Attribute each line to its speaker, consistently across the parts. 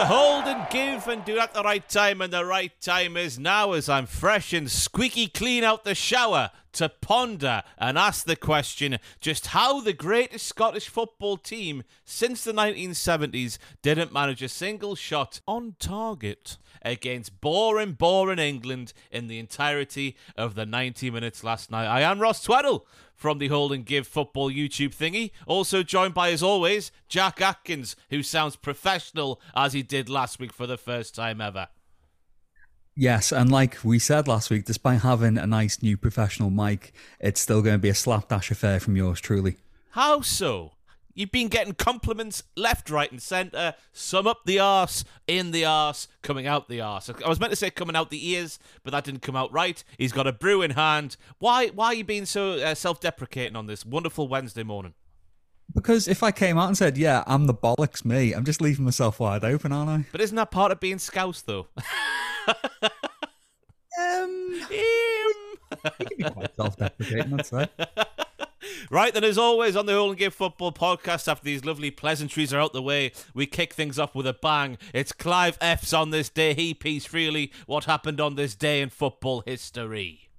Speaker 1: to hold and give and do at the right time, and the right time is now as I'm fresh and squeaky clean out the shower to ponder and ask the question just how the greatest Scottish football team since the 1970s didn't manage a single shot on target against boring, boring England in the entirety of the 90 minutes last night. I am Ross Tweddell from the Hold and Give football YouTube thingy. Also joined by, as always, Jack Atkins, who sounds professional as he did last week for the first time ever.
Speaker 2: Yes, and like we said last week, despite having a nice new professional mic, it's still going to be a slapdash affair from yours truly.
Speaker 1: How so? You've been getting compliments left, right, and centre. Some up the arse, in the arse, coming out the arse. I was meant to say coming out the ears, but that didn't come out right. He's got a brew in hand. Why? Why are you being so uh, self-deprecating on this wonderful Wednesday morning?
Speaker 2: Because if I came out and said, "Yeah, I'm the bollocks me," I'm just leaving myself wide open, aren't I?
Speaker 1: But isn't that part of being scouse, though?
Speaker 2: um, he can be quite self-deprecating, I'd say.
Speaker 1: Right then, as always, on the Hold and Give Football podcast, after these lovely pleasantries are out the way, we kick things off with a bang. It's Clive F's on this day. He piece freely what happened on this day in football history.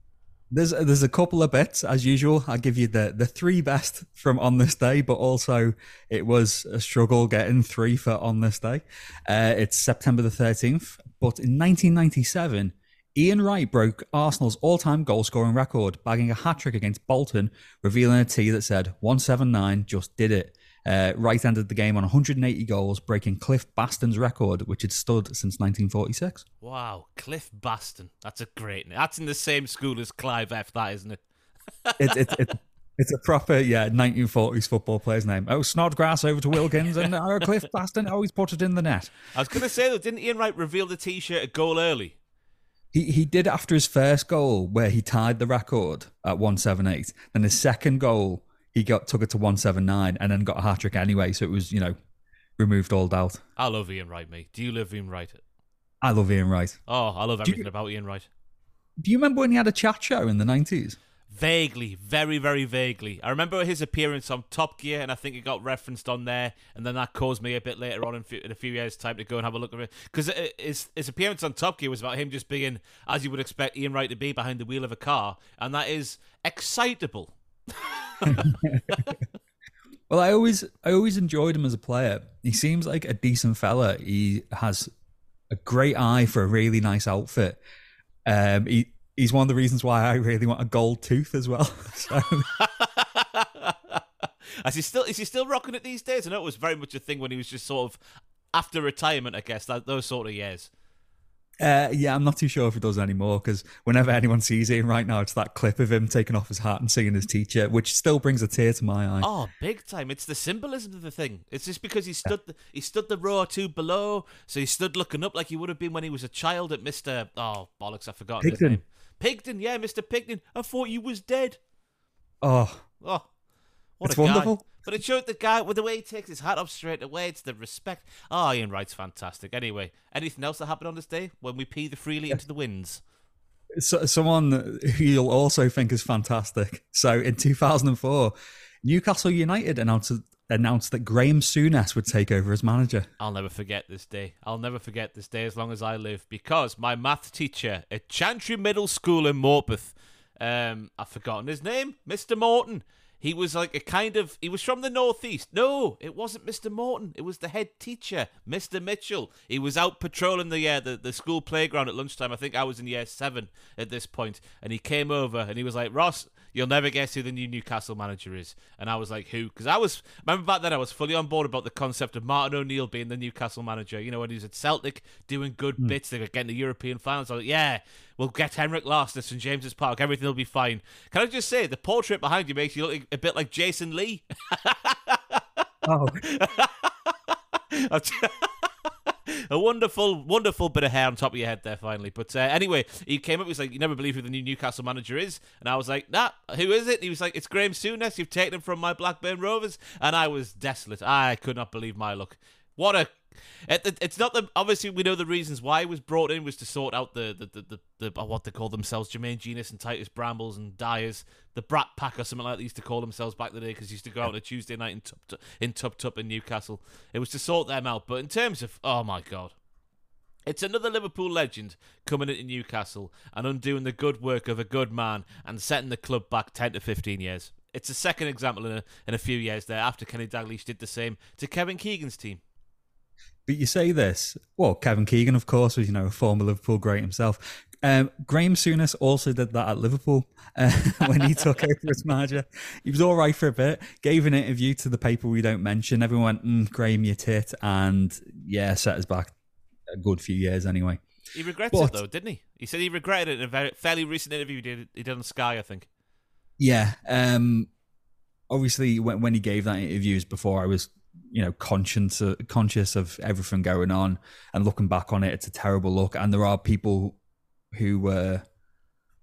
Speaker 2: There's there's a couple of bits as usual. I give you the the three best from on this day, but also it was a struggle getting three for on this day. Uh, it's September the 13th, but in 1997, Ian Wright broke Arsenal's all-time goal-scoring record, bagging a hat-trick against Bolton, revealing a tee that said 179 just did it. Uh, Wright ended the game on 180 goals, breaking Cliff Bastin's record, which had stood since 1946.
Speaker 1: Wow, Cliff Bastin. That's a great name. That's in the same school as Clive F, that, isn't it?
Speaker 2: It's it, it, it's a proper, yeah, 1940s football player's name. Oh, Snodgrass over to Wilkins, and oh, Cliff Bastin, oh, he's put it in the net.
Speaker 1: I was going to say, though, didn't Ian Wright reveal the T-shirt a goal early?
Speaker 2: He he did after his first goal, where he tied the record at 178. Then his second goal, he got took it to 179 and then got a hat trick anyway. So it was, you know, removed all doubt.
Speaker 1: I love Ian Wright, mate. Do you love Ian Wright?
Speaker 2: I love Ian Wright.
Speaker 1: Oh, I love everything
Speaker 2: you-
Speaker 1: about Ian Wright.
Speaker 2: Do you remember when he had a chat show in the 90s?
Speaker 1: Vaguely, very, very vaguely. I remember his appearance on Top Gear, and I think it got referenced on there, and then that caused me a bit later on in, in a few years' time to go and have a look at it. Because his, his appearance on Top Gear was about him just being, as you would expect Ian Wright to be, behind the wheel of a car, and that is excitable.
Speaker 2: Well, I always I always enjoyed him as a player. He seems like a decent fella. He has a great eye for a really nice outfit. Um, he he's one of the reasons why I really want a gold tooth as well. So
Speaker 1: Is he still is he still rocking it these days? I know it was very much a thing when he was just sort of after retirement, I guess, that, those sort of years.
Speaker 2: Uh, yeah, I'm not too sure if he does anymore because whenever anyone sees him right now, it's that clip of him taking off his hat and singing his teacher, which still brings a tear to my eye.
Speaker 1: Oh, big time! It's the symbolism of the thing. It's just because he stood the, he stood the row or two below, so he stood looking up like he would have been when he was a child at Mister. Oh bollocks! I forgot his name. Pigden, yeah, Mister Pigden. I thought you was dead.
Speaker 2: Oh,
Speaker 1: Oh, what
Speaker 2: It's
Speaker 1: a guy! But it showed the guy with the way he takes his hat off straight away. It's the respect. Oh, Ian Wright's fantastic. Anyway, anything else that happened on this day when we pee the freely into the winds?
Speaker 2: so, someone who you'll also think is fantastic. So in 2004, Newcastle United announced announced that Graham Souness would take over as manager.
Speaker 1: I'll never forget this day. I'll never forget this day as long as I live because my math teacher at Chantry Middle School in Morpeth, um, I've forgotten his name, Mr. Morton. He was like a kind of, he was from the northeast. No, it wasn't Mr. Morton. It was the head teacher, Mr. Mitchell. He was out patrolling the uh, the, the school playground at lunchtime. I think I was in year seven at this point, and he came over and he was like, Ross, you'll never guess who the new Newcastle manager is. And I was like, who? Because I was, remember back then, I was fully on board about the concept of Martin O'Neill being the Newcastle manager. You know, when he was at Celtic doing good hmm. bits, they were getting the European finals. I was like, yeah, we'll get Henrik Larsson St James's Park. Everything will be fine. Can I just say, the portrait behind you makes you look a bit like Jason Lee.
Speaker 2: Oh,
Speaker 1: a wonderful, wonderful bit of hair on top of your head there, finally. But uh, anyway, he came up. He was like, "You never believe who the new Newcastle manager is," and I was like, "Nah, who is it?" And he was like, "It's Graham Souness. You've taken him from my Blackburn Rovers," and I was desolate. I could not believe my luck. What a It, it- it's not the obviously we know the reasons why he was brought in was to sort out the the the, the, the uh, what they call themselves Jermaine Jenas and Titus Brambles and Dyers the Brat Pack or something like they used to call themselves back in the day because used to go out on a Tuesday night in Tup in Tup Tup in Newcastle. It was to sort them out. But in terms of oh my god. It's another Liverpool legend coming into Newcastle and undoing the good work of a good man and setting the club back 10 to 15 years. It's a second example in a, in a few years there after Kenny Dalglish did the same to Kevin Keegan's team.
Speaker 2: But you say this, well, Kevin Keegan, of course, was you know a former Liverpool great himself. Um, Graham Souness also did that at Liverpool uh, when he took over as manager. He was all right for a bit. Gave an interview to the paper we don't mention. Everyone went, mm, "Graham, you tit," and yeah, set us back a good few years anyway.
Speaker 1: He regrets
Speaker 2: But-
Speaker 1: it though, didn't he? He said he regretted it in a very, fairly recent interview he did, he did on Sky, I think.
Speaker 2: Yeah. Um, obviously, when when he gave that interviews before, I was you know conscious uh, conscious of everything going on, and looking back on it, it's a terrible look. And there are people who were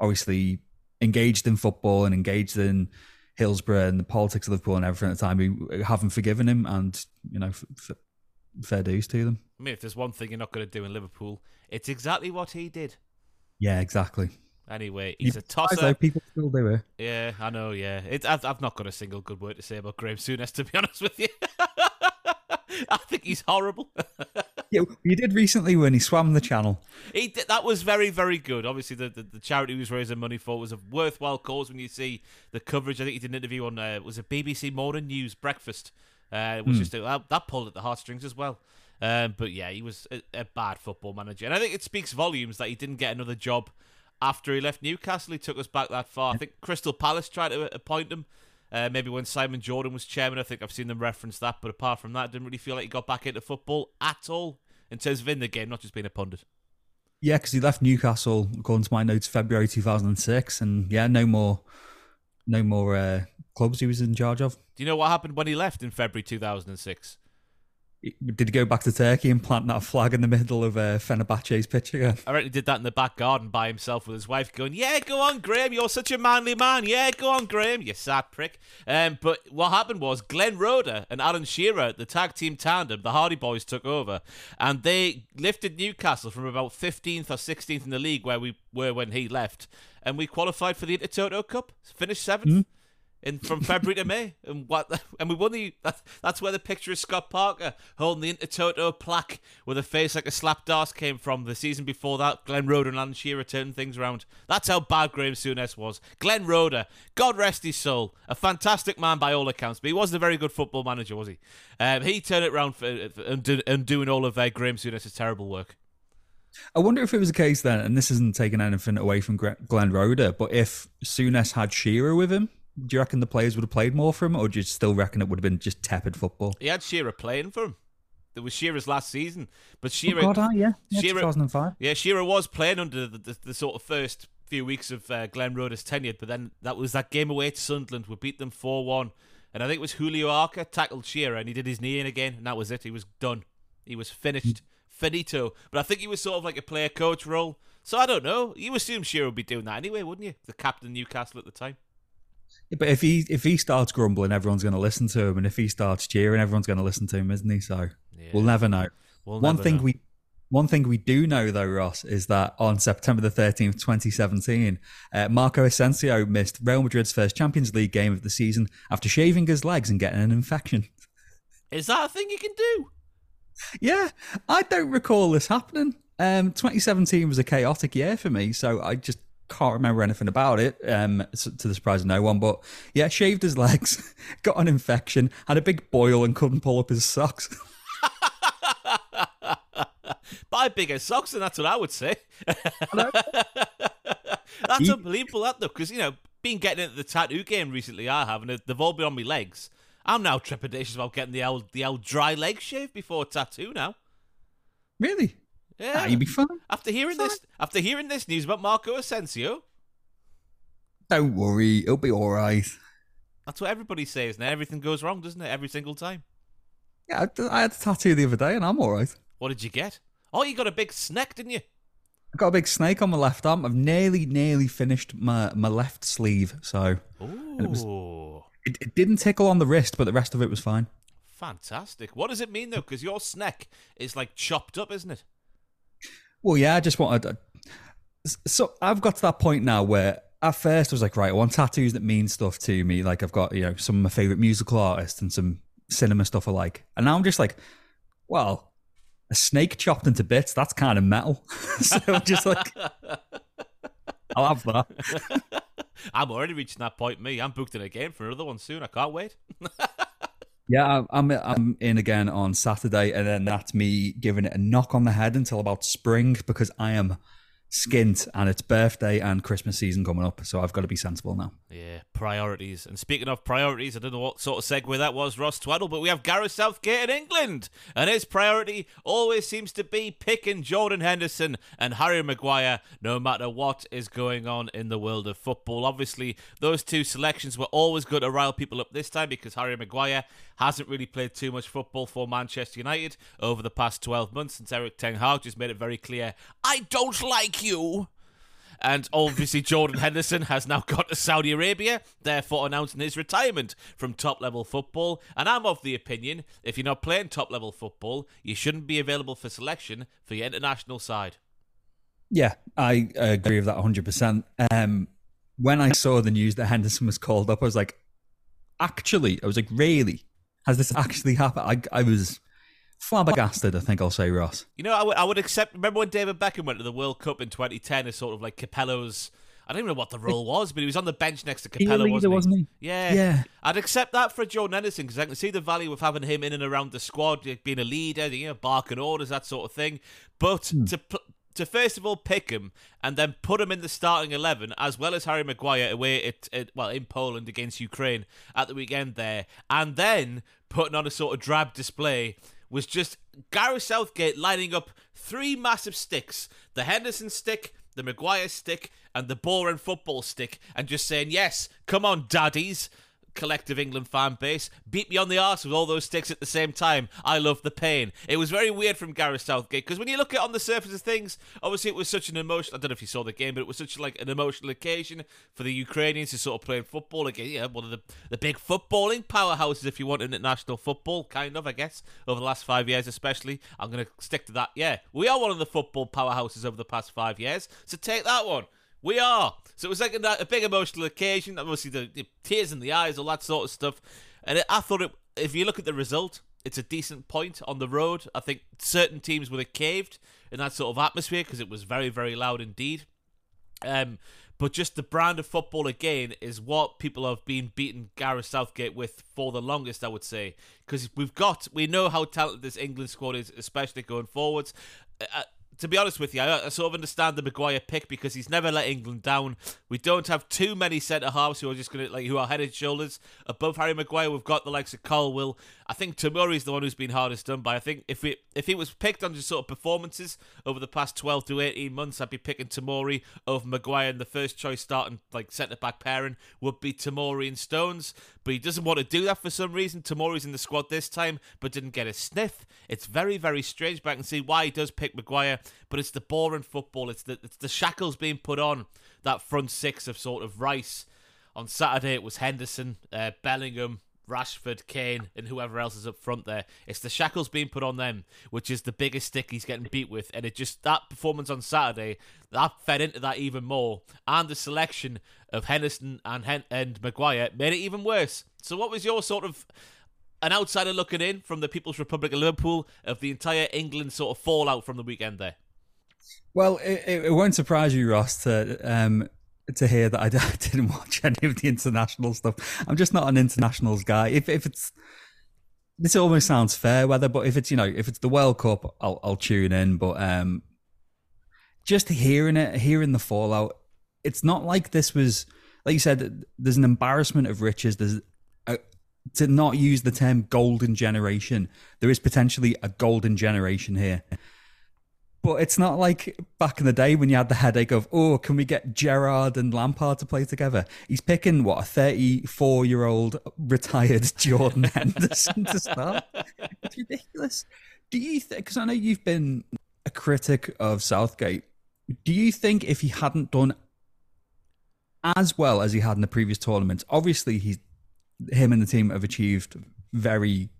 Speaker 2: obviously engaged in football and engaged in Hillsborough and the politics of Liverpool and everything at the time who haven't forgiven him, and you know, f- f- fair dues to them.
Speaker 1: I mean, if there's one thing you're not going to do in Liverpool, it's exactly what he did.
Speaker 2: Yeah, exactly.
Speaker 1: Anyway, he's a tosser.
Speaker 2: know people still do it.
Speaker 1: Yeah, I know. Yeah, it, I've I've not got a single good word to say about Graham Souness, to be honest with you. I think he's horrible.
Speaker 2: Yeah, you did recently when he swam the channel.
Speaker 1: he did, that was very very good. Obviously, the, the the charity he was raising money for was a worthwhile cause. When you see the coverage, I think he did an interview on uh, was a BBC Morning News Breakfast. Uh, it was just that that pulled at the heartstrings as well. Um, but yeah, he was a, a bad football manager, and I think it speaks volumes that he didn't get another job after he left Newcastle. He took us back that far. I think Crystal Palace tried to appoint him. Uh, maybe when Simon Jordan was chairman, I think I've seen them reference that. But apart from that, I didn't really feel like he got back into football at all in terms of in the game, not just being a pundit.
Speaker 2: Yeah, because he left Newcastle, according to my notes, February 2006, and yeah, no more, no more uh, clubs he was in charge of.
Speaker 1: Do you know what happened when he left in February 2006?
Speaker 2: Did he go back to Turkey and plant that flag in the middle of uh, Fenerbahce's pitch again?
Speaker 1: I reckon he did that in the back garden by himself with his wife, going, "Yeah, go on, Graham. You're such a manly man. Yeah, go on, Graham. You sad prick." Um, but what happened was Glenn Roeder and Alan Shearer, the tag team tandem, the Hardy Boys, took over, and they lifted Newcastle from about 15th or 16th in the league where we were when he left, and we qualified for the Intertoto Cup, finished seventh. In from February to May, and what? And we won the. That's, where the picture of Scott Parker holding the Intertoto plaque with a face like a slap dart came from. The season before that, Glenn Roeder and Alan Shearer turned things around. That's how bad Graham Souness was. Glenn Roeder, God rest his soul, a fantastic man by all accounts, but he wasn't a very good football manager, was he? Um, he turned it around for, for all of uh, Graham Souness's terrible work.
Speaker 2: I wonder if it was a case then, and this isn't taking anything away from Glenn Roeder, but if Souness had Shearer with him, do you reckon the players would have played more for him, or do you still reckon it would have been just tepid football?
Speaker 1: He had Shearer playing for him. It was Shearer's last season, but Shearer.
Speaker 2: oh, God, ah, yeah, yeah
Speaker 1: Shearer-
Speaker 2: 2005.
Speaker 1: Yeah, Shearer was playing under the, the, the sort of first few weeks of uh, Glenn Roeder's tenure, but then that was that game away to Sunderland. We beat them 4 1. And I think it was Julio Arca tackled Shearer and he did his knee in again, and that was it. He was done. He was finished. Finito. But I think he was sort of like a player coach role. So I don't know. You assume Shearer would be doing that anyway, wouldn't you? The captain of Newcastle at the time.
Speaker 2: But if he if he starts grumbling, everyone's going to listen to him, and if he starts cheering, everyone's going to listen to him, isn't he? So
Speaker 1: Yeah.
Speaker 2: we'll never know.
Speaker 1: We'll
Speaker 2: one
Speaker 1: never
Speaker 2: thing
Speaker 1: know.
Speaker 2: we one thing we do know though, Ross, is that on September the thirteenth, twenty seventeen, uh, Marco Asensio missed Real Madrid's first Champions League game of the season after shaving his legs and getting an infection.
Speaker 1: Is that a thing you can do?
Speaker 2: Yeah, I don't recall this happening. Um, 2017 was a chaotic year for me, so I just can't remember anything about it. Um, to the surprise of no one, but yeah, shaved his legs, got an infection, had a big boil, and couldn't pull up his socks.
Speaker 1: Buy bigger socks, and that's what I would say. that's
Speaker 2: You-
Speaker 1: unbelievable, that though, because you know, been getting into the tattoo game recently. I have, and they've all been on my legs. I'm now trepidatious about getting the old the old dry leg shave before a tattoo. Now,
Speaker 2: really?
Speaker 1: Yeah.
Speaker 2: Ah, you'd be fine.
Speaker 1: after hearing this, after hearing this news about Marco Asensio,
Speaker 2: Don't worry, it'll be all right.
Speaker 1: that's what everybody says. Now everything goes wrong, doesn't it? Every single time.
Speaker 2: Yeah, I, had a tattoo the other day, and I'm all right.
Speaker 1: What did you get? Oh, you got a big snack, didn't you?
Speaker 2: I got a big snake on my left arm. I've nearly, nearly finished my, my left sleeve, so
Speaker 1: Ooh,
Speaker 2: it was- it, it didn't tickle on the wrist, but the rest of it was fine.
Speaker 1: Fantastic. What does it mean though? Because your sneck is like chopped up, isn't it?
Speaker 2: Well, yeah, I just wanted. So I've got to that point now where at first I was like, right, I want tattoos that mean stuff to me. Like I've got you know some of my favorite musical artists and some cinema stuff alike. and now I'm just like, well, a snake chopped into bits. That's kind of metal. so I'm just like, I'll have that.
Speaker 1: I'm already reaching that point. Me, I'm booked in again for another one soon. I can't wait.
Speaker 2: yeah, I'm I'm in again on Saturday, and then that's me giving it a knock on the head until about spring because I am skint and it's birthday and Christmas season coming up, so I've got to be sensible now.
Speaker 1: Yeah, priorities. And speaking of priorities, I don't know what sort of segue that was, Ross Twaddle, but we have Gareth Southgate in England, and his priority always seems to be picking Jordan Henderson and Harry Maguire, no matter what is going on in the world of football. Obviously, those two selections were always going to rile people up this time because Harry Maguire hasn't really played too much football for Manchester United over the past 12 months since Erik Ten Hag just made it very clear, I don't like you. And obviously, Jordan Henderson has now got to Saudi Arabia, therefore announcing his retirement from top level football. And I'm of the opinion if you're not playing top level football, you shouldn't be available for selection for your international side.
Speaker 2: Yeah, I agree with that 100%. Um, when I saw the news that Henderson was called up, I was like, actually, I was like, really? Has this actually happened? I, I was flabbergasted, I think I'll say, Ross.
Speaker 1: You know, I would, I would accept. Remember when David Beckham went to the World Cup in 2010 as sort of like Capello's. I don't even know what the role was, but he was on the bench next to Capello,
Speaker 2: leader,
Speaker 1: wasn't, he?
Speaker 2: wasn't he?
Speaker 1: Yeah,
Speaker 2: Yeah.
Speaker 1: I'd accept that for Joe Henderson because I can see the value of having him in and around the squad, being a leader, you know, barking orders, that sort of thing. But hmm. to pl- to first of all pick him and then put him in the starting eleven as well as Harry Maguire away at, at well in Poland against Ukraine at the weekend there, and then putting on a sort of drab display was just Gareth Southgate lining up three massive sticks: the Henderson stick, the Maguire stick, and the boring football stick, and just saying, "Yes, come on, daddies." Collective England fan base beat me on the arse with all those sticks at the same time. I love the pain. It was very weird from Gareth Southgate because when you look at on the surface of things, obviously it was such an emotional. I don't know if you saw the game, but it was such like an emotional occasion for the Ukrainians to sort of playing football again. Yeah, one of the the big footballing powerhouses, if you want, in international football, kind of, I guess, over the last five years, especially. I'm going to stick to that. Yeah, we are one of the football powerhouses over the past five years, so take that one. We are. So it was like a, a big emotional occasion. Obviously, the, the, tears in the eyes, all that sort of stuff. And it, I thought, it, if you look at the result, it's a decent point on the road. I think certain teams would have caved in that sort of atmosphere because it was very, very loud indeed. Um, but just the brand of football again is what people have been beating Gareth Southgate with for the longest, I would say. Because we've got, we know how talented this England squad is, especially going forwards. Uh, to be honest with you, I, sort of understand the Maguire pick because he's never let England down. We don't have too many centre halves who are just going to like who are head and shoulders above Harry Maguire. We've got the likes of Colwill. I think Tomori is the one who's been hardest done by. I think if it if he was picked on just sort of performances over the past twelve to eighteen months, I'd be picking Tomori over Maguire, and the first choice starting like centre back pairing would be Tomori and Stones. But he doesn't want to do that for some reason. Tomori's in the squad this time, but didn't get a sniff. It's very very strange, but I can see why he does pick Maguire but it's the boring football. It's the it's the shackles being put on that front six of sort of Rice. On Saturday it was Henderson, uh, Bellingham, Rashford, Kane, and whoever else is up front there. It's the shackles being put on them, which is the biggest stick he's getting beat with. And it just that performance on Saturday that fed into that even more, and the selection of Henderson and Hen- and Maguire made it even worse. So, what was your sort of an outsider looking in from the People's Republic of Liverpool of the entire England sort of fallout from the weekend there?
Speaker 2: Well, it, it won't surprise you, Ross, to um, to hear that I didn't watch any of the international stuff. I'm just not an internationals guy. If if it's this almost sounds fair weather, but if it's you know if it's the World Cup, I'll I'll tune in. But um, just hearing it, hearing the fallout, it's not like this was like you said. There's an embarrassment of riches. There's a, to not use the term golden generation. There is potentially a golden generation here. But it's not like back in the day when you had the headache of, oh, can we get Gerrard and Lampard to play together? He's picking, what, a 34 year old retired Jordan Henderson to start? It's ridiculous. Do you think, because I know you've been a critic of Southgate, do you think if he hadn't done as well as he had in the previous tournaments, obviously he's him and the team have achieved very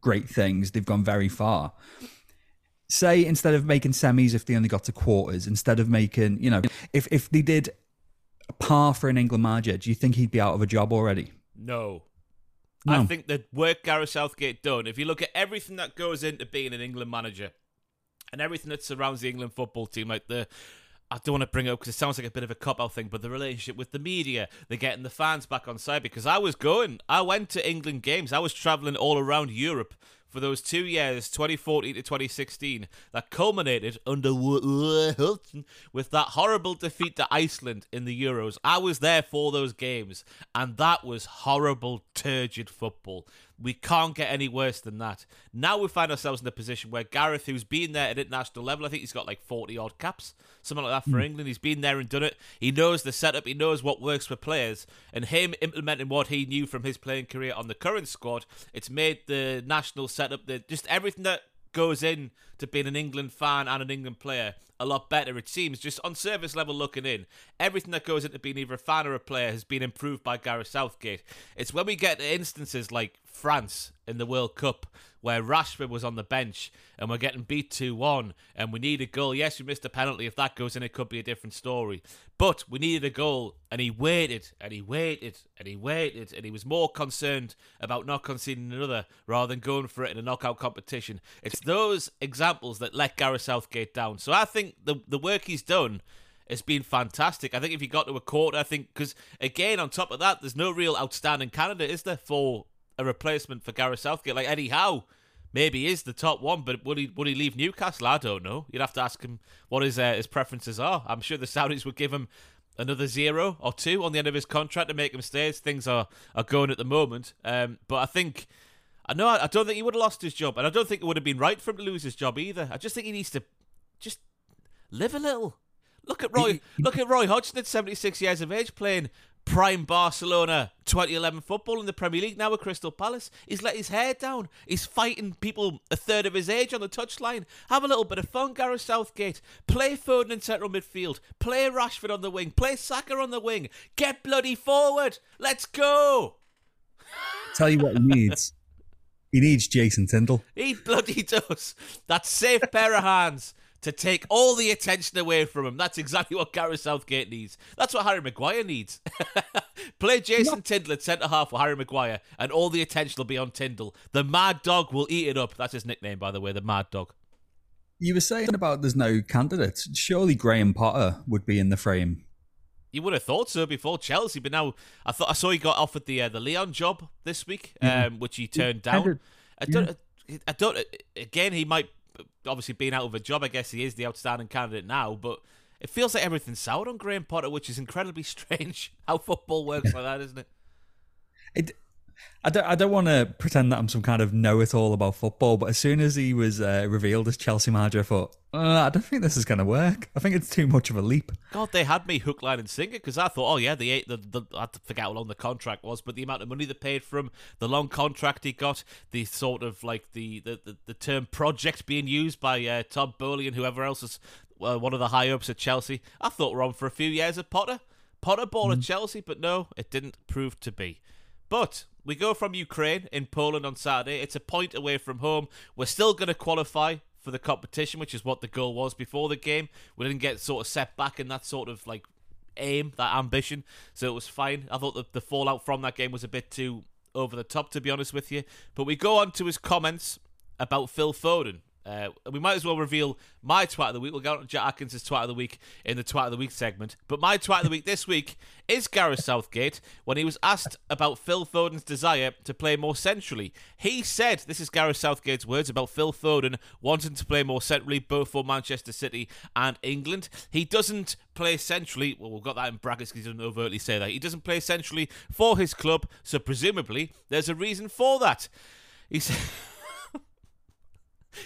Speaker 2: great things. They've gone very far. Say instead of making semis, if they only got to quarters, instead of making, you know, if if they did a par for an England manager, do you think he'd be out of a job already?
Speaker 1: No.
Speaker 2: No.
Speaker 1: I think the work Gareth Southgate done, if you look at everything that goes into being an England manager and everything that surrounds the England football team, like the I don't want to bring it up because it sounds like a bit of a cop out thing, but the relationship with the media, they're getting the fans back on side. Because I was going, I went to England games, I was traveling all around Europe for those two years, 2014 to 2016, that culminated under Hilton with that horrible defeat to Iceland in the Euros. I was there for those games, and that was horrible, turgid football. We can't get any worse than that. Now we find ourselves in a position where Gareth, who's been there at international level, I think he's got like 40 odd caps, something like that for hmm. England. He's been there and done it. He knows the setup, he knows what works for players, and him implementing what he knew from his playing career on the current squad, it's made the national setup, the, just everything that goes in to being an England fan and an England player a lot better, it seems, just on service level looking in. Everything that goes into being either a fan or a player has been improved by Gareth Southgate. It's when we get instances like France in the World Cup where Rashford was on the bench and we're getting beat 2 1 and we need a goal. Yes, we missed a penalty. If that goes in, it could be a different story. But we needed a goal and he waited and he waited and he waited and he was more concerned about not conceding another rather than going for it in a knockout competition. It's those examples that let Gareth Southgate down. So I think the, the work he's done has been fantastic. I think if he got to a quarter, I think, because again, on top of that, there's no real outstanding candidate, is there, for a replacement for Gareth Southgate. Like Eddie Howe, maybe is the top one, but would he would he leave Newcastle? I don't know. You'd have to ask him what his uh, his preferences are. I'm sure the Saudis would give him another zero or two on the end of his contract to make him stay. As things are are going at the moment. Um, but I think. I know. I don't think he would have lost his job, and I don't think it would have been right for him to lose his job either. I just think he needs to just live a little. Look at Roy. look at Roy Hodgson at 76 years of age playing prime Barcelona 2011 football in the Premier League now with Crystal Palace. He's let his hair down. He's fighting people a third of his age on the touchline. Have a little bit of fun, Gareth Southgate. Play Foden in central midfield. Play Rashford on the wing. Play Saka on the wing. Get bloody forward. Let's go.
Speaker 2: Tell you what he needs. he needs Jason Tindall.
Speaker 1: He bloody does. That safe pair of hands to take all the attention away from him. That's exactly what Gareth Southgate needs. That's what Harry Maguire needs. Play Jason Tindall at centre half for Harry Maguire, and all the attention will be on Tindall. The Mad Dog will eat it up. That's his nickname, by the way, the Mad Dog.
Speaker 2: You were saying about there's no candidates. Surely Graham Potter would be in the frame.
Speaker 1: You would have thought so before Chelsea, but now I thought I saw he got offered the uh, the Lyon job this week, um, which he turned down. I don't. I don't. Again, he might obviously being out of a job, I guess he is the outstanding candidate now. But it feels like everything's soured on Graham Potter, which is incredibly strange. How football works like that, isn't it?
Speaker 2: It. I don't. I don't want to pretend that I'm some kind of know-it-all about football, but as soon as he was uh, revealed as Chelsea manager, I thought, uh, I don't think this is going to work. I think it's too much of a leap.
Speaker 1: God, they had me hook, line, and sinker because I thought, oh yeah, the eight, the, the I forget how long the contract was, but the amount of money they paid for him, the long contract he got, the sort of like the the, the, the term project being used by uh, Todd Boehly and whoever else is uh, one of the high ups at Chelsea. I thought we're on for a few years of Potter, Potter ball mm. at Chelsea, but no, it didn't prove to be. But we go from Ukraine in Poland on Saturday. It's a point away from home. We're still going to qualify for the competition, which is what the goal was before the game. We didn't get sort of set back in that sort of like aim, that ambition, so it was fine. I thought the, the fallout from that game was a bit too over the top, to be honest with you. But we go on to his comments about Phil Foden. Uh, we might as well reveal my twat of the week. We'll go on to Jack Atkins' twat of the week in the twat of the week segment. But my twat of the week this week is Gareth Southgate when he was asked about Phil Foden's desire to play more centrally. He said, this is Gareth Southgate's words about Phil Foden wanting to play more centrally both for Manchester City and England. He doesn't play centrally. Well, we've got that in brackets because he doesn't overtly say that. He doesn't play centrally for his club, so presumably there's a reason for that. He said.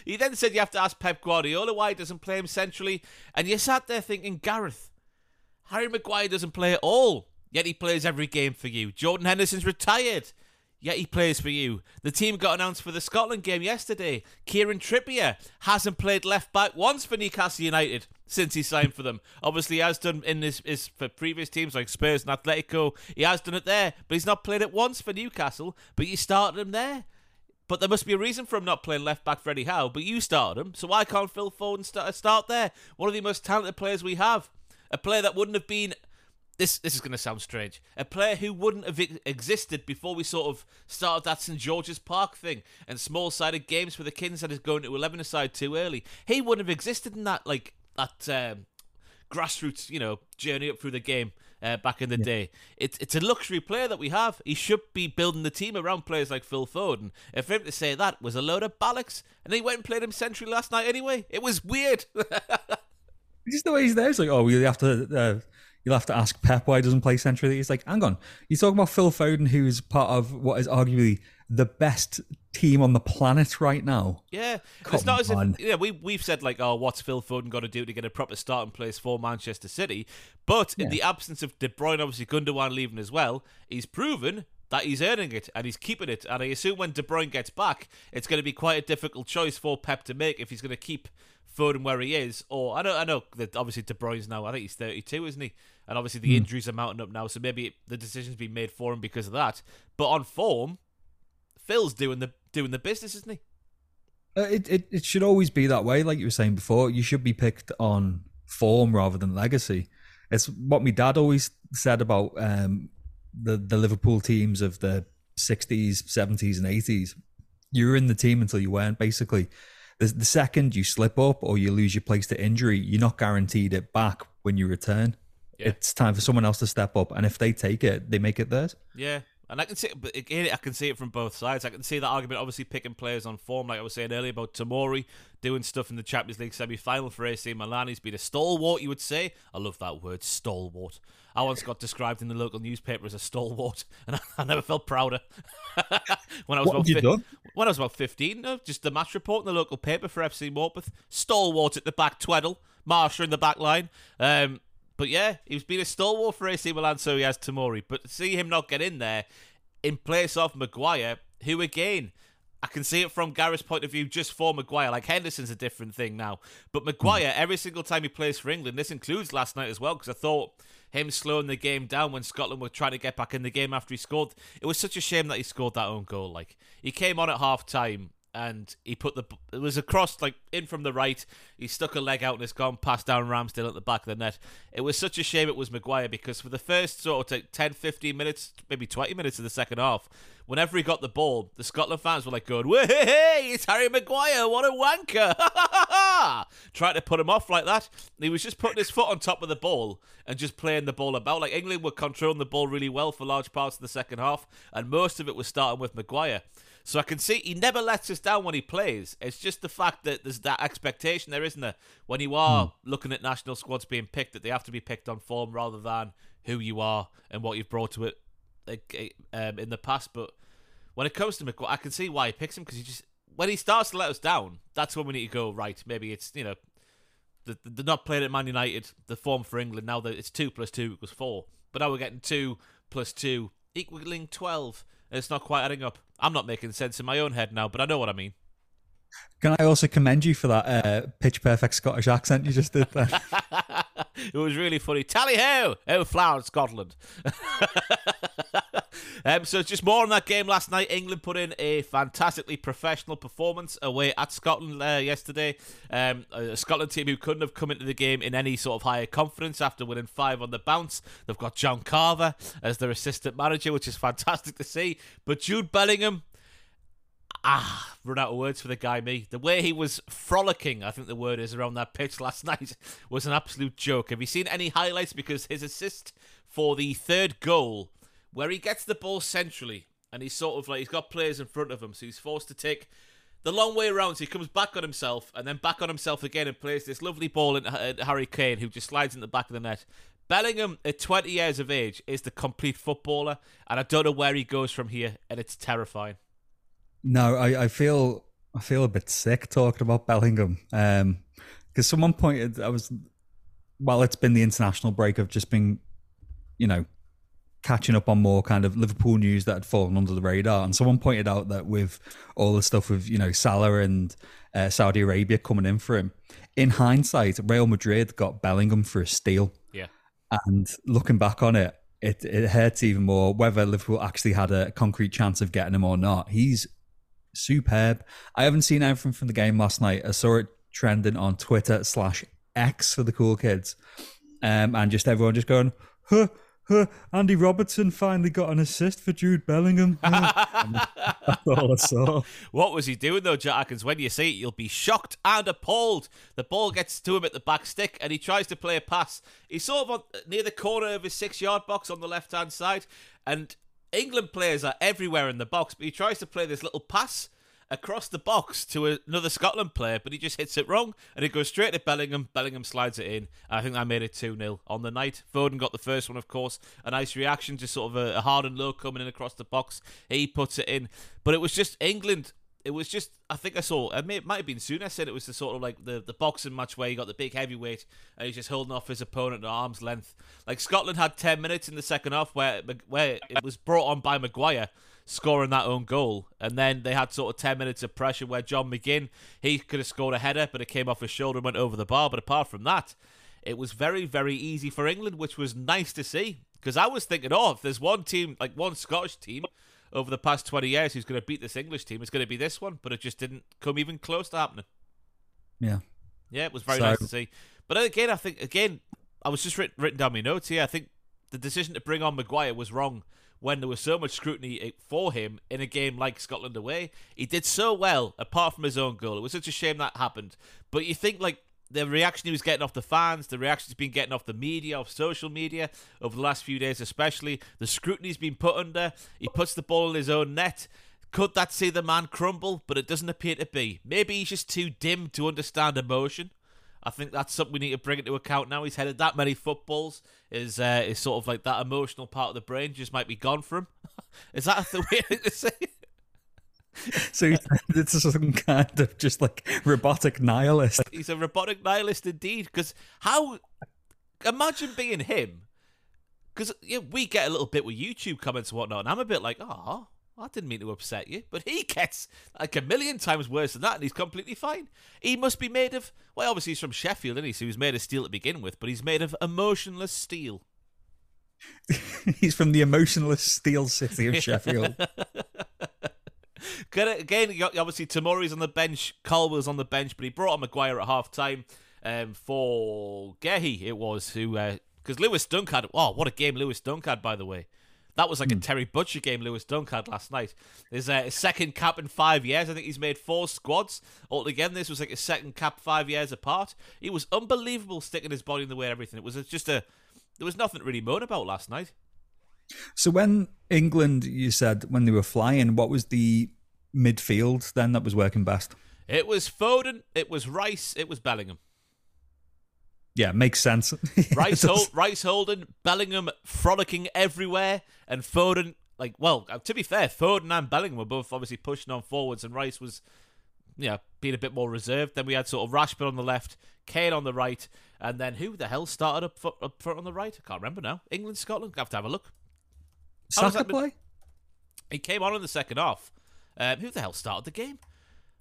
Speaker 1: He then said you have to ask Pep Guardiola why he doesn't play him centrally, and you sat there thinking, Gareth, Harry Maguire doesn't play at all, yet he plays every game for you. Jordan Henderson's retired, yet he plays for you. The team got announced for the Scotland game yesterday. Kieran Trippier hasn't played left back once for Newcastle United since he signed for them. Obviously, he has done in his, his for previous teams like Spurs and Atletico. He has done it there, but he's not played it once for Newcastle. But you started him there. But there must be a reason for him not playing left back for Eddie Howe. But you started him, so why can't Phil Foden start, start there? One of the most talented players we have. A player that wouldn't have been this this is going to sound strange. A player who wouldn't have existed before we sort of started that St George's Park thing and small sided games for the Kings that is going to eleven aside too early. He wouldn't have existed in that like that um, grassroots you know journey up through the game. Uh, back in the yeah. day, it's it's a luxury player that we have. He should be building the team around players like Phil Foden. If him to say that was a load of bollocks, and he went and played him century last night anyway, it was weird.
Speaker 2: Just the way he's there, it's like, oh, we have to uh, You'll have to ask Pep why he doesn't play centrally. He's like, hang on, you're talking about Phil Foden, who's part of what is arguably the best team on the planet right now.
Speaker 1: Yeah, Come it's not as if yeah we we've said like, oh, what's Phil Foden got to do to get a proper starting place for Manchester City? But yeah. in the absence of De Bruyne, obviously Gundogan leaving as well, he's proven that he's earning it and he's keeping it. And I assume when De Bruyne gets back, it's going to be quite a difficult choice for Pep to make if he's going to keep Foden where he is. Or I know I know that obviously De Bruyne's now I think he's 32, isn't he? and obviously the mm. injuries are mounting up now, so maybe the decision's been made for him because of that. But on form, Phil's doing the doing the business, isn't he?
Speaker 2: Uh, it, it it should always be that way, like you were saying before. You should be picked on form rather than legacy. It's what my dad always said about um, the the Liverpool teams of the sixties, seventies, and eighties. You were in the team until you weren't. Basically, the, the second you slip up or you lose your place to injury, you're not guaranteed it back when you return. Yeah. It's time for someone else to step up, and if they take it, they make it theirs.
Speaker 1: Yeah, and I can see, but again, I can see it from both sides. I can see that argument, obviously picking players on form, like I was saying earlier about Tomori doing stuff in the Champions League semi-final for AC Milan. He's been a stalwart, you would say. I love that word, stalwart. I once got described in the local newspaper as a stalwart, and I, I never felt prouder.
Speaker 2: when I was what about fi-
Speaker 1: when I was about fifteen, no, just the match report in the local paper for FC Morpeth. Stalwart at the back, Tweddell, Marsha in the back line. Um, but yeah, he's been a stalwart for AC Milan, so he has Tomori. But to see him not get in there in place of Maguire, who again, I can see it from Gareth's point of view just for Maguire. Like Henderson's a different thing now. But Maguire, mm. every single time he plays for England, this includes last night as well, because I thought him slowing the game down when Scotland were trying to get back in the game after he scored. It was such a shame that he scored that own goal. Like he came on at half time and he put the it was across like in from the right. He stuck a leg out and it's gone past down Ramsdale at the back of the net. It was such a shame it was Maguire because for the first sort of 10, 15 minutes, maybe 20 minutes of the second half, whenever he got the ball, the Scotland fans were like going, hey, it's Harry Maguire, what a wanker. Trying to put him off like that. He was just putting his foot on top of the ball and just playing the ball about. Like England were controlling the ball really well for large parts of the second half, and most of it was starting with Maguire. So I can see he never lets us down when he plays. It's just the fact that there's that expectation there, isn't there? When you are hmm. looking at national squads being picked, that they have to be picked on form rather than who you are and what you've brought to it um, in the past. But when it comes to Maguire, I can see why he picks him because he just when he starts to let us down, that's when we need to go right. Maybe it's you know they're not playing at Man United. The form for England now that it's two plus two equals four, but now we're getting two plus two equaling twelve. It's not quite adding up. I'm not making sense in my own head now, but I know what I mean.
Speaker 2: Can I also commend you for that uh, pitch perfect Scottish accent you just did there?
Speaker 1: it was really funny. Tally ho! Oh, flower Scotland. um, so just more on that game last night. England put in a fantastically professional performance away at Scotland uh, yesterday. Um, a Scotland team who couldn't have come into the game in any sort of higher confidence after winning five on the bounce. They've got John Carver as their assistant manager, which is fantastic to see. But Jude Bellingham ah, run out of words for the guy, me. The way he was frolicking, I think the word is, around that pitch last night was an absolute joke. Have you seen any highlights? Because his assist for the third goal, where he gets the ball centrally, and he's sort of like, he's got players in front of him, so he's forced to take the long way around. So he comes back on himself, and then back on himself again, and plays this lovely ball at Harry Kane, who just slides in the back of the net. Bellingham, at 20 years of age, is the complete footballer, and I don't know where he goes from here, and it's terrifying.
Speaker 2: No, I, I feel I feel a bit sick talking about Bellingham. Um, because someone pointed, I was, well, it's been the international break. I've just been, you know, catching up on more kind of Liverpool news that had fallen under the radar. And someone pointed out that with all the stuff with, you know, Salah and uh, Saudi Arabia coming in for him, in hindsight, Real Madrid got Bellingham for a steal.
Speaker 1: Yeah.
Speaker 2: And looking back on it, it, it hurts even more whether Liverpool actually had a concrete chance of getting him or not. He's superb. I haven't seen anything from the game last night. I saw it trending on Twitter slash X for the cool kids, um, and just everyone just going, huh, huh, Andy Robertson finally got an assist for Jude Bellingham. That's all I saw.
Speaker 1: What was he doing though, Jack? Because when you see it, you'll be shocked and appalled. The ball gets to him at the back stick, and he tries to play a pass. He's sort of on, near the corner of his six-yard box on the left-hand side, and England players are everywhere in the box. But he tries to play this little pass across the box to another Scotland player, but he just hits it wrong and it goes straight to Bellingham. Bellingham slides it in. I think that made it 2 0 on the night. Foden got the first one, of course. A nice reaction, just sort of a, a hard and low coming in across the box. He puts it in. But it was just England it was just I think I saw it, may, it might have been soon I said it was the sort of like the, the boxing match where you got the big heavyweight and he's just holding off his opponent at arm's length. Like Scotland had ten minutes in the second half where where it was brought on by Maguire scoring that own goal. And then they had sort of 10 minutes of pressure where John McGinn, he could have scored a header, but it came off his shoulder and went over the bar. But apart from that, it was very, very easy for England, which was nice to see. Because I was thinking, oh, if there's one team, like one Scottish team over the past 20 years who's going to beat this English team, it's going to be this one. But it just didn't come even close to happening.
Speaker 2: Yeah.
Speaker 1: Yeah, it was very so, nice to see. But again, I think, again, I was just written, written down my notes here. I think the decision to bring on Maguire was wrong when there was so much scrutiny eh, for him in a game like Scotland away. He did so well, apart from his own goal. It was such a shame that happened. But you think, like, the reaction he was getting off the fans, the reaction he's been getting off the media, off social media over the last few days, especially the scrutiny he's been put under. He puts the ball in his own net. Could that see the man crumble? But it doesn't appear to be. Maybe he's just too dim to understand emotion. I think that's something we need to bring into account now. He's headed that many footballs. Is uh, is sort of like that emotional part of the brain just might be gone from. is that the way to say? It?
Speaker 2: So is some kind of just like robotic nihilist.
Speaker 1: He's a robotic nihilist indeed. Because how? Imagine being him. Because yeah, we get a little bit with YouTube comments and whatnot, and I'm a bit like, oh, I didn't mean to upset you, but he gets like a million times worse than that, and he's completely fine. He must be made of, well, obviously he's from Sheffield, isn't he? So he's made of steel to begin with, but he's made of emotionless steel.
Speaker 2: he's from the emotionless steel city of Sheffield.
Speaker 1: Again, obviously Tomori's on the bench, Colwill's on the bench, but he brought on Maguire at half time um, for Gehi, it was, who, because uh, Lewis Dunk had, oh, what a game Lewis Dunk had, by the way. That was like mm. a hmm. Terry Butcher game Lewis Dunk had last night. His uh, second cap in five years. I think he's made four squads altogether. This was like his second cap five years apart. He was unbelievable sticking his body in the way and everything. It was just a. There was nothing really moan about last night.
Speaker 2: So when England, you said when they were flying, what was the midfield then that was working best?
Speaker 1: It was Foden. It was Rice. It was Bellingham.
Speaker 2: Yeah, makes sense.
Speaker 1: Rice, Hol- Rice Holden, Bellingham frolicking everywhere, and Foden. Like, well, uh, to be fair, Foden and Bellingham were both obviously pushing on forwards, and Rice was, yeah, being a bit more reserved. Then we had sort of Rashford on the left, Kane on the right, and then who the hell started up, foot, up front on the right? I can't remember now. England, Scotland. I have to have a look.
Speaker 2: Saka play?
Speaker 1: He came on in the second half. Um, who the hell started the game?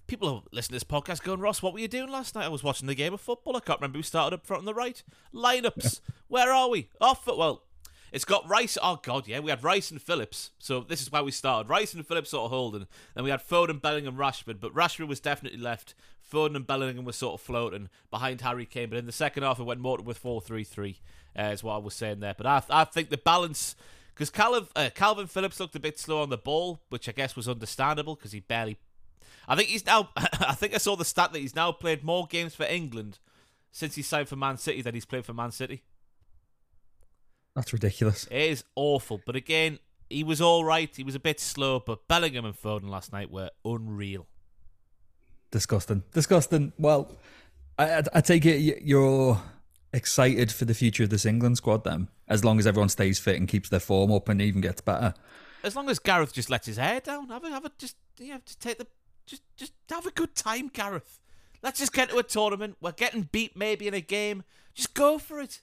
Speaker 1: People are listening to this podcast going, Ross, what were you doing last night? I was watching the game of football. I can't remember who started up front on the right. Lineups. Where are we? Off oh, well, it's got Rice. Oh God, yeah, we had Rice and Phillips. So this is why we started. Rice and Phillips sort of holding. Then we had Foden, Bellingham, Rashford. But Rashford was definitely left. Foden and Bellingham were sort of floating behind Harry Kane. But in the second half, it went more with four three three. Uh, is what I was saying there. But I, I think the balance because Calvin, uh, Calvin Phillips looked a bit slow on the ball, which I guess was understandable because he barely I think he's now. I think I saw the stat that he's now played more games for England since he signed for Man City than he's played for Man City.
Speaker 2: That's ridiculous.
Speaker 1: It is awful. But again, he was all right. He was a bit slow, but Bellingham and Foden last night were unreal.
Speaker 2: Disgusting. Disgusting. Well, I, I, I take it you're excited for the future of this England squad then, as long as everyone stays fit and keeps their form up and even gets better.
Speaker 1: As long as Gareth just lets his hair down, have a, have a just you have to take the just just have a good time, Gareth. Let's just get to a tournament. We're getting beat maybe in a game. Just go for it.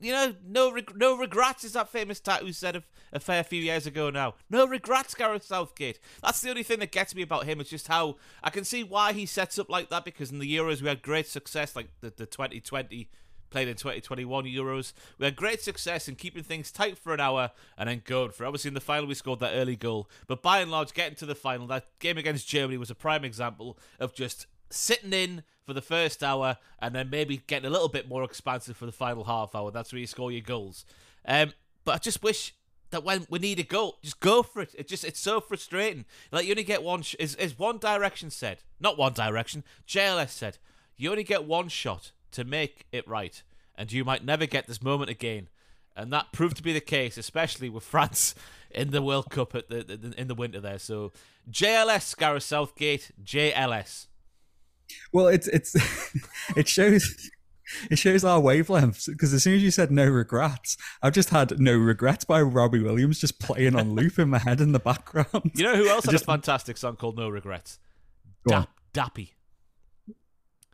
Speaker 1: You know, no reg- no regrets is that famous tattoo said a, a fair few years ago now. No regrets, Gareth Southgate. That's the only thing that gets me about him. It's just how I can see why he sets up like that because in the Euros we had great success, like the, the 2020 played in 2021 Euros. We had great success in keeping things tight for an hour and then going for. it. Obviously, in the final we scored that early goal, but by and large, getting to the final, that game against Germany was a prime example of just sitting in for the first hour and then maybe getting a little bit more expansive for the final half hour. That's where you score your goals. Um, but I just wish that when we need a goal, just go for it. It just it's so frustrating. Like you only get one. Sh- is is One Direction said, not One Direction. JLS said, you only get one shot to make it right, and you might never get this moment again. And that proved to be the case, especially with France in the World Cup at the, the in the winter there. So JLS, Gareth Southgate, JLS.
Speaker 2: Well, it's it's it shows it shows our wavelengths because as soon as you said no regrets, I've just had no regrets by Robbie Williams just playing on loop in my head in the background.
Speaker 1: You know who else had just, a fantastic song called No Regrets? Dap, Dappy.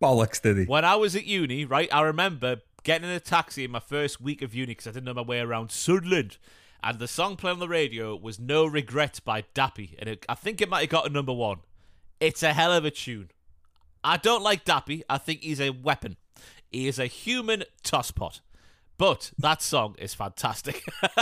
Speaker 2: Bollocks, did he?
Speaker 1: When I was at uni, right, I remember getting in a taxi in my first week of uni because I didn't know my way around Sunderland. And the song playing on the radio was No Regret by Dappy. And it, I think it might have got a number one. It's a hell of a tune. I don't like Dappy. I think he's a weapon. He is a human tosspot. But that song is fantastic.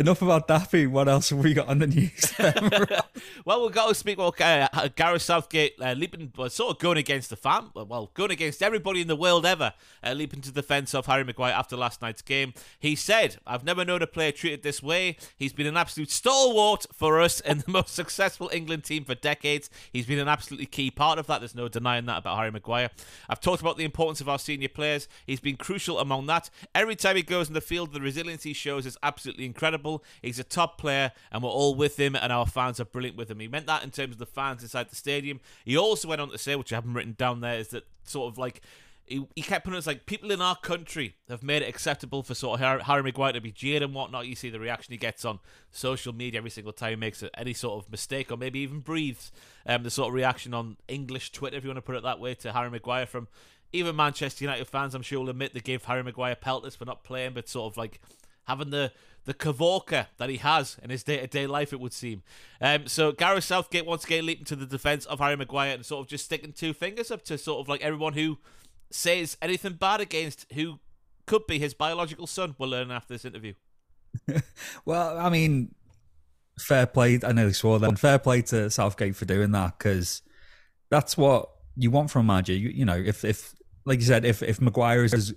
Speaker 2: Enough about Daffy. What else have we got on the news?
Speaker 1: well, we've got to speak about uh, Gareth Southgate uh, leaping, well, sort of going against the fan, well, going against everybody in the world ever, uh, leaping to the defence of Harry Maguire after last night's game. He said, I've never known a player treated this way. He's been an absolute stalwart for us in the most successful England team for decades. He's been an absolutely key part of that. There's no denying that about Harry Maguire. I've talked about the importance of our senior players. He's been crucial among that. Every time he goes in the field, the resilience he shows is absolutely incredible. He's a top player, and we're all with him, and our fans are brilliant with him. He meant that in terms of the fans inside the stadium. He also went on to say, which I haven't written down there, is that sort of like he, he kept putting it as like people in our country have made it acceptable for sort of Harry, Harry Maguire to be jeered and whatnot. You see the reaction he gets on social media every single time he makes any sort of mistake or maybe even breathes. Um, the sort of reaction on English Twitter, if you want to put it that way, to Harry Maguire from even Manchester United fans. I'm sure will admit they gave Harry Maguire pelters for not playing, but sort of like having the the Kavorka that he has in his day to day life, it would seem. Um, so Gareth Southgate once again leaping to the defence of Harry Maguire and sort of just sticking two fingers up to sort of like everyone who says anything bad against who could be his biological son. We'll learn after this interview.
Speaker 2: well, I mean, fair play. I nearly swore that. Fair play to Southgate for doing that because that's what you want from Magic. You, you know, if if like you said, if if Maguire is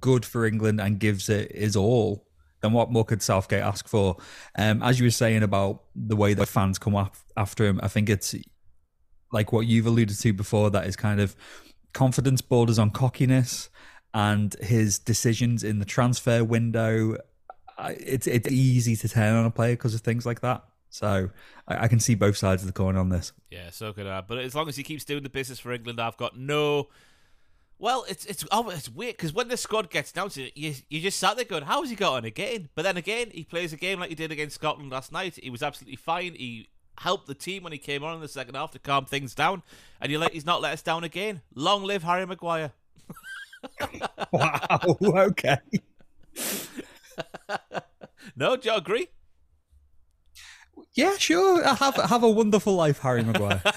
Speaker 2: good for England and gives it his all, then what more could Southgate ask for? Um, as you were saying about the way that fans come up after him, I think it's like what you've alluded to before. That is kind of confidence borders on cockiness, and his decisions in the transfer window. It's it's easy to turn on a player because of things like that. So I, I, can see both sides of the coin on this.
Speaker 1: Yeah, so could I. But as long as he keeps doing the business for England, I've got no well, it's it's oh, it's weird because when the squad gets down to it, you you just sat there going, "How has he got on again?" But then again, he plays a game like he did against Scotland last night. He was absolutely fine. He helped the team when he came on in the second half to calm things down, and you let he's not let us down again. Long live Harry Maguire.
Speaker 2: wow. Okay.
Speaker 1: no, do you agree?
Speaker 2: Yeah, sure. Have have a wonderful life, Harry Maguire.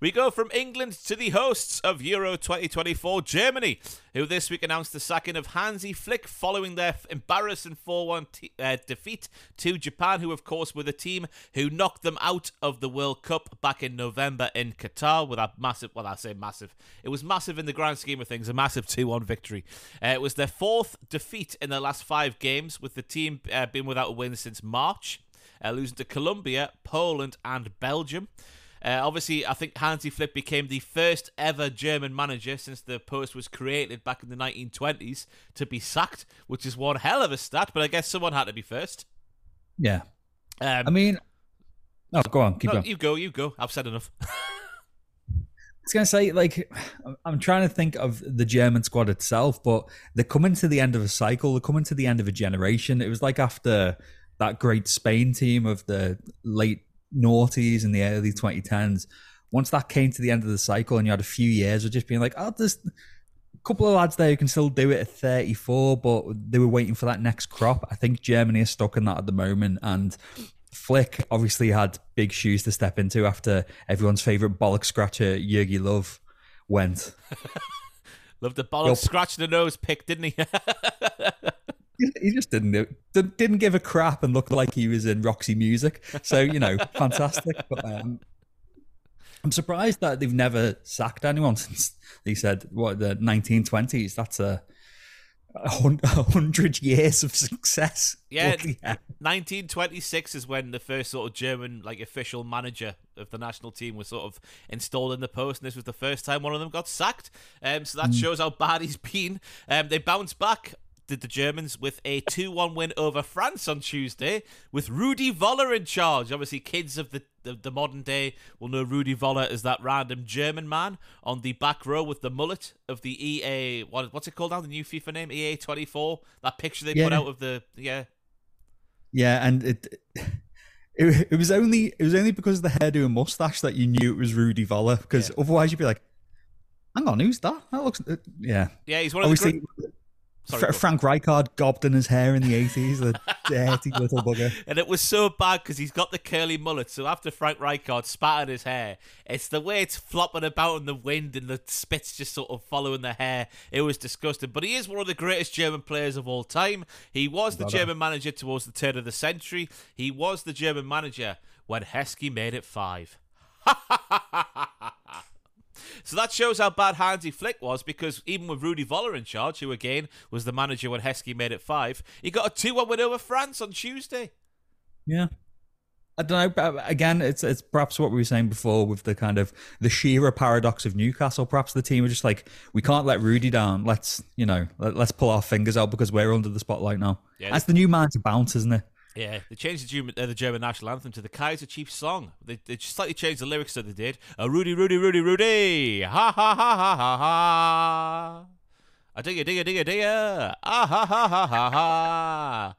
Speaker 1: We go from England to the hosts of Euro 2024, Germany, who this week announced the sacking of Hansi Flick following their embarrassing 4 1 t- uh, defeat to Japan, who, of course, were the team who knocked them out of the World Cup back in November in Qatar with a massive, well, I say massive, it was massive in the grand scheme of things, a massive 2 1 victory. Uh, it was their fourth defeat in their last five games, with the team uh, being without a win since March. Uh, losing to Colombia, Poland, and Belgium. Uh, obviously, I think Hansi Flick became the first ever German manager since the post was created back in the 1920s to be sacked, which is one hell of a stat. But I guess someone had to be first.
Speaker 2: Yeah. Um, I mean, oh, go on, keep
Speaker 1: no,
Speaker 2: going.
Speaker 1: You go, you go. I've said enough. I
Speaker 2: was going to say, like, I'm trying to think of the German squad itself, but they're coming to the end of a cycle. They're coming to the end of a generation. It was like after that great Spain team of the late noughties and the early 2010s, once that came to the end of the cycle and you had a few years of just being like, oh, there's a couple of lads there who can still do it at 34, but they were waiting for that next crop. I think Germany is stuck in that at the moment. And Flick obviously had big shoes to step into after everyone's favourite bollock scratcher, Jogi Löw, went.
Speaker 1: Loved the ball, scratch the nose pick, didn't he?
Speaker 2: he just didn't didn't give a crap and looked like he was in Roxy Music. So you know, fantastic. But um, I'm surprised that they've never sacked anyone since they said what the 1920s. That's a a hundred years of success.
Speaker 1: Yeah, 1926 is when the first sort of German like official manager of the national team was sort of installed in the post, and this was the first time one of them got sacked. Um, so that mm. shows how bad he's been. Um, they bounced back did the Germans with a 2 1 win over France on Tuesday with Rudi Völler in charge. Obviously, kids of the, the, the, modern day will know Rudi Völler as that random German man on the back row with the mullet of the EA. What, what's it called now? The new FIFA name? EA 24? That picture they yeah. put out of the. Yeah.
Speaker 2: Yeah, and it. It, it was only it was only because of the hairdo and mustache that you knew it was Rudi Völler because yeah. otherwise you'd be like, "Hang on, who's that? That looks uh, yeah."
Speaker 1: Yeah, he's one of Obviously, the.
Speaker 2: Sorry, Frank Rijkaard gobbed in his hair in the 80s, the dirty little bugger.
Speaker 1: And it was so bad because he's got the curly mullet. So after Frank Rijkaard spat on his hair, it's the way it's flopping about in the wind and the spits just sort of following the hair. It was disgusting. But he is one of the greatest German players of all time. He was the German manager towards the turn of the century. He was the German manager when Heskey made it five. So that shows how bad Hansi Flick was because even with Rudi Völler in charge, who again was the manager when Heskey made it five, he got a 2 1 win over France on Tuesday.
Speaker 2: Yeah. I don't know. Again, it's it's perhaps what we were saying before with the kind of the Shearer paradox of Newcastle. Perhaps the team are just like, we can't let Rudi down. Let's you know, let, us pull our fingers out because we're under the spotlight now. Yeah, That's the new man to bounce, isn't it?
Speaker 1: Yeah, they changed the German, uh, the German national anthem to the Kaiser Chiefs song. They, they slightly changed the lyrics that they did. Uh, Rudy, Rudy, Rudy, Rudy. Ha ha ha ha ha ha. A digga, digga, digga, digga. Ah ha ha ha ha ha.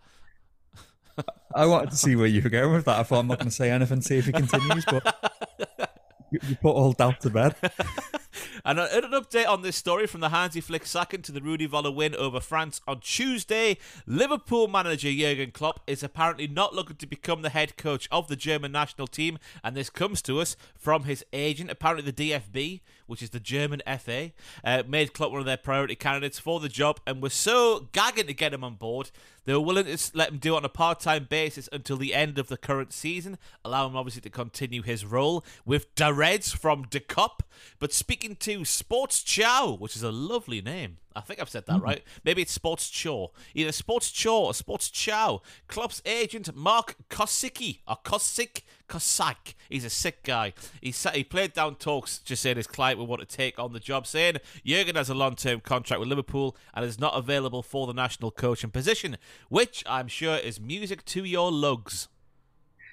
Speaker 2: I wanted to see where you were going with that. I thought I'm not going to say anything, see if he continues, but you, you put all doubt to bed.
Speaker 1: And an update on this story from the Hansi Flick second to the Rudi Völler win over France on Tuesday. Liverpool manager Jurgen Klopp is apparently not looking to become the head coach of the German national team, and this comes to us from his agent. Apparently, the DFB, which is the German FA, uh, made Klopp one of their priority candidates for the job and were so gagging to get him on board they were willing to let him do it on a part time basis until the end of the current season, allow him obviously to continue his role with Dareds from De Cup. But speaking to Sports Chow, which is a lovely name, I think I've said that mm-hmm. right. Maybe it's Sports Cho. Either Sports Cho or Sports Chow. Klopp's agent, Marc Kosicke, or Kosik, Kosak. He's a sick guy. He, he played down talks, just saying his client would want to take on the job, saying Jurgen has a long term contract with Liverpool and is not available for the national coaching position, which I'm sure is music to your lugs.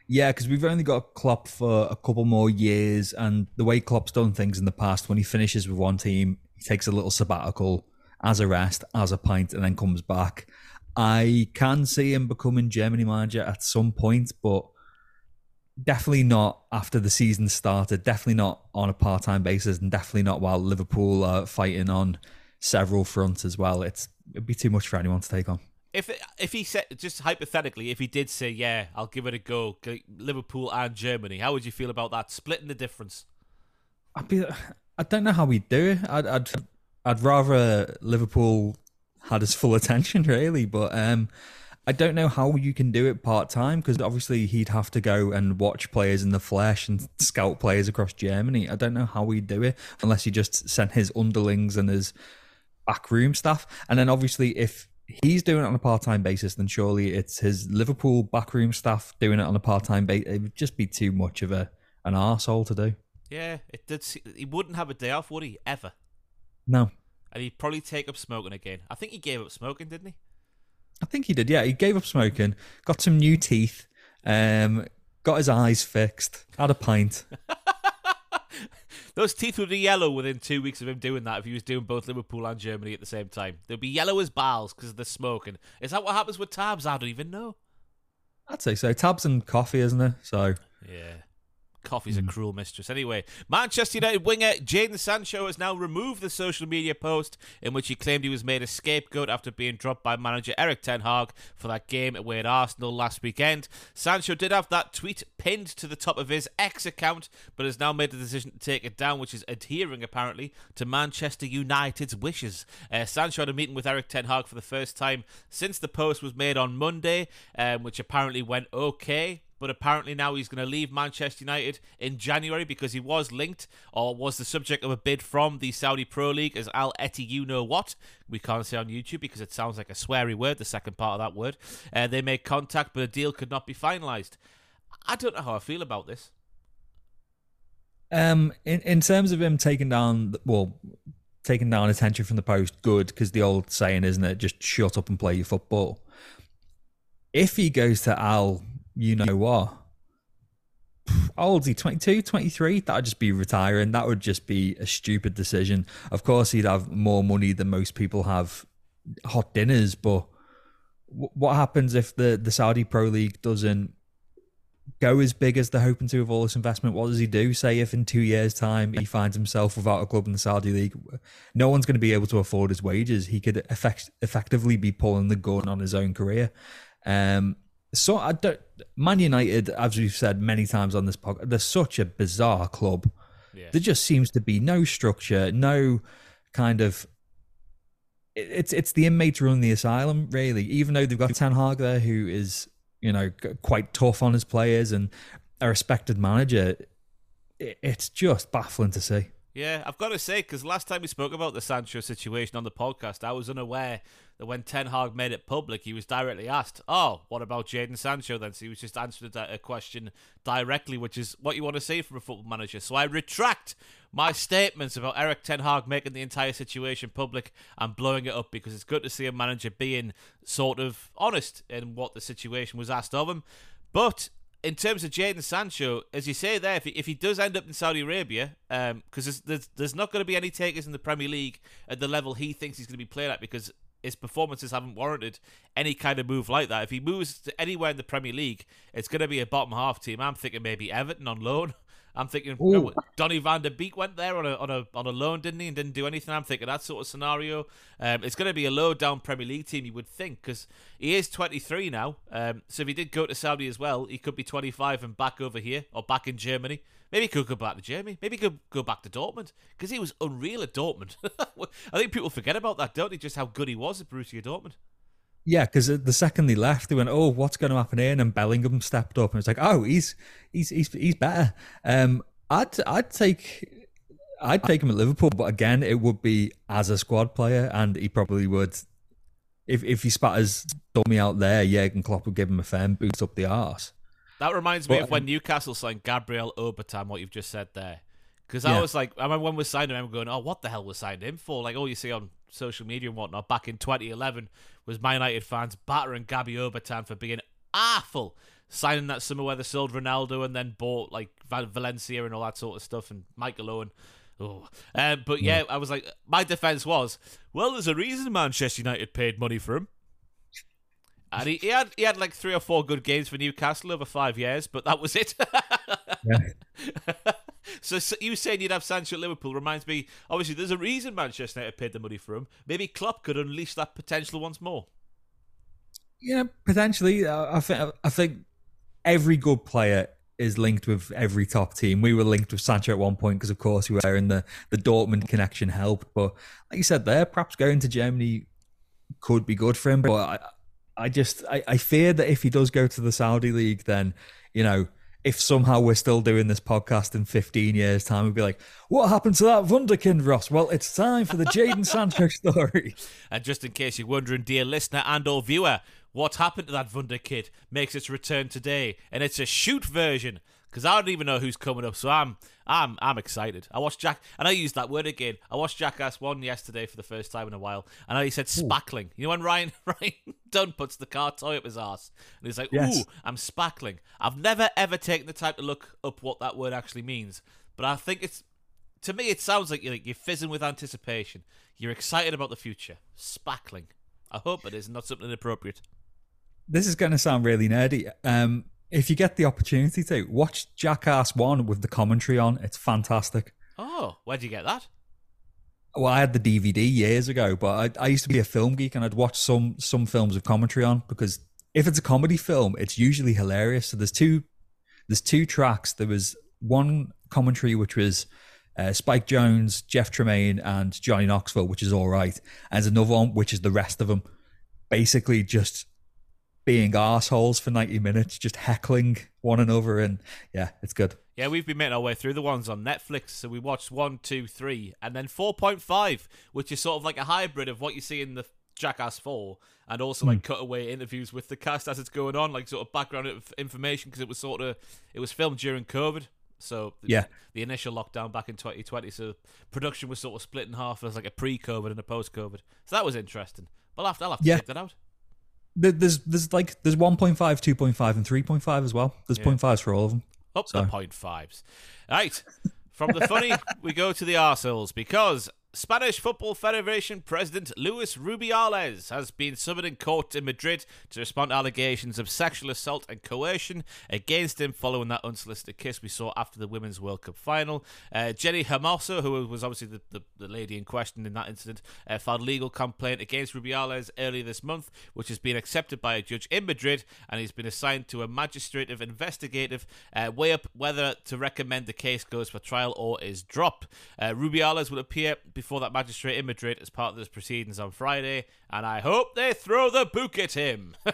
Speaker 2: Yeah, because we've only got Klopp for a couple more years, and the way Klopp's done things in the past, when he finishes with one team, he takes a little sabbatical as a rest, as a pint, and then comes back. I can see him becoming Germany manager at some point, but definitely not after the season started. Definitely not on a part time basis, and definitely not while Liverpool are fighting on several fronts as well. It's it'd be too much for anyone to take on.
Speaker 1: If if he said just hypothetically, if he did say, "Yeah, I'll give it a go," Liverpool and Germany, how would you feel about that? Splitting the difference.
Speaker 2: I'd be. I don't know how we'd do it. I'd, I'd I'd rather Liverpool had his full attention, really. But um, I don't know how you can do it part time because obviously he'd have to go and watch players in the flesh and scout players across Germany. I don't know how he'd do it unless he just sent his underlings and his backroom staff. And then obviously, if he's doing it on a part time basis, then surely it's his Liverpool backroom staff doing it on a part time basis. It would just be too much of a an arsehole to do.
Speaker 1: Yeah, it did. He wouldn't have a day off, would he? Ever.
Speaker 2: No.
Speaker 1: And he'd probably take up smoking again. I think he gave up smoking, didn't he?
Speaker 2: I think he did. Yeah, he gave up smoking, got some new teeth, um, got his eyes fixed, had a pint.
Speaker 1: Those teeth would be yellow within two weeks of him doing that if he was doing both Liverpool and Germany at the same time. They'd be yellow as bowels because of the smoking. Is that what happens with tabs? I don't even know.
Speaker 2: I'd say so. Tabs and coffee, isn't it? So
Speaker 1: yeah. Coffee's a cruel mistress. Anyway, Manchester United winger Jadon Sancho has now removed the social media post in which he claimed he was made a scapegoat after being dropped by manager Erik Ten Hag for that game away at Arsenal last weekend. Sancho did have that tweet pinned to the top of his X account, but has now made the decision to take it down, which is adhering apparently to Manchester United's wishes. Uh, Sancho had a meeting with Erik Ten Hag for the first time since the post was made on Monday, um, which apparently went okay but apparently now he's going to leave Manchester United in January because he was linked or was the subject of a bid from the Saudi Pro League as Al Etty, you know what. We can't say on YouTube because it sounds like a sweary word, the second part of that word. Uh, they made contact, but a deal could not be finalised. I don't know how I feel about this.
Speaker 2: Um, in in terms of him taking down, well, taking down attention from the post, good because the old saying, isn't it? Just shut up and play your football. If he goes to Al you know what? How old he? 22, 23? That would just be retiring. That would just be a stupid decision. Of course, he'd have more money than most people have hot dinners, but what happens if the, the Saudi Pro League doesn't go as big as they're hoping to with all this investment? What does he do? Say if in two years' time he finds himself without a club in the Saudi League, no one's going to be able to afford his wages. He could effect- effectively be pulling the gun on his own career. Um, so I don't. Man United, as we've said many times on this podcast, they're such a bizarre club. Yeah. There just seems to be no structure, no kind of. It's it's the inmates running the asylum, really. Even though they've got Ten Hag there, who is you know quite tough on his players and a respected manager, it's just baffling to see.
Speaker 1: Yeah, I've got to say, because last time we spoke about the Sancho situation on the podcast, I was unaware that when Ten Hag made it public, he was directly asked, "Oh, what about Jadon Sancho?" Then, so he was just answered a question directly, which is what you want to see from a football manager. So I retract my statements about Erik Ten Hag making the entire situation public and blowing it up because it's good to see a manager being sort of honest in what the situation was asked of him. But in terms of Jadon Sancho, as you say there, if he, if he does end up in Saudi Arabia, because um, there's, there's, there's not going to be any takers in the Premier League at the level he thinks he's going to be playing at because his performances haven't warranted any kind of move like that. If he moves to anywhere in the Premier League, it's going to be a bottom half team. I'm thinking maybe Everton on loan. I'm thinking Ooh. Donny van der Beek went there on a on a on a loan, didn't he, and didn't do anything. I'm thinking that sort of scenario. Um, it's going to be a low down Premier League team, you would think, because he is 23 now. Um, so if he did go to Saudi as well, he could be 25 and back over here or back in Germany. Maybe he could go back to Germany. Maybe he could go back to Dortmund because he was unreal at Dortmund. I think people forget about that, don't they? Just how good he was at Borussia Dortmund.
Speaker 2: Yeah, because the second they left, they went, "Oh, what's going to happen here?" And Bellingham stepped up, and it's like, "Oh, he's he's he's he's better." Um, I'd I'd take I'd take him at Liverpool, but again, it would be as a squad player, and he probably would. If if he spat his dummy out there, Jurgen Klopp would give him a firm boot up the arse.
Speaker 1: That reminds me but, of when Newcastle signed Gabriel Obertan, what you've just said there. Because I was like, I remember when we signed him, I'm going, oh, what the hell was signed him for? Like, all you see on social media and whatnot back in 2011 was Man United fans battering Gabby Obertan for being awful, signing that summer where they sold Ronaldo and then bought like Valencia and all that sort of stuff and Michael Owen. Oh, um, but yeah, I was like, my defense was, well, there's a reason Manchester United paid money for him. And he, he had he had like three or four good games for Newcastle over five years, but that was it. so, so, you saying you'd have Sancho at Liverpool reminds me. Obviously, there's a reason Manchester United paid the money for him. Maybe Klopp could unleash that potential once more.
Speaker 2: Yeah, potentially. I think I think every good player is linked with every top team. We were linked with Sancho at one point because, of course, we were in the the Dortmund connection helped. But like you said, there perhaps going to Germany could be good for him. But I, I just I, I fear that if he does go to the Saudi league, then you know if somehow we're still doing this podcast in 15 years' time, we'd be like, what happened to that Wunderkind, Ross? Well, it's time for the Jadon Sancho story.
Speaker 1: And just in case you're wondering, dear listener and or viewer, what happened to that Wunderkid makes its return today, and it's a shoot version because I don't even know who's coming up. So I'm I'm I'm excited. I watched Jack, and I used that word again. I watched Jackass One yesterday for the first time in a while, and I said spackling. You know when Ryan Ryan Dunn puts the car toy up his ass, and he's like, yes. "Ooh, I'm spackling." I've never ever taken the time to look up what that word actually means, but I think it's to me it sounds like you're, like you're fizzing with anticipation. You're excited about the future. Spackling. I hope it is not something inappropriate.
Speaker 2: This is going to sound really nerdy. Um, if you get the opportunity to watch Jackass One with the commentary on, it's fantastic.
Speaker 1: Oh, where'd you get that?
Speaker 2: Well, I had the DVD years ago, but I, I used to be a film geek and I'd watch some some films with commentary on because if it's a comedy film, it's usually hilarious. So there's two there's two tracks. There was one commentary which was uh, Spike Jonze, Jeff Tremaine, and Johnny Knoxville, which is all right. And there's another one which is the rest of them, basically just being assholes for 90 minutes, just heckling one another. And yeah, it's good.
Speaker 1: Yeah, we've been making our way through the ones on Netflix. So we watched one, two, three, and then 4.5, which is sort of like a hybrid of what you see in the Jackass 4 and also like hmm. cutaway interviews with the cast as it's going on, like sort of background information because it was sort of it was filmed during COVID. So
Speaker 2: yeah,
Speaker 1: the initial lockdown back in 2020, so production was sort of split in half as like a pre-COVID and a post-COVID. So that was interesting. But I'll have to, I'll have to
Speaker 2: Yeah.
Speaker 1: check that out.
Speaker 2: There's there's like there's 1.5, 2.5, and 3.5 as well. There's
Speaker 1: Yeah.
Speaker 2: point fives for all of them.
Speaker 1: Up
Speaker 2: So-
Speaker 1: the point fives. Right. From the funny, we go to the arseholes because Spanish Football Federation President Luis Rubiales has been summoned in court in Madrid to respond to allegations of sexual assault and coercion against him following that unsolicited kiss we saw after the Women's World Cup final. Uh, Jenni Hermoso, who was obviously the, the, the lady in question in that incident, uh, filed a legal complaint against Rubiales earlier this month, which has been accepted by a judge in Madrid, and he's been assigned to a magistrative investigative uh, up whether to recommend the case goes for trial or is dropped. Uh, Rubiales will appear before that magistrate in Madrid as part of those proceedings on Friday, and I hope they throw the book at him.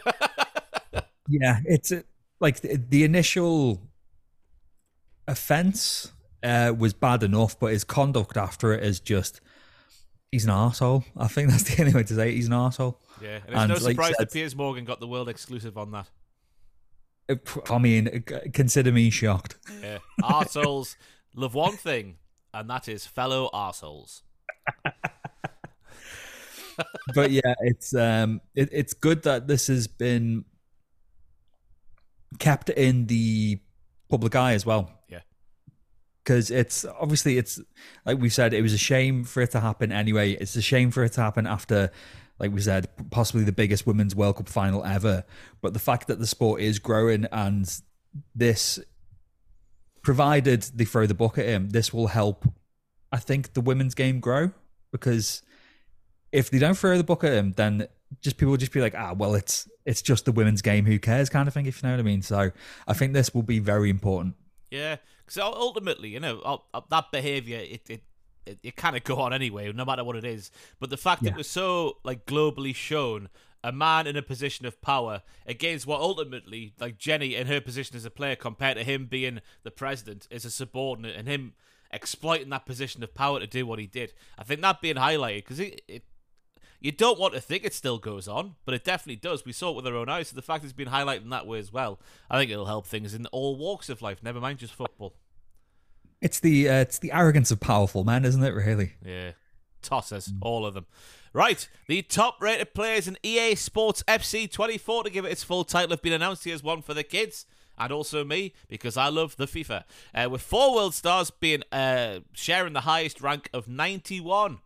Speaker 2: Yeah, it's uh, like the, the initial offense uh, was bad enough, but his conduct after it is just he's an asshole. I think that's the only way to say it. He's an asshole.
Speaker 1: yeah, and it's
Speaker 2: And
Speaker 1: no
Speaker 2: like
Speaker 1: surprise
Speaker 2: said-
Speaker 1: that Piers Morgan got the world exclusive on that.
Speaker 2: I mean, consider me shocked.
Speaker 1: Yeah. Arseholes love one thing, and that is fellow arseholes.
Speaker 2: But yeah, it's um, it, it's good that this has been kept in the public eye as well.
Speaker 1: Yeah.
Speaker 2: because it's obviously it's like we said, it was a shame for it to happen anyway. It's a shame for it to happen after, like we said, possibly the biggest women's World Cup final ever. But the fact that the sport is growing and this, provided they throw the book at him, this will help. I think the women's game grow because if they don't throw the book at him, then just people will just be like, ah, well, it's it's just the women's game. Who cares? Kind of thing, if you know what I mean. So I think this will be very important.
Speaker 1: Yeah, because ultimately, you know, uh, that behavior it it it, it kind of go on anyway, no matter what it is. But the fact
Speaker 2: Yeah.
Speaker 1: it was so like globally shown, a man in a position of power against what ultimately, like Jenni in her position as a player, compared to him being the president, is a subordinate, and him exploiting that position of power to do what he did. I think that being highlighted because it. it you don't want to think it still goes on, but it definitely does. We saw it with our own eyes. So the fact it's been highlighted in that way as well, I think it'll help things in all walks of life. Never mind just football.
Speaker 2: It's the uh, it's the arrogance of powerful men, isn't it? Really.
Speaker 1: Yeah. Tossers, all of them. Right, the top rated players in EA Sports FC 24 to give it its full title have been announced. Here's one for the kids. And also me, because I love the FIFA. Uh, with four world stars being uh, sharing the highest rank of 91.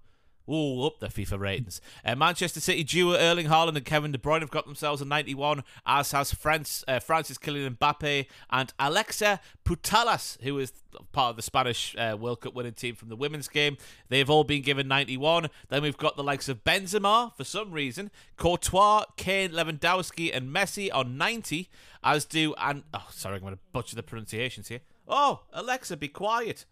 Speaker 1: Ooh, up the FIFA ratings. Uh, Manchester City duo Erling Haaland and Kevin De Bruyne have got themselves a 91, as has France, uh, Francis Kylian Mbappe and Alexia Putellas, who is part of the Spanish uh, World Cup winning team from the women's game. They've all been given 91. Then we've got the likes of Benzema, for some reason, Courtois, Kane, Lewandowski, and Messi on 90, as do, and, oh, sorry, I'm going to butcher the pronunciations here. Oh, Alexa, be quiet.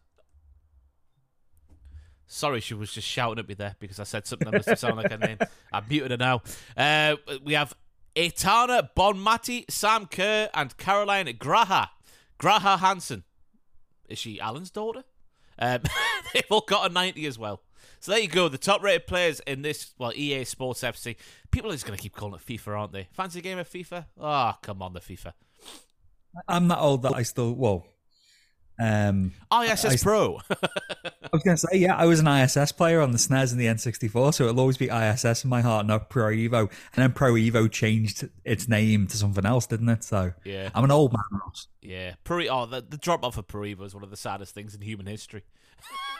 Speaker 1: Sorry, she was just shouting at me there because I said something that must have sounded like her name. I've muted her now. Uh, we have Aitana Bonmati, Sam Kerr, and Caroline Graham. Graham Hansen. Is she Alan's daughter? Um, they've all got a 90 as well. So there you go. The top rated players in this, well, EA Sports FC. People are just going to keep calling it FIFA, aren't they? Fancy game of FIFA? Ah, come on, the FIFA.
Speaker 2: I'm that old that I still well. Um,
Speaker 1: ISS
Speaker 2: I-
Speaker 1: Pro.
Speaker 2: I was gonna say yeah, I was an ISS player on the SNES and the N64, so it'll always be ISS in my heart, not Pro Evo. And then Pro Evo changed its name to something else, didn't it? So
Speaker 1: yeah.
Speaker 2: I'm an old man, Ross.
Speaker 1: Yeah, Pro. Oh, the, the drop off of Pro Evo is one of the saddest things in human history.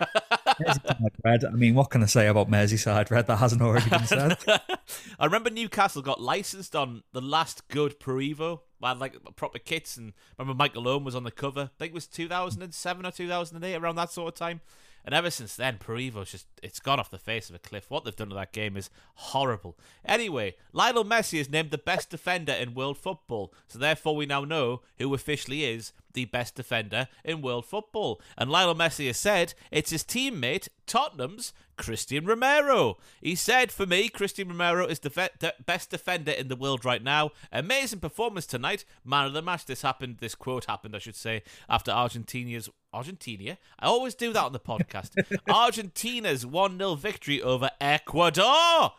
Speaker 2: Red. I mean, what can I say about Merseyside Red that hasn't already been said?
Speaker 1: I remember Newcastle got licensed on the last good Pro Evo. Had like proper kits, and remember Michael Owen was on the cover. I think it was 2007 or 2008, around that sort of time. And ever since then, Pro Evo's just it's gone off the face of a cliff. What they've done to that game is horrible. Anyway, Lionel Messi is named the best defender in world football, so therefore we now know who officially is the best defender in world football. And Lionel Messi has said it's his teammate Tottenham's Christian Romero. He said, For me, Christian Romero is the ve- best defender in the world right now. Amazing performance tonight. Man of the match. This happened, this quote happened, I should say, after Argentina's. Argentina? I always do that on the podcast. Argentina's 1 0 victory over Ecuador.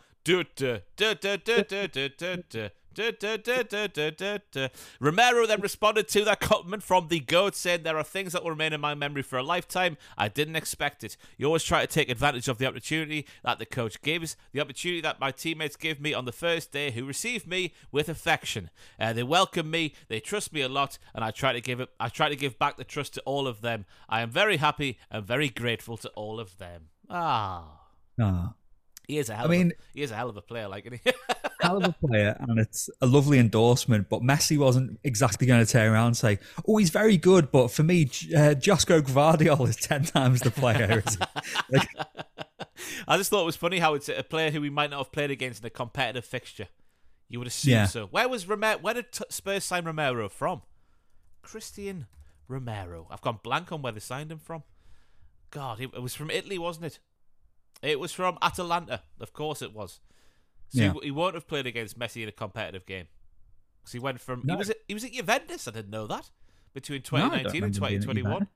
Speaker 1: Romero then responded to that compliment from the GOAT, saying, There are things that will remain in my memory for a lifetime. I didn't expect it. You always try to take advantage of the opportunity that the coach gives, the opportunity that my teammates gave me on the first day, who received me with affection. Uh, they welcome me, they trust me a lot, and I try to give it. I try to give back the trust to all of them. I am very happy and very grateful to all of them. Ah.
Speaker 2: Ah.
Speaker 1: He is a hell I mean, a, he is a hell of a player, like isn't he?
Speaker 2: hell of a player, and it's a lovely endorsement. But Messi wasn't exactly going to turn around and say, "Oh, he's very good," but for me, uh, Gvardiol is ten times the player. like,
Speaker 1: I just thought it was funny how it's a player who we might not have played against in a competitive fixture. You would assume yeah. so. Where was Romero? Where did Spurs sign Romero from? Christian Romero. I've gone blank on where they signed him from. God, it was from Italy, wasn't it? It was from Atalanta. Of course it was. So yeah. he, he, won't have played against Messi in a competitive game. Because he went from no. he was at, he was at Juventus. I didn't know that between 2019 no, and 2021.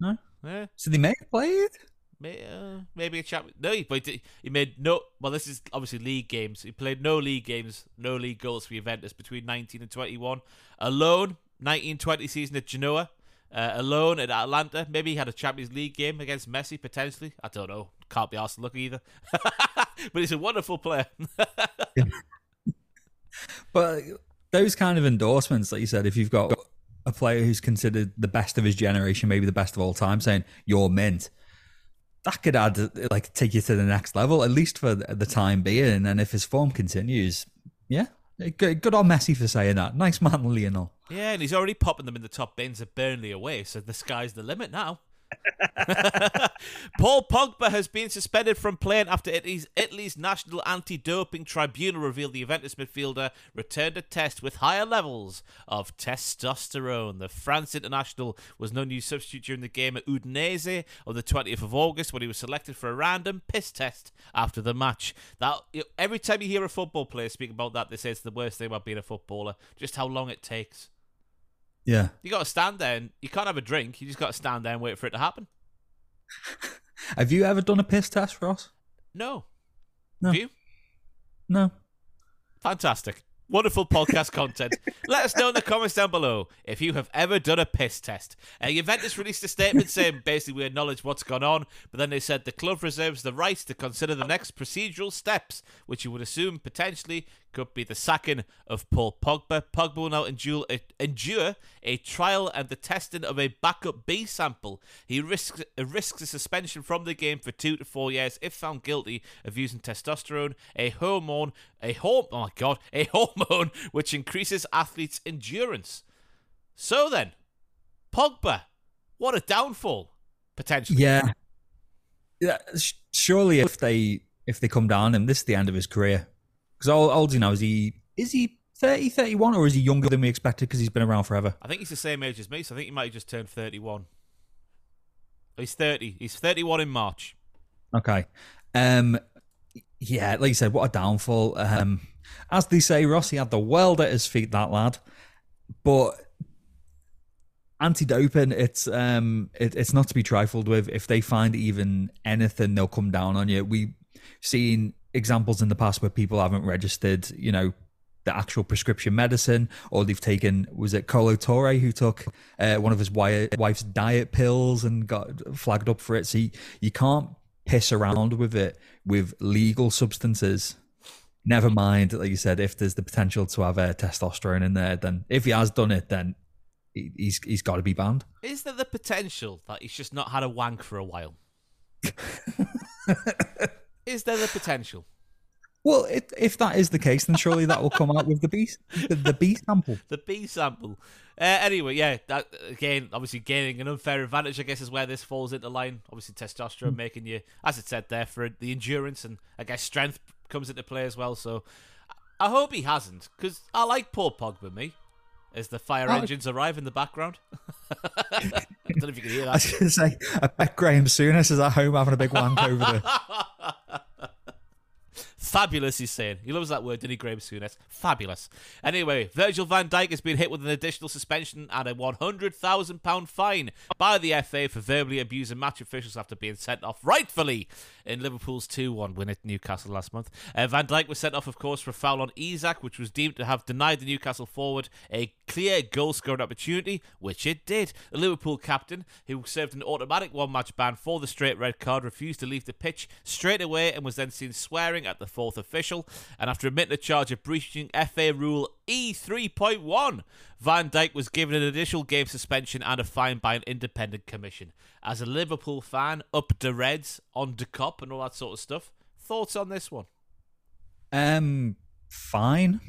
Speaker 2: No. Yeah. So they may have played.
Speaker 1: May, uh, maybe a chat. No, he, played. he made no. Well, this is obviously league games. He played no league games, no league goals for Juventus between 19 and 21. Alone, 1920 season at Genoa. Uh, alone at Atalanta. Maybe he had a Champions League game against Messi potentially. I don't know can't be asked to look either. but he's a wonderful player.
Speaker 2: but those kind of endorsements, like you said, if you've got a player who's considered the best of his generation, maybe the best of all time, saying you're mint, that could add like take you to the next level, at least for the time being. And if his form continues, yeah, good, good on Messi for saying that. Nice man, Lionel.
Speaker 1: Yeah, and he's already popping them in the top bins at Burnley away, so the sky's the limit now. Paul Pogba has been suspended from playing after Italy's, Italy's National Anti-Doping Tribunal revealed the Juventus midfielder returned a test with higher levels of testosterone. The France international was no new substitute during the game at Udinese on the 20th of August when he was selected for a random piss test after the match. That every time you hear a football player speak about that, they say it's the worst thing about being a footballer. Just how long it takes.
Speaker 2: Yeah.
Speaker 1: You got to stand there and you can't have a drink. You just got to stand there and wait for it to happen.
Speaker 2: have you ever done a piss test, Ross?
Speaker 1: No.
Speaker 2: No.
Speaker 1: Have you?
Speaker 2: No.
Speaker 1: Fantastic. Wonderful podcast content. Let us know in the comments down below if you have ever done a piss test. Uh, Juventus released a statement saying basically we acknowledge what's gone on, but then they said the club reserves the right to consider the next procedural steps, which you would assume potentially could be the sacking of Paul Pogba. Pogba will now endure, endure a trial and the testing of a backup B sample. He risks uh, risks a suspension from the game for two to four years if found guilty of using testosterone, a hormone, a horm- oh my god, a hormone which increases athletes' endurance. So then, Pogba, what a downfall potentially.
Speaker 2: Yeah. Yeah, surely if they if they come down and this is the end of his career because how old is he now? Is he is he 30, 31, or is he younger than we expected because he's been around forever?
Speaker 1: I think he's the same age as me, so I think he might have just turned 31. He's 30. He's 31 in March.
Speaker 2: Okay. Um, yeah, like you said, what a downfall. Um, as they say, Rossi had the world at his feet, that lad. But anti-doping, it's um, it, it's not to be trifled with. If they find even anything, they'll come down on you. We've seen examples in the past where people haven't registered, you know, the actual prescription medicine, or they've taken was it Kolo Touré who took uh, one of his wife's diet pills and got flagged up for it. So you, you can't piss around with it with legal substances. Never mind, like you said, if there's the potential to have uh, testosterone in there, then if he has done it, then he, he's he's got to be banned.
Speaker 1: Is there the potential that he's just not had a wank for a while? is there the potential?
Speaker 2: Well, it, if that is the case, then surely that will come out with the B the, the B sample.
Speaker 1: The B sample. Uh, anyway, yeah, that again, obviously gaining an unfair advantage, I guess, is where this falls into line. Obviously, testosterone making you, as it said there, for the endurance and I guess strength comes into play as well. So I hope he hasn't, because I like Paul Pogba, me, as the fire
Speaker 2: Oh.
Speaker 1: engines arrive in the background. I don't know if you can hear that.
Speaker 2: I was going to say, I bet Graham Souness is at home having a big wank over there.
Speaker 1: Fabulous, he's saying. He loves that word, didn't he, Graham Souness? Fabulous. Anyway, Virgil van Dijk has been hit with an additional suspension and a £100,000 fine by the FA for verbally abusing match officials after being sent off rightfully in Liverpool's 2 1 win at Newcastle last month. Uh, van Dijk was sent off, of course, for a foul on Isaac, which was deemed to have denied the Newcastle forward a clear goal scoring opportunity, which it did. The Liverpool captain, who served an automatic one match ban for the straight red card, refused to leave the pitch straight away and was then seen swearing at the fourth official. And after admitting a charge of breaching FA Rule E3.1, Van Dijk was given an initial game suspension and a fine by an independent commission. As a Liverpool fan, up the Reds, on the Kop, and all that sort of stuff. Thoughts on this one?
Speaker 2: Um, fine.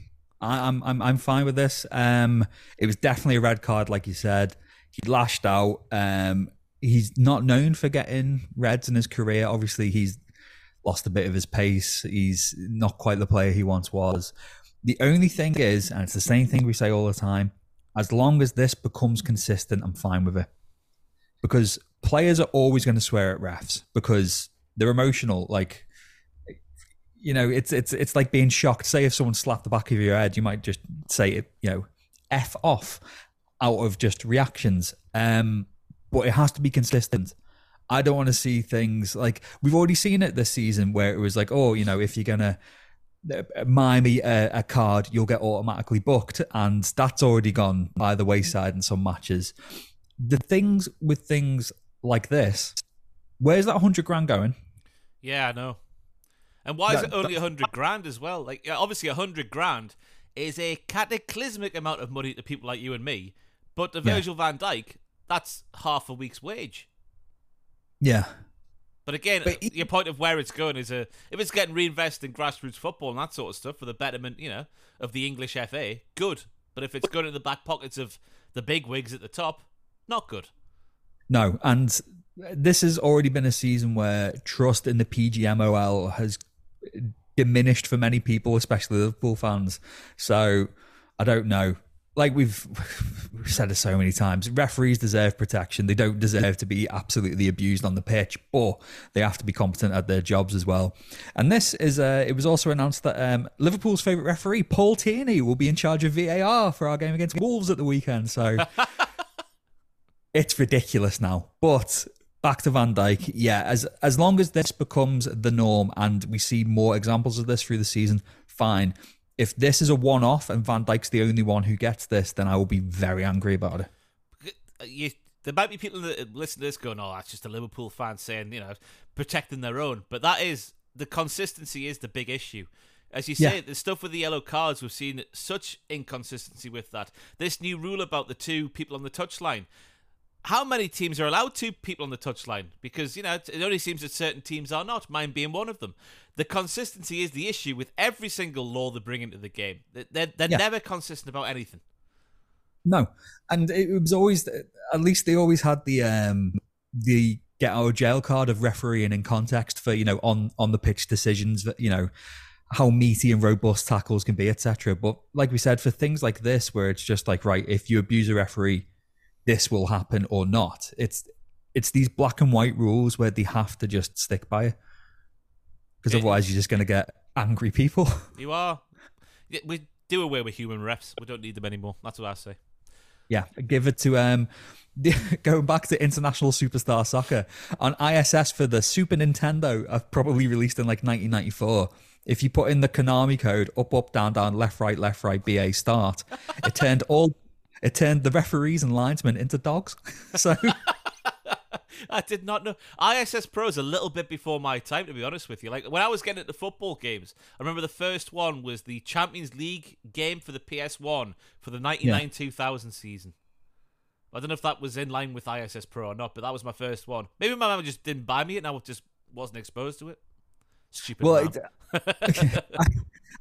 Speaker 2: I, I'm I'm I'm fine with this. Um, it was definitely a red card, like you said. He lashed out. Um, he's not known for getting reds in his career. Obviously, he's lost a bit of his pace. He's not quite the player he once was. The only thing is, and it's the same thing we say all the time, as long as this becomes consistent, I'm fine with it. Because players are always going to swear at refs because they're emotional. Like, you know, it's it's it's like being shocked. Say if someone slapped the back of your head, you might just say it, you know, f off out of just reactions. Um, but it has to be consistent. I don't want to see things like we've already seen it this season where it was like, oh, you know, if you're gonna Uh, mime a, a card, you'll get automatically booked, and that's already gone by the wayside in some matches. The things with things like this, where's that hundred grand going?
Speaker 1: Yeah, I know. And why is it only a hundred grand as well? Like, obviously, a hundred grand is a cataclysmic amount of money to people like you and me. But to
Speaker 2: Yeah.
Speaker 1: Virgil van Dijk, that's half a week's wage.
Speaker 2: Yeah,
Speaker 1: But again,
Speaker 2: But
Speaker 1: your point of where it's going is a if it's getting reinvested in grassroots football and that sort of stuff for the betterment, you know, of the English FA, good. But if it's going in the back pockets of the big wigs at the top, not good.
Speaker 2: No, and this has already been a season where trust in the PGMOL has diminished for many people, especially Liverpool fans. So I don't know. Like we've, we've said it so many times, referees deserve protection. They don't deserve to be absolutely abused on the pitch, but they have to be competent at their jobs as well. And this is, uh, it was also announced that um, Liverpool's favourite referee, Paul Tierney, will be in charge of VAR for our game against Wolves at the weekend. So it's ridiculous now. But back to Van Dijk, yeah, as as long as this becomes the norm and we see more examples of this through the season, fine. If this is a one off and Van Dijk's the only one who gets this, then I will be very angry about it.
Speaker 1: you, there might be people that listen to this going, "Oh, that's just a Liverpool fan saying, you know, protecting their own." But that is the consistency is the big issue. As you say,
Speaker 2: Yeah.
Speaker 1: the stuff with the yellow cards, we've seen such inconsistency with that. This new rule about the two people on the touchline. How many teams are allowed two people on the touchline? Because you know it only seems that certain teams are not. Mine being one of them. The consistency is the issue with every single law they bring into the game. They- They're, they're
Speaker 2: Yeah.
Speaker 1: never consistent about anything.
Speaker 2: No, and it was always at least they always had the um the get out of jail card of refereeing in context for you know on on the pitch decisions that you know how meaty and robust tackles can be, etc. But like we said, for things like this, where it's just like right, if you abuse a referee, this will happen or not. It's it's these black and white rules where they have to just stick by it, because otherwise you're just going to get angry people.
Speaker 1: You are. We do away with human refs. We don't need them anymore. That's what I say.
Speaker 2: Yeah, give it to um going back to international superstar soccer on ISS for the Super Nintendo. I've probably released in like 1994. If you put in the Konami code up up down down left right left right BA start, it turned all it turned the referees and linesmen into dogs. So
Speaker 1: I did not know. ISS Pro is a little bit before my time, to be honest with you. Like when I was getting into football games, I remember the first one was the Champions League game for the PS1 for the 99 2000 season. I don't know if that was in line with ISS Pro or not, but that was my first one. Maybe my mum just didn't buy me it, and I just wasn't exposed to it. Stupid.
Speaker 2: Well, it,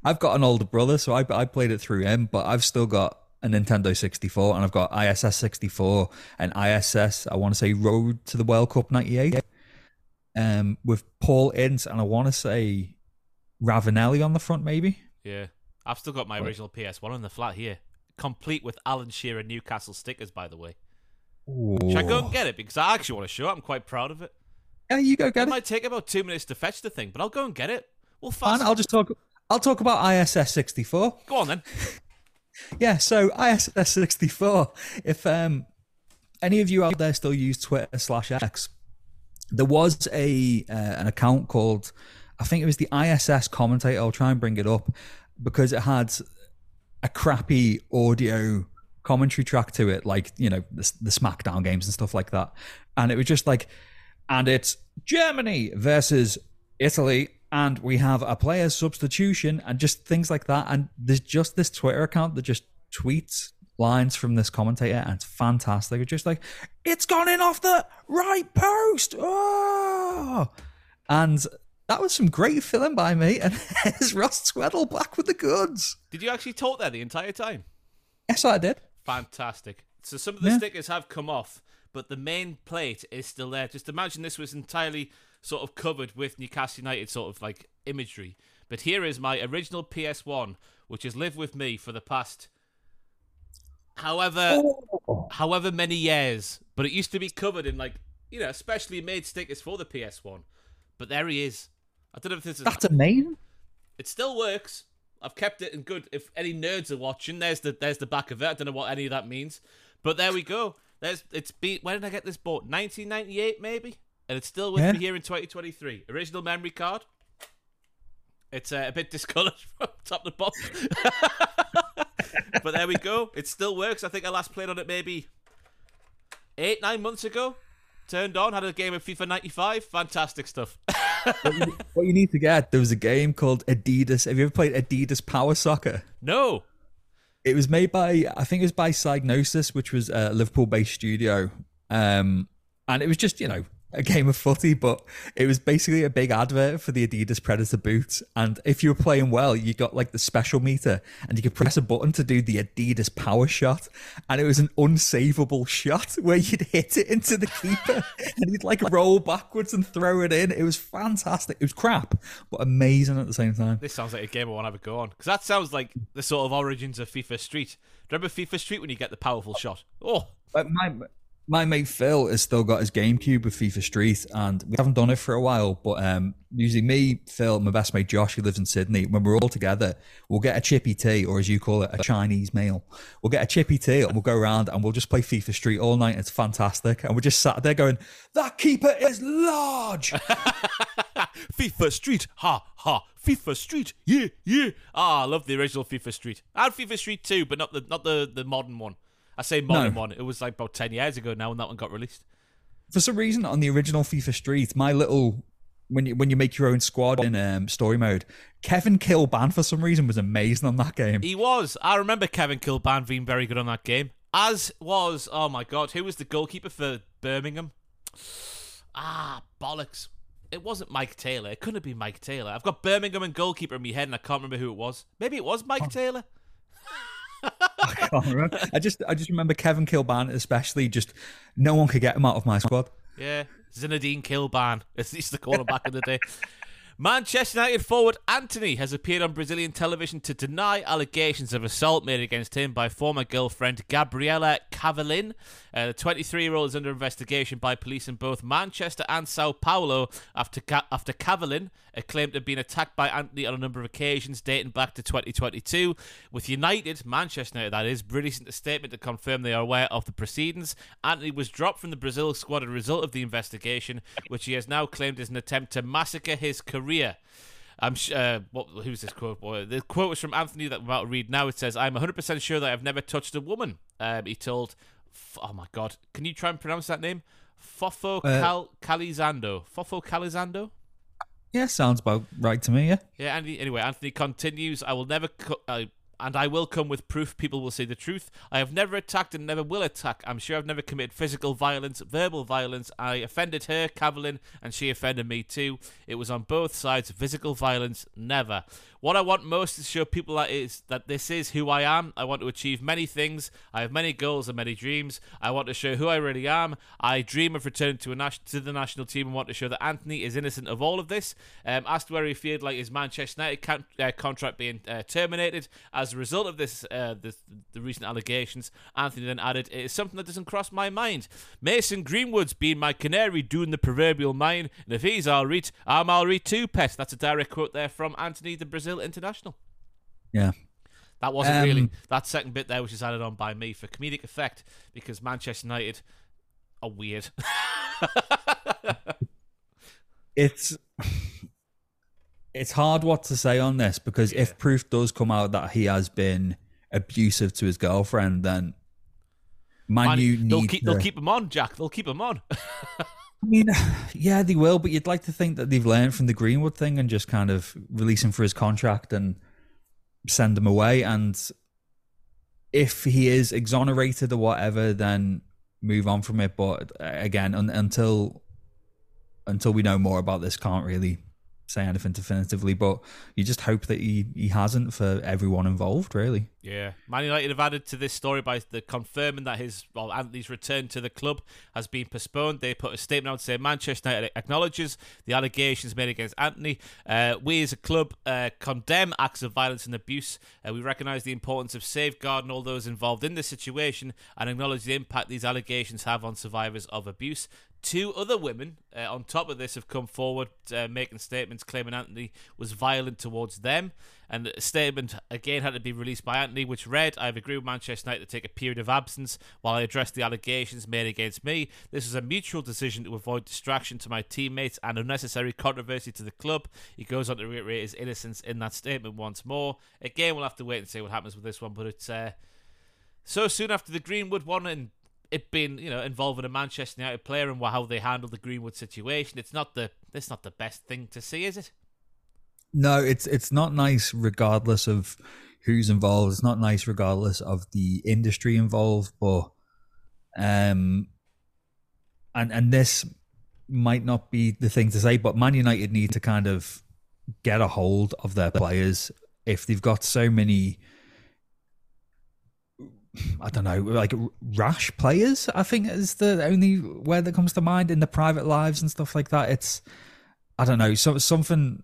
Speaker 2: I, have got an older brother, so I, I played it through him, but I've still got a Nintendo 64, and I've got ISS 64 and ISS. I want to say Road to the World Cup '98, um, with Paul Ince, and I want to say Ravanelli on the front, maybe.
Speaker 1: yeah, I've still got my original PS1 in the flat here, complete with Alan Shearer Newcastle stickers, by the way. Should I go and get it? Because I actually want to show it. I'm quite proud of it.
Speaker 2: Yeah, you go get it.
Speaker 1: It might take about two minutes to fetch the thing, but I'll go and get it. We'll
Speaker 2: Fine. I'll just talk. I'll talk about ISS 64.
Speaker 1: Go on then.
Speaker 2: Yeah, so ISS 64. If um, any of you out there still use Twitter slash X, there was a uh, an account called, I think it was the ISS commentator. I'll try and bring it up because it had a crappy audio commentary track to it, like you know the, the SmackDown games and stuff like that, and it was just like, and it's Germany versus Italy, and we have a player substitution and just things like that. And there's just this Twitter account that just tweets lines from this commentator, and it's fantastic. It's just like, it's gone in off the right post. Oh! And that was some great filling by me. And there's Ross Tweddell back with the goods.
Speaker 1: Did you actually talk there the entire time?
Speaker 2: Yes, I did.
Speaker 1: Fantastic. So some of the
Speaker 2: Yeah.
Speaker 1: stickers have come off, but the main plate is still there. Just imagine this was entirely sort of covered with Newcastle United sort of like imagery. But here is my original PS1, which has lived with me for the past however however many years. But it used to be covered in like you know, specially made stickers for the PS1. But there he is. I don't know if this is
Speaker 2: That's amazing.
Speaker 1: it still works. I've kept it in good. If any nerds are watching, there's the there's the back of it. I don't know what any of that means, but there we go. There's it's be. When did I get this bought? 1998 maybe, and it's still with
Speaker 2: Yeah.
Speaker 1: me here in 2023. Original memory card. It's uh, a bit discoloured from top to bottom, but there we go. It still works. I think I last played on it maybe eight nine months ago. Turned on, had a game of FIFA 95. Fantastic stuff.
Speaker 2: what, you, what you need to get, there was a game called Adidas. Have you ever played Adidas Power Soccer?
Speaker 1: no,
Speaker 2: It was made by, I think it was by Psygnosis, which was a Liverpool based studio. Um, and it was just, you know, a game of footy, but it was basically a big advert for the Adidas Predator boots. And if you were playing well, you got like the special meter and you could press a button to do the Adidas power shot. And it was an unsavable shot where you'd hit it into the keeper and he'd like roll backwards and throw it in. It was fantastic. It was crap, but amazing at the same time.
Speaker 1: This sounds like a game I want to have a go on because that sounds like the sort of origins of FIFA Street. Remember FIFA Street when you get the powerful shot? Oh,
Speaker 2: But my my mate Phil has still got his GameCube with FIFA Street, and we haven't done it for a while. But um, usually me, Phil, my best mate Josh, who lives in Sydney, when we're all together, we'll get a chippy tea, or as you call it, a Chinese meal. We'll get a chippy tea, and we'll go around and we'll just play FIFA Street all night. It's fantastic, and we're just sat there going, "That keeper is large."
Speaker 1: FIFA Street, ha ha. FIFA Street, yeah yeah. Ah, I love the original FIFA Street. I had FIFA Street too, but not the not the the modern one. I say modern
Speaker 2: No.
Speaker 1: one. It was like about ten years ago now when that one got released.
Speaker 2: for some reason, on the original FIFA Street, my little when you when you make your own squad in um, story mode, Kevin Kilbane for some reason was amazing on that game.
Speaker 1: He was. I remember Kevin Kilbane being very good on that game. As was, oh my god, who was the goalkeeper for Birmingham? Ah, bollocks. It wasn't Maik Taylor. It couldn't have been Maik Taylor. I've got Birmingham and goalkeeper in my head and I can't remember who it was. Maybe it was Maik Taylor.
Speaker 2: I can't remember. I just I just remember Kevin Kilbane, especially just no one could get him out of my squad.
Speaker 1: Yeah, Zinedine Kilbane. As they used to back the day. Manchester United forward Antony has appeared on Brazilian television to deny allegations of assault made against him by former girlfriend Gabriela Cavalin. Uh, the 23-year-old is under investigation by police in both Manchester and Sao Paulo after after Cavalin uh, claimed to have been attacked by Antony on a number of occasions dating back to 2022. With United, Manchester United that is, releasing a statement to confirm they are aware of the proceedings. Antony was dropped from the Brazil squad as a result of the investigation, which he has now claimed is an attempt to massacre his career. I'm sh- uh, what? Who's this quote? Boy, the quote was from Antony that I'm about to read now. It says, "I'm 100 percent sure that I've never touched a woman." Um, he told, "Oh my God, can you try and pronounce that name?" Fofo
Speaker 2: Uh,
Speaker 1: Cal- Calizando. Fofo Calizando.
Speaker 2: Yeah, sounds about right to me. Yeah,
Speaker 1: Yeah, Andy. Anyway, Antony continues. I will never. I, and I will come with proof people will see the truth. I have never attacked and never will attack. I'm sure I've never committed physical violence, verbal violence. I offended her, Cavalin, and she offended me too. It was on both sides. Physical violence, never. What I want most is to show people that is that this is who I am. I want to achieve many things. I have many goals and many dreams. I want to show who I really am. I dream of returning to a nas- to the national team and want to show that Antony is innocent of all of this. Um, asked where he feared like his Manchester United con- uh, contract being uh, terminated as a result of this, uh, this, the recent allegations. Antony then added, "It is something that doesn't cross my mind. Mason Greenwood's been my canary doing the proverbial mine, and if he's all right, I'm all right too, pet." That's a direct quote there from Antony the Brazil international.
Speaker 2: Yeah.
Speaker 1: That wasn't
Speaker 2: Um,
Speaker 1: really that second bit there, which is added on by me for comedic effect because Manchester United are weird.
Speaker 2: it's it's hard what to say on this because
Speaker 1: Yeah.
Speaker 2: if proof does come out that he has been abusive to his girlfriend, then Man,
Speaker 1: Man, they'll keep
Speaker 2: to-
Speaker 1: they'll keep him on, Jack. They'll keep him on.
Speaker 2: I mean, yeah, they will, but you'd like to think that they've learned from the Greenwood thing and just kind of release him for his contract and send him away. And if he is exonerated or whatever, then move on from it. But uh, again, un- until until we know more about this, can't really say anything definitively. But you just hope that he he hasn't for everyone involved, really.
Speaker 1: Yeah, Man United have added to this story by the confirming that his well Antony's return to the club has been postponed. They put a statement out saying Manchester United acknowledges the allegations made against Antony. Uh, we as a club uh, condemn acts of violence and abuse. Uh, we recognise the importance of safeguarding all those involved in this situation and acknowledge the impact these allegations have on survivors of abuse. Two other women, uh, on top of this, have come forward uh, making statements claiming Antony was violent towards them. And a statement again had to be released by Antony, which read, I have agreed with Manchester United to take a period of absence while I address the allegations made against me. This is a mutual decision to avoid distraction to my teammates and unnecessary controversy to the club. He goes on to reiterate his innocence in that statement once more. Again, we'll have to wait and see what happens with this one, but it's uh, so soon after the Greenwood one and it being you know involving a Manchester United player and how they handled the Greenwood situation. It's not the it's not the best thing to see, is it?
Speaker 2: No, it's it's not nice regardless of who's involved. It's not nice regardless of the industry involved, but um and and this might not be the thing to say, but Man United need to kind of get a hold of their players if they've got so many I don't know, like rash players, I think is the only word that comes to mind in the private lives and stuff like that. It's I don't know, so something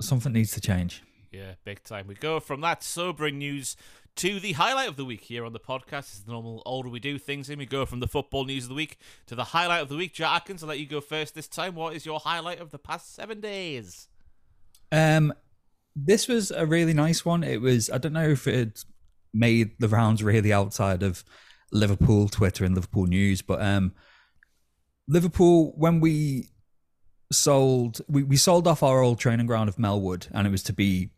Speaker 2: something needs to change.
Speaker 1: Yeah, big time. We go from that sobering news to the highlight of the week here on the podcast. It's the normal older we do things, and we go from the football news of the week to the highlight of the week. Jack Atkins, I'll let you go first this time. What is your highlight of the past seven days?
Speaker 2: Um, this was a really nice one. It was I don't know if it made the rounds really outside of Liverpool Twitter and Liverpool news, but um, Liverpool when we sold we, we sold off our old training ground of Melwood and it was to be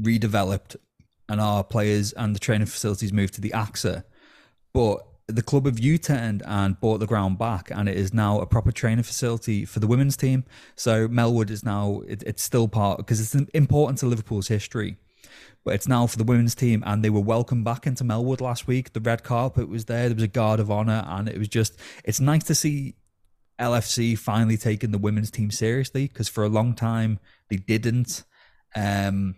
Speaker 2: redeveloped and our players and the training facilities moved to the AXA. But the club have U-turned and bought the ground back, and it is now a proper training facility for the women's team. So Melwood is now it, it's still part because it's important to Liverpool's history, but it's now for the women's team, and they were welcomed back into Melwood last week. The red carpet was there. There was a guard of honor, and it was just it's nice to see LFC finally taking the women's team seriously because for a long time they didn't. Um,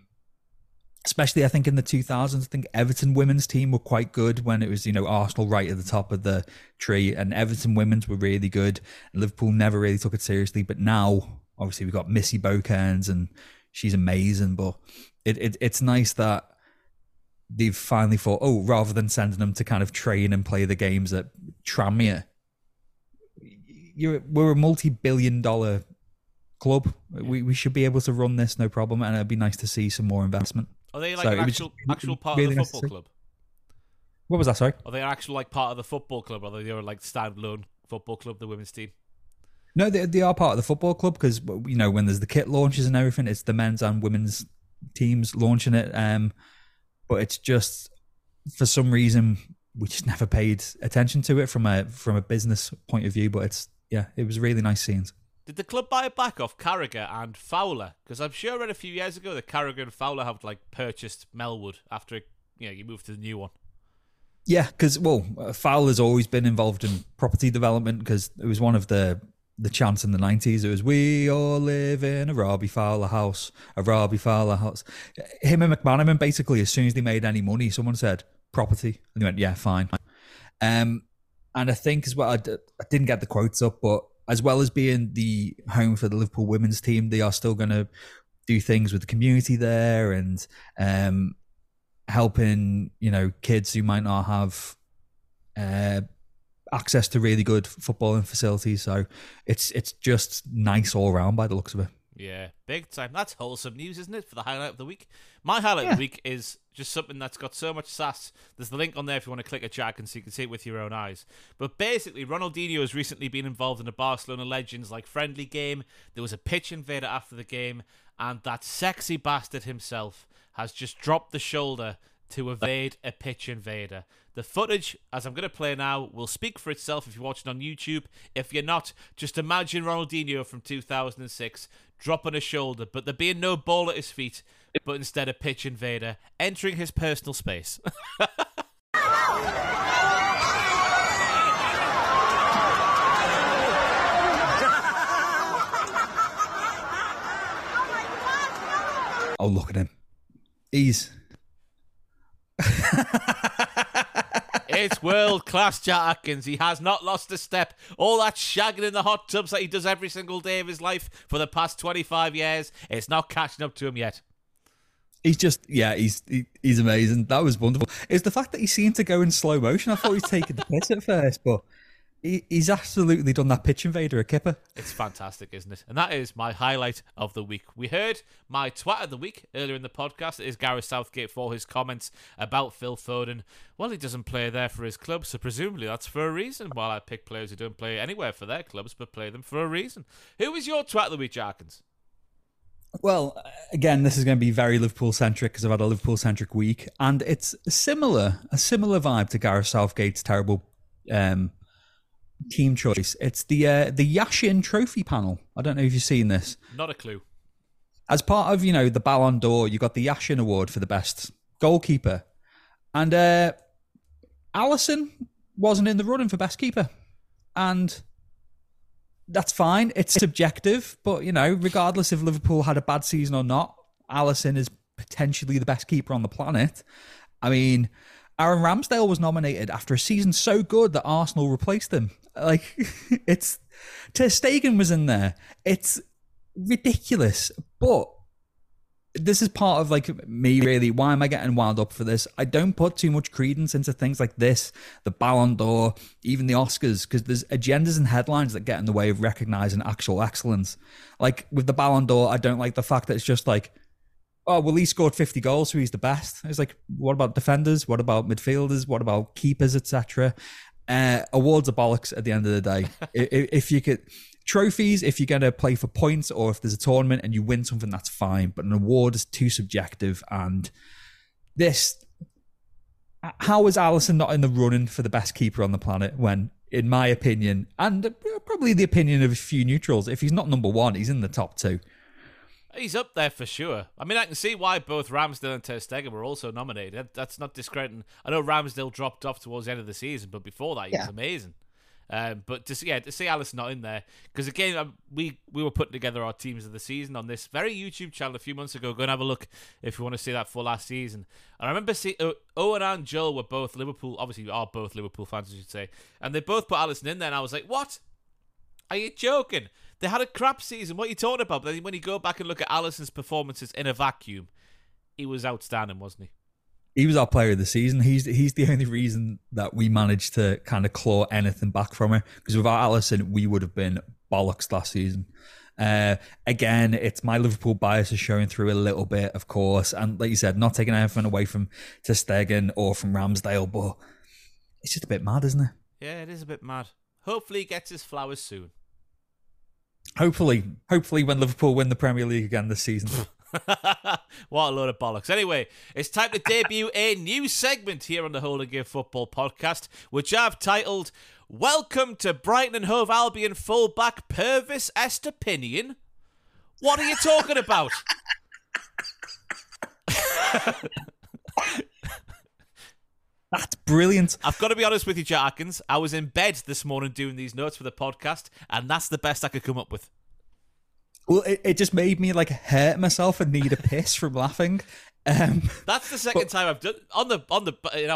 Speaker 2: especially I think in the 2000s, I think Everton women's team were quite good when it was, you know, Arsenal right at the top of the tree and Everton women's were really good. Liverpool never really took it seriously. But now, obviously, we've got Missy Bo Kearns and she's amazing. But it, it it's nice that they've finally thought, oh, rather than sending them to kind of train and play the games at Tranmere, you're, we're a multi billion dollar club. We, we should be able to run this no problem. And it'd be nice to see some more investment.
Speaker 1: Are they like
Speaker 2: So
Speaker 1: an
Speaker 2: was
Speaker 1: actual actual part
Speaker 2: really
Speaker 1: of the football club?
Speaker 2: What was that? Sorry.
Speaker 1: Are they actual like part of the football club, or are they like standalone football club, the women's team?
Speaker 2: No, they, they are part of the football club because you know when there's the kit launches and everything, it's the men's and women's teams launching it. Um, but it's just for some reason we just never paid attention to it from a from a business point of view. But it's yeah, it was really nice scenes.
Speaker 1: Did the club buy it back off Carragher and Fowler? Because I'm sure I read a few years ago that Carragher and Fowler have like purchased Melwood after you know you moved to the new one.
Speaker 2: Yeah, because well, Fowler's always been involved in property development because it was one of the the chants in the nineties. It was "We all live in a Robbie Fowler house, a Robbie Fowler house." Him and McManaman basically, as soon as they made any money, someone said property, and they went, "Yeah, fine." Um, and I think as well, I d- I didn't get the quotes up, but as well as being the home for the Liverpool women's team, they are still going to do things with the community there and um, helping you know kids who might not have uh, access to really good footballing facilities. So it's it's just nice all around by the looks of it.
Speaker 1: Yeah, big time. That's wholesome news, isn't it? For the highlight of the week. My highlight
Speaker 2: Yeah.
Speaker 1: of the week is just something that's got so much sass. There's the link on there if you want to click a jack and so you can see it with your own eyes. But basically, Ronaldinho has recently been involved in a Barcelona Legends like friendly game. There was a pitch invader after the game, and that sexy bastard himself has just dropped the shoulder to evade a pitch invader. The footage, as I'm going to play now, will speak for itself if you're watching on YouTube. If you're not, just imagine Ronaldinho from 2006 dropping a shoulder, but there being no ball at his feet, but instead a pitch invader entering his personal space.
Speaker 2: Oh, look at him. He's
Speaker 1: it's world class, Jack Atkins. He has not lost a step. All that shagging in the hot tubs that he does every single day of his life for the past 25 years, it's not catching up to him yet.
Speaker 2: He's just yeah, he's he, he's amazing. That was wonderful. It's the fact that he seemed to go in slow motion. I thought he was taking the piss at first, but he, he's absolutely done that pitch invader a kipper.
Speaker 1: It's fantastic, isn't it? And that is my highlight of the week. We heard my twat of the week earlier in the podcast. It is Gareth Southgate for his comments about Phil Foden. Well, he doesn't play there for his club, so presumably that's for a reason. While I pick players who don't play anywhere for their clubs, but play them for a reason. Who is your twat of the week, Jarkins?
Speaker 2: Well, again, this is going to be very Liverpool centric because I've had a Liverpool centric week, and it's similar a similar vibe to Gareth Southgate's terrible um, team choice. It's the uh, the Yashin Trophy panel. I don't know if you've seen this.
Speaker 1: Not a clue.
Speaker 2: As part of you know the Ballon d'Or, you got the Yashin Award for the best goalkeeper, and uh, Alisson wasn't in the running for best keeper, and that's fine. It's subjective, but you know, regardless if Liverpool had a bad season or not, Alisson is potentially the best keeper on the planet. I mean, Aaron Ramsdale was nominated after a season so good that Arsenal replaced him. Like, it's Ter Stegen was in there. It's ridiculous, but this is part of like me really why am i getting wound up for this? I don't put too much credence into things like this the ballon d'or even the oscars because there's agendas and headlines that get in the way of recognizing actual excellence. Like with the ballon d'or i don't like the fact that it's just like oh well he scored 50 goals so he's the best. It's like what about defenders? What about midfielders? What about keepers etc uh, awards are bollocks at the end of the day. If, if you could trophies if you're going to play for points or if there's a tournament and you win something that's fine. But an award is too subjective. And this how is Alisson not in the running for the best keeper on the planet when in my opinion and probably the opinion of a few neutrals if he's not number one he's in the top two
Speaker 1: He's up there for sure. I mean, I can see why both Ramsdale and Ter Stegen were also nominated. That- That's not discrediting. I know Ramsdale dropped off towards the end of the season, but before that, he was amazing. Um, but to see, yeah, to see Alice not in there because again, um, we we were putting together our teams of the season on this very YouTube channel a few months ago. Go and have a look if you want to see that for last season. And I remember see uh, Owen and Joel were both Liverpool. Obviously, we are both Liverpool fans, I should say, and they both put Alisson in there. And I was like, what? Are you joking? They had a crap season. What are you talking about? But then when you go back and look at Alisson's performances in a vacuum, he was outstanding, wasn't he?
Speaker 2: he was our player of the season. He's he's the only reason that we managed to kind of claw anything back from her. Because without Alisson, we would have been bollocks last season. Uh, again, it's my Liverpool bias is showing through a little bit, of course, and like you said, not taking anything away from Ter Stegen or from Ramsdale, but it's just a bit mad, isn't it?
Speaker 1: Yeah, it is a bit mad. Hopefully, he gets his flowers soon.
Speaker 2: Hopefully, hopefully, when Liverpool win the Premier League again this season.
Speaker 1: what a load of bollocks. Anyway, it's time to debut a new segment here on the Hold and Give Football podcast, which I've titled Welcome to Brighton and Hove Albion fullback Pervis Estupiñán. What are you talking about?
Speaker 2: brilliant.
Speaker 1: I've got to be honest with you, Jack Atkins. I was in bed this morning doing these notes for the podcast, and that's the best I could come up with.
Speaker 2: Well, it, it just made me like hurt myself and need a piss from laughing. Um,
Speaker 1: That's the second but, time I've done on the on the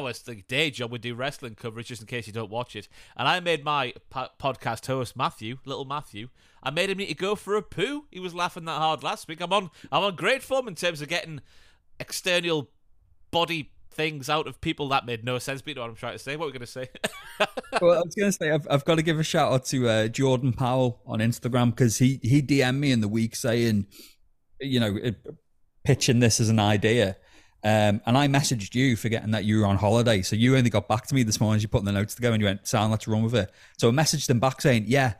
Speaker 1: it's the day job we do wrestling coverage just in case you don't watch it. And I made my po- podcast host Matthew, little Matthew, I made him need to go for a poo. He was laughing that hard last week. I'm on I'm on great form in terms of getting external body things out of people. That made no sense. But you know what I'm trying to say. What were we going to say?
Speaker 2: well, I was going to say I've, I've got to give a shout out to uh, Jordan Powell on Instagram because he he DM'd me in the week saying, you know, pitching this as an idea. Um, and I messaged you forgetting that you were on holiday. So you only got back to me this morning as you put in the notes together and you went, Sound, let's run with it. So I messaged them back saying, Yeah,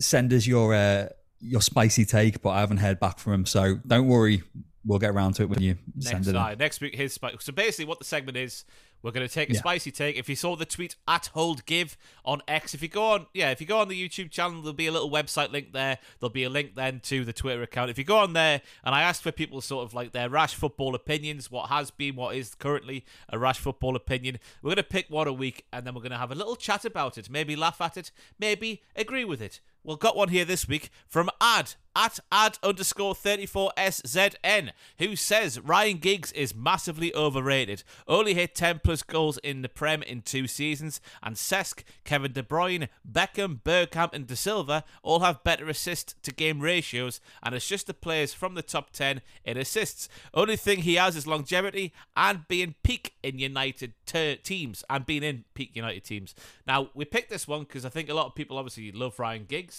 Speaker 2: send us your uh, your spicy take, but I haven't heard back from him. So don't worry, we'll get around to it when you send
Speaker 1: next,
Speaker 2: it.
Speaker 1: Uh, next week, his spicy. So basically, what the segment is, we're going to take a yeah. spicy take. If you saw the tweet at Hold Give on X, if you go on, yeah, if you go on the YouTube channel, there'll be a little website link there. There'll be a link then to the Twitter account. If you go on there, and I asked for people sort of like their rash football opinions, what has been, what is currently a rash football opinion. We're going to pick one a week, and then we're going to have a little chat about it. Maybe laugh at it, maybe agree with it. Well, got one here this week from Ad at ad underscore 34SZN, who says Ryan Giggs is massively overrated. Only hit 10 plus goals in the Prem in two seasons, and Cesc, Kevin De Bruyne, Beckham, Bergkamp, and De Silva all have better assist to game ratios, and it's just the players from the top 10 in assists. Only thing he has is longevity and being peak in United ter- teams, and being in peak United teams. Now, we picked this one because I think a lot of people obviously love Ryan Giggs.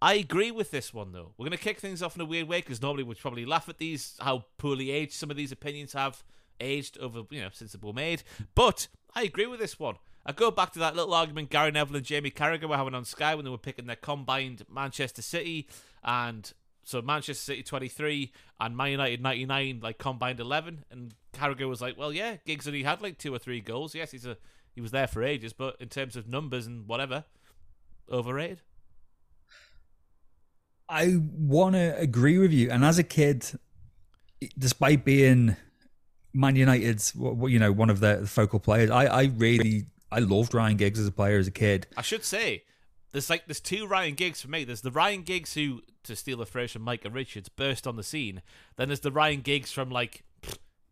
Speaker 1: I agree with this one though. We're going to kick things off in a weird way because normally we'd probably laugh at these how poorly aged some of these opinions have aged over you know since they were made. But I agree with this one. I go back to that little argument Gary Neville and Jamie Carragher were having on Sky when they were picking their combined Manchester City and so Manchester City 23 and Man United 99 like combined 11 and Carragher was like, "Well, yeah, Giggs only had like two or three goals. Yes, he's a he was there for ages, but in terms of numbers and whatever, overrated."
Speaker 2: I want to agree with you. And as a kid, despite being Man United's, you know, one of the focal players, I, I really, I loved Ryan Giggs as a player as a kid.
Speaker 1: I should say, there's like there's two Ryan Giggs for me. There's the Ryan Giggs who, to steal a phrase from Micah Richards, burst on the scene. Then there's the Ryan Giggs from like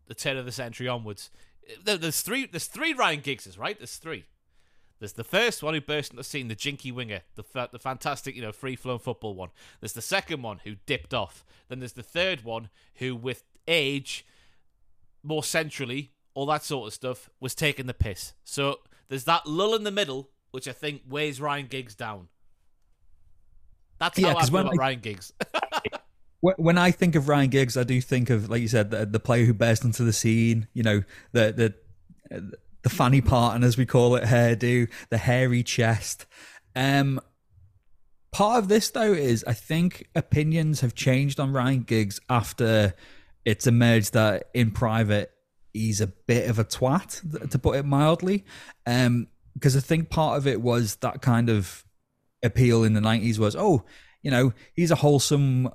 Speaker 1: the turn of the century onwards. There's three. There's three Ryan Giggses, right? There's three. There's the first one who burst on the scene, the jinky winger, the fa- the fantastic, you know, free flowing football one. There's the second one who dipped off. Then there's the third one who, with age, more centrally, all that sort of stuff, was taking the piss. So there's that lull in the middle, which I think weighs Ryan Giggs down. That's yeah, how I feel about I, Ryan Giggs.
Speaker 2: when I think of Ryan Giggs, I do think of, like you said, the, the player who burst into the scene. You know, the the the fanny part and as we call it, hairdo, the hairy chest. Um, part of this though is I think opinions have changed on Ryan Giggs after it's emerged that in private he's a bit of a twat, to put it mildly. Um, because I think part of it was that kind of appeal in the nineties was, oh, you know, he's a wholesome,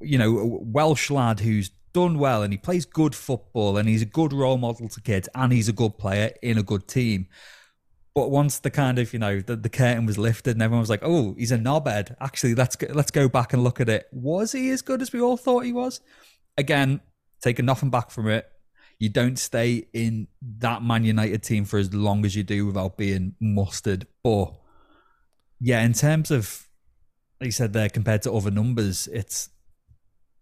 Speaker 2: you know, Welsh lad who's done well and he plays good football and he's a good role model to kids and he's a good player in a good team. But once the kind of you know the, the curtain was lifted and everyone was like, "Oh, he's a knobhead." Actually, let's go, let's go back and look at it. Was he as good as we all thought he was? Again, taking nothing back from it. You don't stay in that Man United team for as long as you do without being mustard. But yeah, in terms of like you said there, compared to other numbers, it's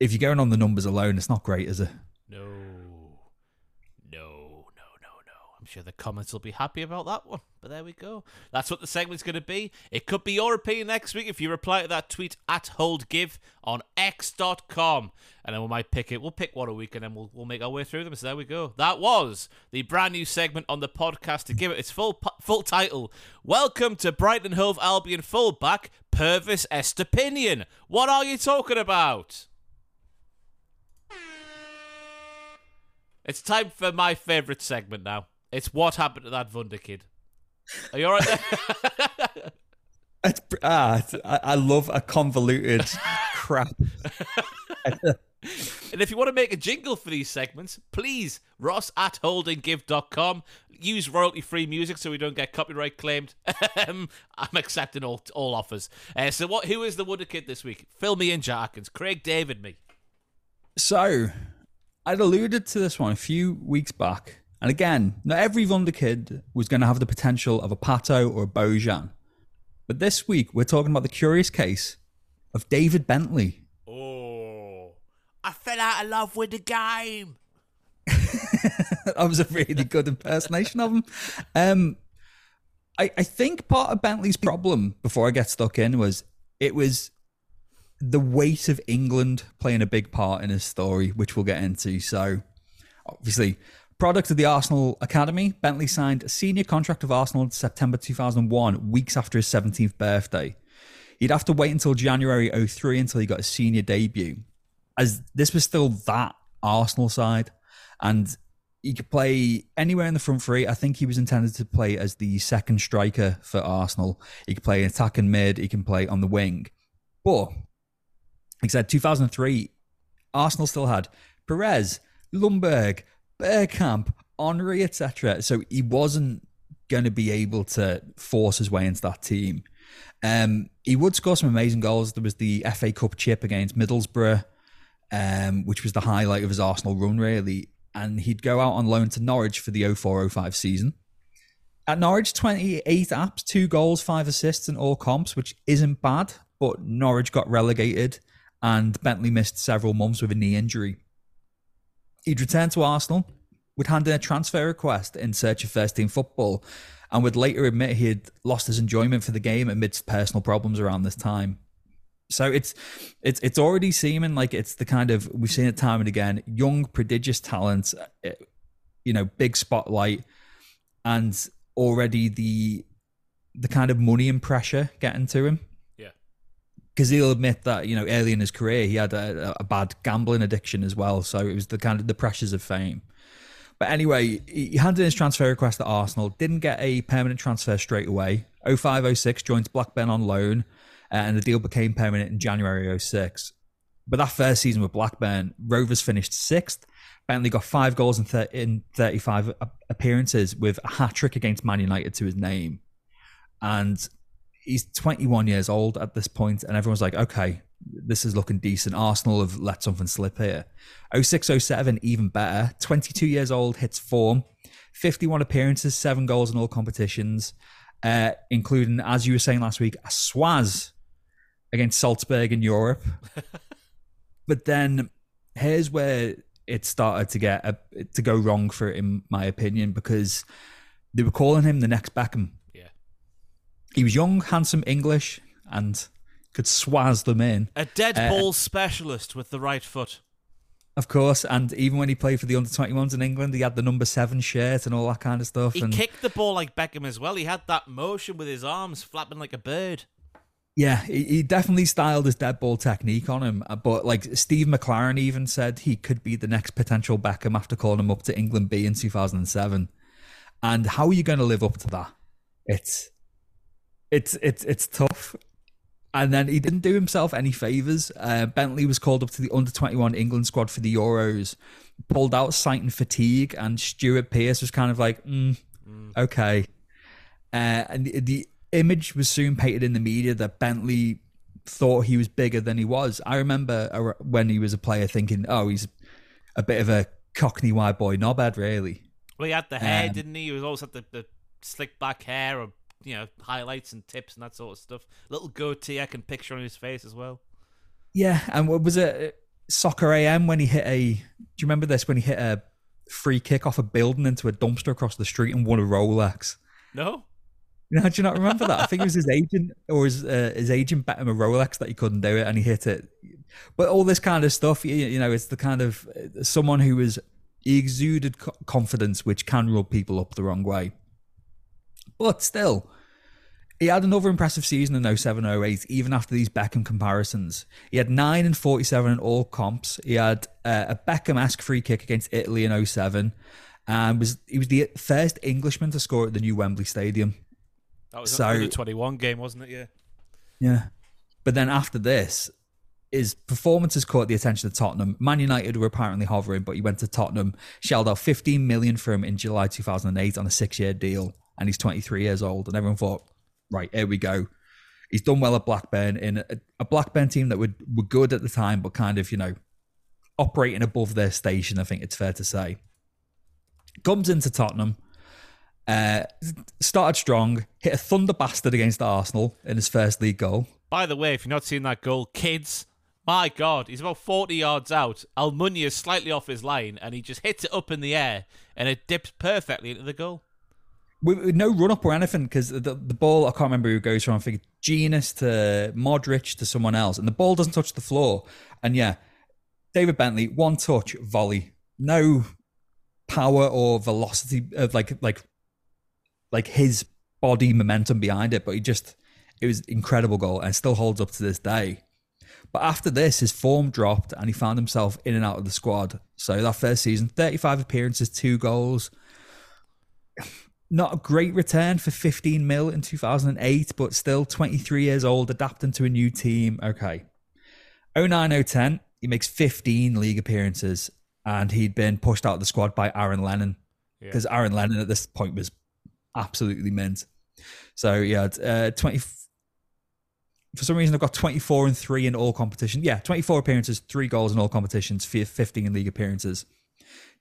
Speaker 2: if you're going on the numbers alone, it's not great, is it?
Speaker 1: No. No, no, no, no. I'm sure the comments will be happy about that one. But there we go. That's what the segment's going to be. It could be your opinion next week if you reply to that tweet at holdgive on x.com. And then we might pick it. We'll pick one a week and then we'll, we'll make our way through them. So there we go. That was the brand new segment on the podcast to give it its full full title. Welcome to Brighton Hove Albion fullback, Pervis Estupiñán. What are you talking about? It's time for my favourite segment now. It's what happened to that Wunder kid. Are you alright there?
Speaker 2: it's, ah, I, I love a convoluted crap.
Speaker 1: And if you want to make a jingle for these segments, please, ross at holdinggive.com. Use royalty free music so we don't get copyright claimed. Um, I'm accepting all, all offers. Uh, so, what? who is the Wonder Kid this week? Fill me in, Jarkins. Craig David, me.
Speaker 2: So, I'd alluded to this one a few weeks back. And again, not every Wunderkid was going to have the potential of a Pato or a Bojan. But this week, we're talking about the curious case of David Bentley.
Speaker 1: Oh, I fell out of love with the game.
Speaker 2: that was a really good impersonation of him. Um, I, I think part of Bentley's problem before I get stuck in was it was the weight of England playing a big part in his story, which we'll get into. So, obviously, product of the Arsenal Academy, Bentley signed a senior contract of Arsenal in September 2001, weeks after his 17th birthday. He'd have to wait until January 03 until he got his senior debut, as this was still that Arsenal side. And he could play anywhere in the front three. I think he was intended to play as the second striker for Arsenal. He could play attack and mid, he can play on the wing. But like I said, 2003, Arsenal still had Pires, Ljungberg, Bergkamp, Henry, etc. So he wasn't going to be able to force his way into that team. Um, he would score some amazing goals. There was the FA Cup chip against Middlesbrough, um, which was the highlight of his Arsenal run, really. And he'd go out on loan to Norwich for the 04 05 season. At Norwich, 28 apps, two goals, five assists in all comps, which isn't bad, but Norwich got relegated and Bentley missed several months with a knee injury. He'd returned to Arsenal, would hand in a transfer request in search of first team football, and would later admit he had lost his enjoyment for the game amidst personal problems around this time. So it's it's it's already seeming like it's the kind of we've seen it time and again, young, prodigious talent, eh, you know, big spotlight, and already the the kind of money and pressure getting to him because he'll admit that you know early in his career he had a, a, bad gambling addiction as well. So it was the kind of the pressures of fame. But anyway, he handed his transfer request to Arsenal, didn't get a permanent transfer straight away. 0506 joins Blackburn on loan, uh, and the deal became permanent in January 06. But that first season with Blackburn, Rovers finished sixth. Bentley got five goals in, thir- in 35 appearances with a hat trick against Man United to his name. And he's 21 years old at this point, and everyone's like, okay, this is looking decent. Arsenal have let something slip here. 0607, even better. 22 years old, hits form. 51 appearances, seven goals in all competitions, uh, including, as you were saying last week, a swaz against Salzburg in Europe. but then here's where it started to get a, to go wrong for, in my opinion, because they were calling him the next Beckham he was young, handsome, English, and could swaz them in.
Speaker 1: A dead uh, ball specialist with the right foot.
Speaker 2: Of course, and even when he played for the under 21s in England, he had the number seven shirt and all that kind of stuff.
Speaker 1: He
Speaker 2: and
Speaker 1: kicked the ball like Beckham as well. He had that motion with his arms flapping like a bird.
Speaker 2: Yeah, he, he definitely styled his dead ball technique on him. Uh, but like Steve McClaren even said he could be the next potential Beckham after calling him up to England B in 2007. And how are you going to live up to that? It's it's it's it's tough. And then he didn't do himself any favors. Uh, Bentley was called up to the under twenty one England squad for the Euros, pulled out citing fatigue, and Stuart Pearce was kind of like, mm, mm. okay. Uh, and the, the image was soon painted in the media that Bentley thought he was bigger than he was. I remember when he was a player thinking, oh, he's a bit of a cockney white boy knobhead, really.
Speaker 1: Well, he had the hair, um, didn't he? He was always had the, the slick back hair or you know highlights and tips and that sort of stuff. Little goatee I can picture on his face as well.
Speaker 2: Yeah, and what was it? Soccer AM when he hit a. Do you remember this when he hit a free kick off a building into a dumpster across the street and won a Rolex?
Speaker 1: No.
Speaker 2: No, do you not remember that? I think it was his agent or his uh, his agent bet him a Rolex that he couldn't do it, and he hit it. But all this kind of stuff, you, you know, it's the kind of uh, someone who was he exuded confidence, which can rub people up the wrong way. But still, he had another impressive season in 07 08, even after these Beckham comparisons. He had 9 and 47 in all comps. He had uh, a Beckham esque free kick against Italy in 07. And was he was the first Englishman to score at the new Wembley Stadium.
Speaker 1: That was so, the 21 game, wasn't it? Yeah.
Speaker 2: Yeah. But then after this, his performances caught the attention of Tottenham. Man United were apparently hovering, but he went to Tottenham, shelled out 15 million for him in July 2008 on a six-year deal, and he's 23 years old. And everyone thought, right, here we go. He's done well at Blackburn in a, a Blackburn team that were, were good at the time, but kind of, you know, operating above their station, I think it's fair to say. Comes into Tottenham, uh, started strong, hit a thunder bastard against Arsenal in his first league goal.
Speaker 1: By the way, if you're not seeing that goal, kids, my God, he's about 40 yards out. Almunia is slightly off his line, and he just hits it up in the air, and it dips perfectly into the goal.
Speaker 2: With, with no run up or anything, because the, the ball, I can't remember who goes from, I think Jenas to Modric to someone else, and the ball doesn't touch the floor. And yeah, David Bentley, one touch, volley. No power or velocity of like like like his body momentum behind it, but he just it was incredible goal and still holds up to this day. But after this, his form dropped and he found himself in and out of the squad. So that first season, 35 appearances, two goals. Not a great return for 15 mil in 2008, but still 23 years old, adapting to a new team. Okay. 09 010, he makes 15 league appearances and he'd been pushed out of the squad by Aaron Lennon because yeah. Aaron Lennon at this point was absolutely mint. So yeah, uh, 20 for some reason I've got 24 and 3 in all competitions. Yeah, 24 appearances, 3 goals in all competitions, 15 in league appearances.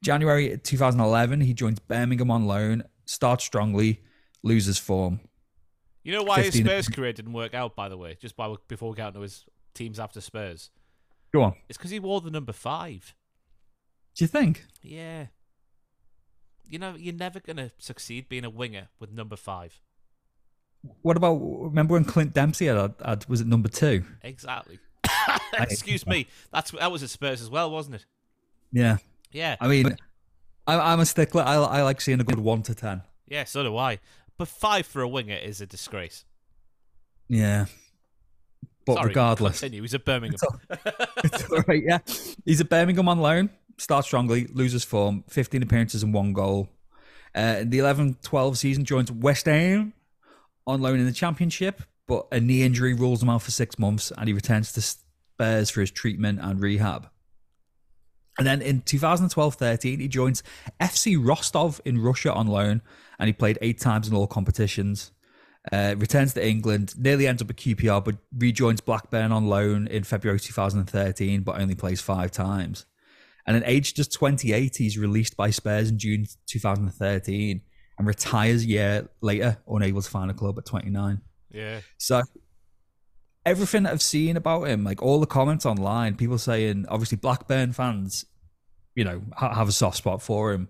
Speaker 2: January 2011, he joins Birmingham on loan, starts strongly, loses form.
Speaker 1: You know why his Spurs career didn't work out, by the way, just by, before we get into his teams after Spurs?
Speaker 2: Go on.
Speaker 1: It's because he wore the number 5.
Speaker 2: Do you think?
Speaker 1: Yeah. You know, you're never going to succeed being a winger with number 5.
Speaker 2: What about remember when Clint Dempsey had, had was it number two?
Speaker 1: Exactly. Excuse me. That's that was at Spurs as well, wasn't it?
Speaker 2: Yeah.
Speaker 1: Yeah.
Speaker 2: I mean, I, am a stickler. I, I like seeing a good one to ten.
Speaker 1: Yeah, so do I. But five for a winger is a disgrace.
Speaker 2: Yeah. But
Speaker 1: Sorry,
Speaker 2: regardless,
Speaker 1: continue. He's at Birmingham.
Speaker 2: It's all, it's all right, yeah. He's at Birmingham on loan. Starts strongly, loses form. 15 appearances and one goal. Uh, in the 11-12 season, joins West Ham on loan in the championship, but a knee injury rules him out for six months and he returns to Spurs for his treatment and rehab. And then in 2012 13, he joins FC Rostov in Russia on loan and he played eight times in all competitions. Uh, returns to England, nearly ends up at QPR, but rejoins Blackburn on loan in February 2013, but only plays five times. And then, aged just 28, he's released by Spurs in June 2013 and retires a year later, unable to find a club at 29.
Speaker 1: Yeah.
Speaker 2: So everything I've seen about him, like all the comments online, people saying, obviously Blackburn fans, you know, have a soft spot for him.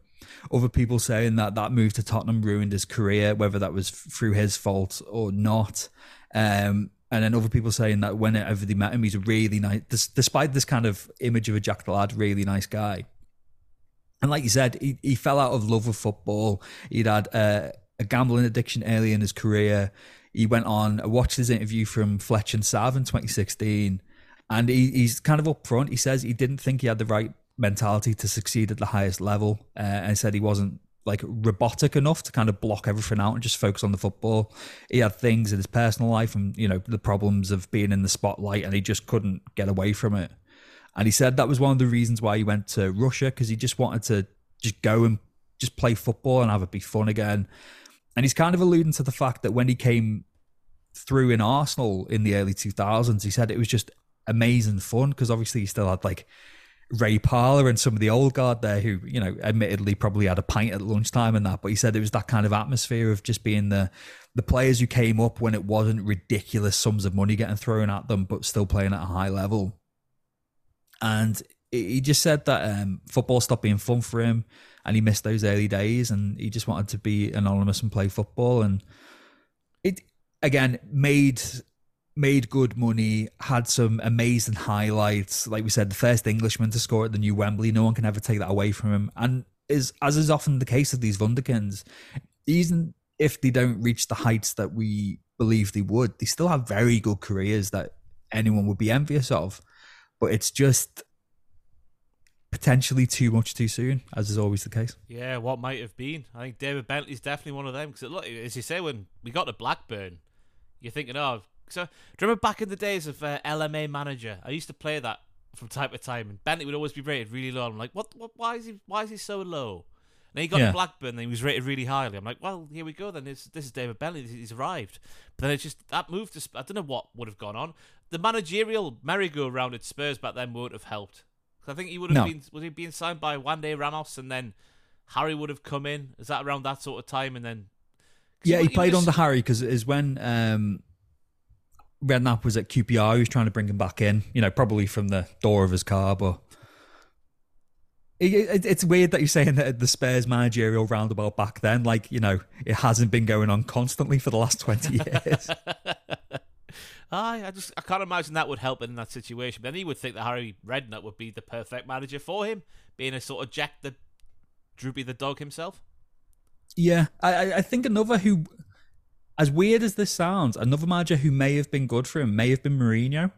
Speaker 2: Other people saying that that move to Tottenham ruined his career, whether that was through his fault or not. Um, and then other people saying that whenever they met him, he's a really nice, despite this kind of image of a Jack the Lad, really nice guy. And like you said, he, he fell out of love with football. He'd had uh, a gambling addiction early in his career. He went on, I watched his interview from Fletch and Sav in 2016, and he, he's kind of upfront. He says he didn't think he had the right mentality to succeed at the highest level, uh, and said he wasn't like robotic enough to kind of block everything out and just focus on the football. He had things in his personal life and you know the problems of being in the spotlight, and he just couldn't get away from it. And he said that was one of the reasons why he went to Russia because he just wanted to just go and just play football and have it be fun again. And he's kind of alluding to the fact that when he came through in Arsenal in the early 2000s, he said it was just amazing fun because obviously he still had like Ray Parlour and some of the old guard there who, you know, admittedly probably had a pint at lunchtime and that, but he said it was that kind of atmosphere of just being the the players who came up when it wasn't ridiculous sums of money getting thrown at them, but still playing at a high level and he just said that um, football stopped being fun for him, and he missed those early days, and he just wanted to be anonymous and play football. And it again made made good money, had some amazing highlights. Like we said, the first Englishman to score at the new Wembley. No one can ever take that away from him. And is as is often the case of these Wunderkinds, even if they don't reach the heights that we believe they would, they still have very good careers that anyone would be envious of but it's just potentially too much too soon, as is always the case.
Speaker 1: Yeah, what might have been. I think David Bentley's definitely one of them because, look, as you say, when we got to Blackburn, you're thinking, oh, So, do you remember back in the days of uh, LMA Manager? I used to play that from time to time, and Bentley would always be rated really low. I'm like, what? what why is he? Why is he so low? And he got
Speaker 2: Yeah.
Speaker 1: to Blackburn, and he was rated really highly. I'm like, well, here we go. Then this, this is David Bentley. He's arrived. But then it's just that move to. I don't know what would have gone on. The managerial merry-go-round at Spurs back then would have helped. I think he would have
Speaker 2: No.
Speaker 1: been. Was he being signed by Juande Ramos, and then Harry would have come in? Is that around that sort of time? And then.
Speaker 2: Yeah, he
Speaker 1: would-
Speaker 2: played
Speaker 1: would
Speaker 2: under Harry because it is when um, Redknapp was at QPR. He was trying to bring him back in, you know, probably from the door of his car. But it, it, it's weird that you're saying that the Spurs managerial roundabout back then, like, you know, it hasn't been going on constantly for the last 20 years.
Speaker 1: Aye, I just I can't imagine that would help in that situation. But Then he would think that Harry Redknapp would be the perfect manager for him, being a sort of Jack the Droopy the dog himself.
Speaker 2: Yeah, I, I- think another who, as weird as this sounds, another manager who may have been good for him may have been Mourinho.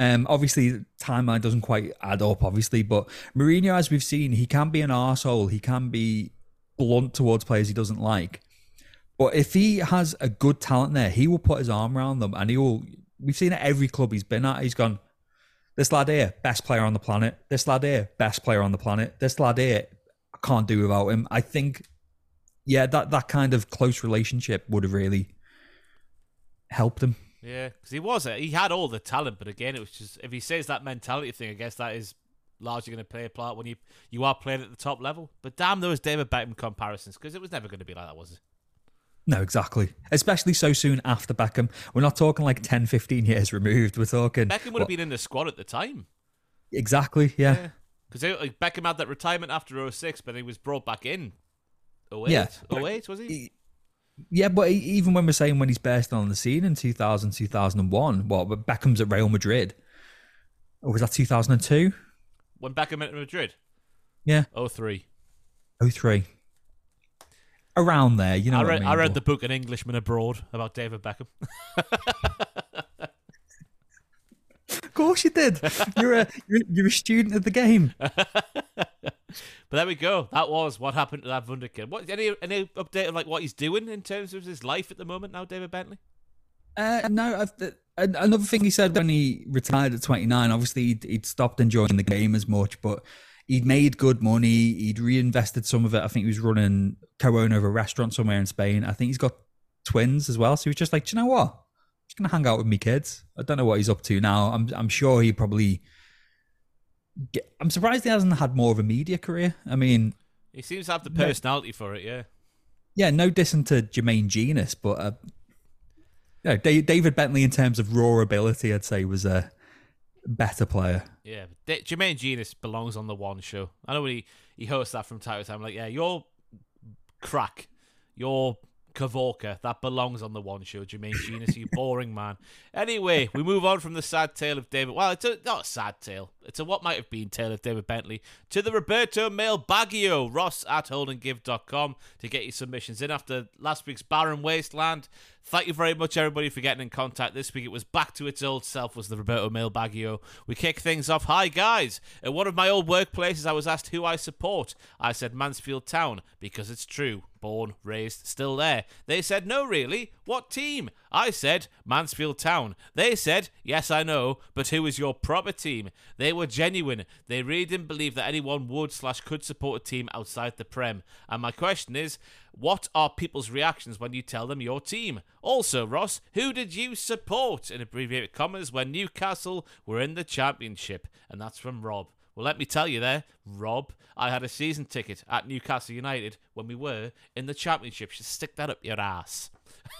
Speaker 2: Um, obviously, timeline doesn't quite add up, obviously, but Mourinho, as we've seen, he can be an arsehole. He can be blunt towards players he doesn't like. But if he has a good talent there, he will put his arm around them and he will. We've seen it every club he's been at. He's gone, this lad here, best player on the planet. This lad here, best player on the planet. This lad here, I can't do without him. I think, yeah, that, that kind of close relationship would have really helped him.
Speaker 1: Yeah, because he was a, he had all the talent, but again, it was just if he says that mentality thing, I guess that is largely going to play a part when you you are playing at the top level. But damn those David Beckham comparisons, because it was never going to be like that, was it?
Speaker 2: No, exactly. Especially so soon after Beckham. We're not talking like 10, 15 years removed. We're talking.
Speaker 1: Beckham would
Speaker 2: what-
Speaker 1: have been in the squad at the time.
Speaker 2: Exactly, yeah.
Speaker 1: Because like, Beckham had that retirement after 06, but he was brought back in. 08?
Speaker 2: Yeah, but-
Speaker 1: 08, was he?
Speaker 2: Yeah, but even when we're saying when he's bursting on the scene in 2000, 2001, what, but Beckham's at Real Madrid? Or was that 2002?
Speaker 1: When Beckham went to Madrid?
Speaker 2: Yeah,
Speaker 1: 03.
Speaker 2: 03. Around there, you know
Speaker 1: I
Speaker 2: what
Speaker 1: read,
Speaker 2: I mean?
Speaker 1: I read
Speaker 2: but-
Speaker 1: the book An Englishman Abroad about David Beckham.
Speaker 2: Of course you did. You're a, you're, you're a student of the game.
Speaker 1: But there we go. That was what happened to that Wunderkind. What any any update on like what he's doing in terms of his life at the moment now, David Bentley?
Speaker 2: Uh, no, I've, uh, another thing he said when he retired at 29, obviously he'd, he'd stopped enjoying the game as much, but he'd made good money. He'd reinvested some of it. I think he was running co-owner of a restaurant somewhere in Spain. I think he's got twins as well. So he was just like, "Do you know what? Just to hang out with me kids. I don't know what he's up to now. I'm, I'm sure he probably... Get, I'm surprised he hasn't had more of a media career. I mean,
Speaker 1: He seems to have the
Speaker 2: No.
Speaker 1: personality for it, yeah.
Speaker 2: yeah, no dissing to Jermaine Jenas, but uh, David Bentley in terms of raw ability, I'd say was a better player.
Speaker 1: Yeah, but D- Jermaine Jenas belongs on the one show. I know he he hosts that from time to time. Like, yeah, you're crack, your Kavorka, that belongs on the one show. Jermaine Jenas, you boring man. Anyway, we move on from the sad tale of David. Well, it's a, not a sad tale. It's a what might have been tale of David Bentley to the Roberto Mail Baggio. Ross at holdandgive.com to get your submissions in after last week's barren wasteland. Thank you very much, everybody, for getting in contact. This week it was back to its old self, was the Roberto Mail Baggio. We kick things off. Hi, guys. At one of my old workplaces, I was asked who I support. I said Mansfield Town because it's true. Born, raised, still there. They said, no, really. What team? I said, Mansfield Town. They said, yes, I know, but who is your proper team? They were genuine. They really didn't believe that anyone would slash could support a team outside the Prem. And my question is, what are people's reactions when you tell them your team? Also, Ross, who did you support in abbreviated commas when Newcastle were in the championship? And that's from Rob. Well, let me tell you there, Rob, I had a season ticket at Newcastle United when we were in the championship. Just stick that up your ass.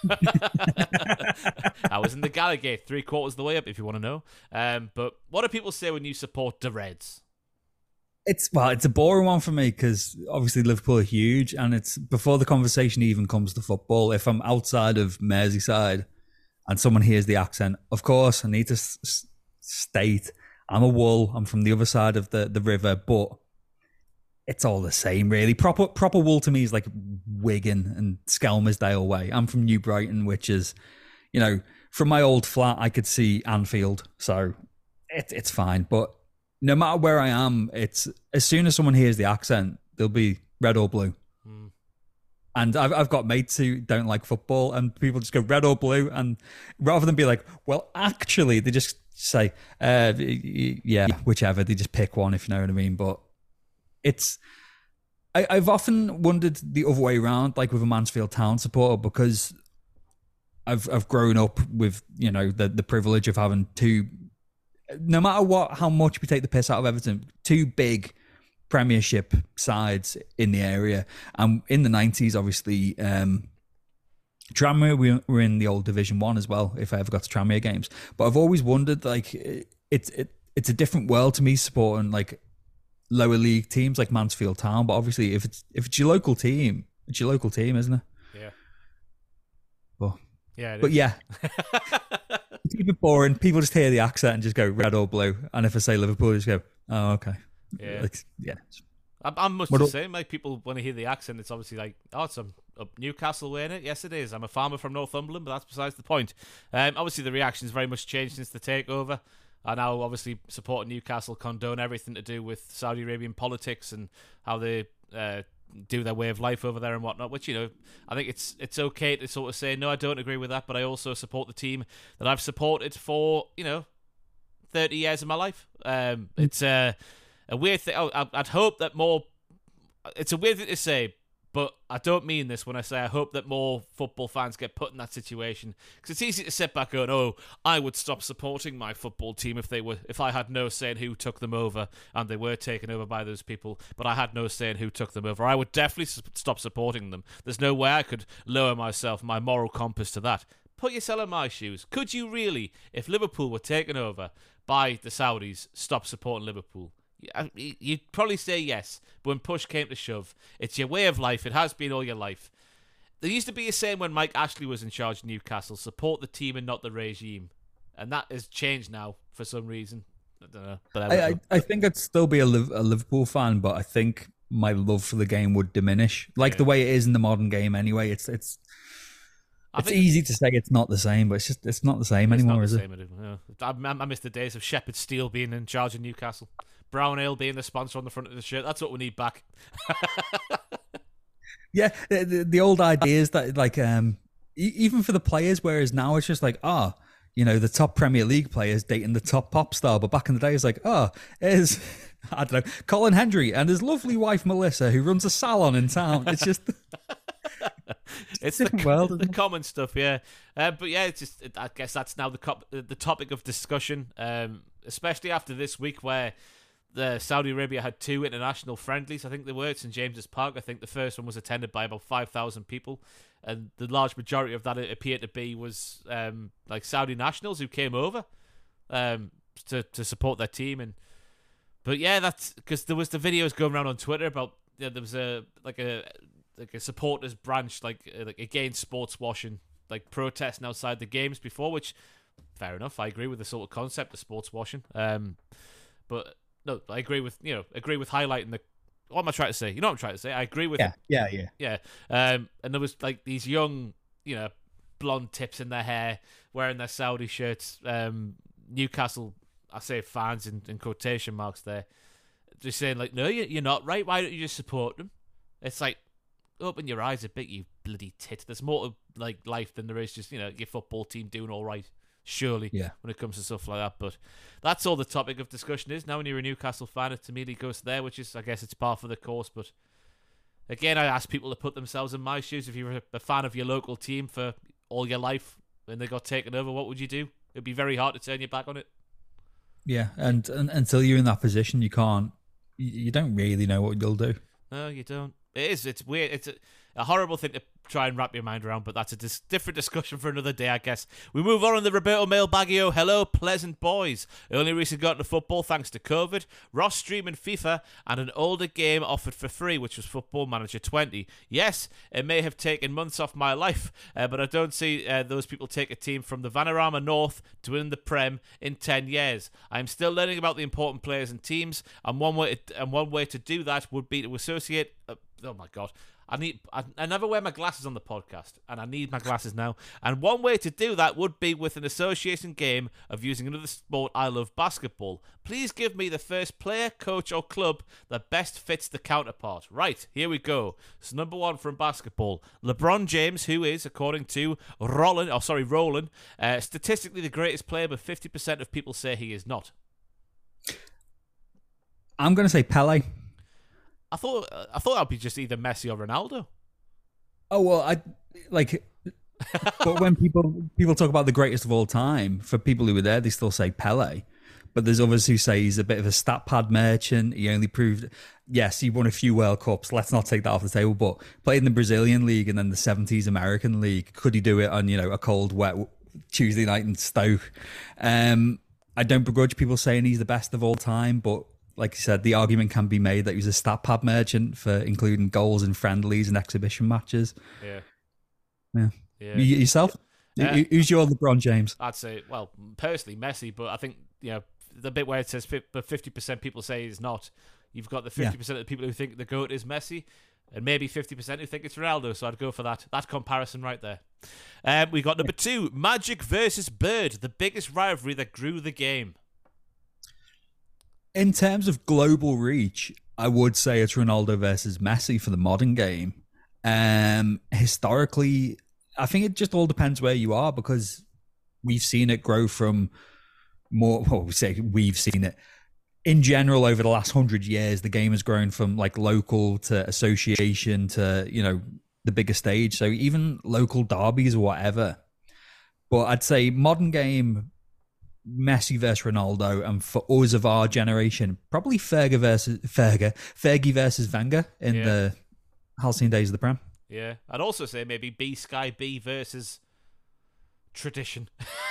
Speaker 1: I was in the Gallowgate, three quarters of the way up, if you want to know. Um, but what do people say when you support the Reds?
Speaker 2: It's well, it's a boring one for me because obviously Liverpool are huge, and it's before the conversation even comes to football. If I'm outside of Merseyside and someone hears the accent, of course I need to s- state I'm a wool. I'm from the other side of the the river, but it's all the same, really. Proper proper wool to me is like Wigan and Skelmersdale way. I'm from New Brighton, which is, you know, from my old flat, I could see Anfield, so it, it's fine. But no matter where I am, it's as soon as someone hears the accent, they'll be red or blue. And I've, I've got mates who don't like football, and people just go red or blue. And rather than be like, well, actually, they just say, uh, yeah, whichever. They just pick one, if you know what I mean. But it's, I, I've often wondered the other way around, like with a Mansfield Town supporter, because I've I've grown up with you know the the privilege of having two, no matter what, how much we take the piss out of Everton, two big Premiership sides in the area. And in the nineties, obviously, um, Tranmere we were in the old Division One as well. If I ever got to Tranmere games, but I've always wondered like it's it, it's a different world to me supporting like lower league teams like Mansfield Town. But obviously, if it's if it's your local team, it's your local team, isn't it?
Speaker 1: Yeah.
Speaker 2: Well,
Speaker 1: yeah.
Speaker 2: But yeah. it's even boring. People just hear the accent and just go red or blue. And if I say Liverpool, just go, oh, okay.
Speaker 1: Yeah.
Speaker 2: Like, yeah.
Speaker 1: I'm, I'm much
Speaker 2: What
Speaker 1: the same. Like people, when they hear the accent, it's obviously like, oh, it's a, a Newcastle way in it. Yes, it is. I'm a farmer from Northumberland, but that's besides the point. Um, obviously, the reaction's very much changed since the takeover. I now obviously support Newcastle, condone everything to do with Saudi Arabian politics and how they uh, do their way of life over there and whatnot. Which you know, I think it's it's okay to sort of say no, I don't agree with that, but I also support the team that I've supported for you know 30 years of my life. Um, it's uh, a weird thing. Oh, I'd hope that more. It's a weird thing to say, but I don't mean this when I say I hope that more football fans get put in that situation because it's easy to sit back going, "Oh, I would stop supporting my football team if they were if I had no say in who took them over and they were taken over by those people, but I had no say in who took them over. I would definitely stop supporting them. There's no way I could lower myself, my moral compass to that." Put yourself in my shoes. Could you really, if Liverpool were taken over by the Saudis, stop supporting Liverpool? You'd probably say yes, but when push came to shove, it's your way of life. It has been all your life. There used to be a saying when Mike Ashley was in charge of Newcastle support the team and not the regime. And that has changed now for some reason. I don't know. But I,
Speaker 2: I, I, I think I'd still be a, a Liverpool fan, but I think my love for the game would diminish, like
Speaker 1: Yeah.
Speaker 2: the way it is in the modern game. Anyway, it's it's
Speaker 1: I
Speaker 2: it's easy to say it's not the same, but it's just it's not the same anymore, is it?
Speaker 1: anymore. I, I miss the days of Shepherd Steele being in charge of Newcastle. Brown Ale being the sponsor on the front of the shirt. That's what we need back.
Speaker 2: Yeah, the, the, old ideas that like um even for the players, whereas now it's just like ah. you know the top Premier League players dating the top pop star, but back in the day it's like, oh, is I don't know Colin Hendry and his lovely wife Melissa, who runs a salon in town. It's just
Speaker 1: It's the,
Speaker 2: world,
Speaker 1: the
Speaker 2: it?
Speaker 1: common stuff, yeah. Uh, but yeah, it's just I guess that's now the cop, the topic of discussion, um, especially after this week where the Saudi Arabia had two international friendlies. I think they were at St James's Park. I think the first one was attended by about five thousand people, and the large majority of that it appeared to be was um, like Saudi nationals who came over um, to to support their team and. But yeah, that's because there was the videos going around on Twitter about yeah, there was a like a like a supporters branch like uh, like against sports washing like protesting outside the games before which fair enough i agree with the sort of concept of sports washing um but no i agree with you know agree with highlighting the what am i trying to say you know what i'm trying to say i agree with
Speaker 2: yeah, yeah, yeah.
Speaker 1: yeah. Um, and there was like these young, you know, blonde tips in their hair, wearing their Saudi shirts. Um, Newcastle, I say fans in, in quotation marks there, just saying like, no, you- you're not right. Why don't you just support them? It's like, open your eyes a bit, you bloody tit. There's more to like life than there is just you know your football team doing all right. Surely,
Speaker 2: Yeah.
Speaker 1: when it comes to stuff like that. But that's all the topic of discussion is now. When you're a Newcastle fan, it immediately goes there, which is, I guess, it's par for the course. But Again, I ask people to put themselves in my shoes. If you're a fan of your local team for all your life and they got taken over, what would you do? It'd be very hard to turn your back on it.
Speaker 2: Yeah, and, and until you're in that position, you can't. You you don't really know what you'll do.
Speaker 1: No, you don't. It is. It's weird. It's a, a horrible thing to try and wrap your mind around, but that's a dis- different discussion for another day, I guess. We move on in the Roberto Mailbaggio. Hello, pleasant boys. Only recently got into football thanks to COVID, Ross streaming FIFA, and an older game offered for free, which was Football Manager 20. Yes, it may have taken months off my life, uh, but I don't see uh, those people take a team from the Vanarama North to win the Prem in 10 years. I'm still learning about the important players and teams, and one way to, and one way to do that would be to associate uh, oh my god. I need. I, I never wear my glasses on the podcast, and I need my glasses now. And one way to do that would be with an association game of using another sport I love, basketball. Please give me the first player, coach, or club that best fits the counterpart. Right here we go. So number one from basketball, LeBron James, who is, according to Roland, oh sorry, Roland, uh, statistically the greatest player, but fifty percent of people say he is not.
Speaker 2: I'm going to say Pele.
Speaker 1: I thought I thought that'd be just either Messi or Ronaldo.
Speaker 2: Oh well, I like. but when people people talk about the greatest of all time, for people who were there, they still say Pele. But there's others who say he's a bit of a stat pad merchant. He only proved, yes, he won a few World Cups. Let's not take that off the table. But played in the Brazilian league and then the 70s American league. Could he do it on you know a cold, wet Tuesday night in Stoke? Um, I don't begrudge people saying he's the best of all time, but like you said, the argument can be made that he was a stat pad merchant for including goals in friendlies and exhibition matches.
Speaker 1: Yeah.
Speaker 2: Yeah.
Speaker 1: Yeah.
Speaker 2: You, yourself?
Speaker 1: Yeah.
Speaker 2: Who's your LeBron James?
Speaker 1: I'd say, well, personally, Messi, but I think, you know, the bit where it says but 50% people say he's not, you've got the 50% of the people who think the GOAT is Messi, and maybe 50% who think it's Ronaldo, so I'd go for that. That comparison right there. Um, we got number two Magic versus Bird, the biggest rivalry that grew the game.
Speaker 2: In terms of global reach, I would say it's Ronaldo versus Messi for the modern game. Um, historically, I think it just all depends where you are because we've seen it grow from more. Well, we say we've seen it in general over the last hundred years. The game has grown from like local to association to you know the bigger stage. So even local derbies or whatever. But I'd say modern game Messi versus Ronaldo, and for us of our generation, probably Fergie versus Fergie, Fergie versus Wenger in
Speaker 1: Yeah.
Speaker 2: the halcyon days of the Prem.
Speaker 1: Yeah. I'd also say maybe B Sky B versus tradition.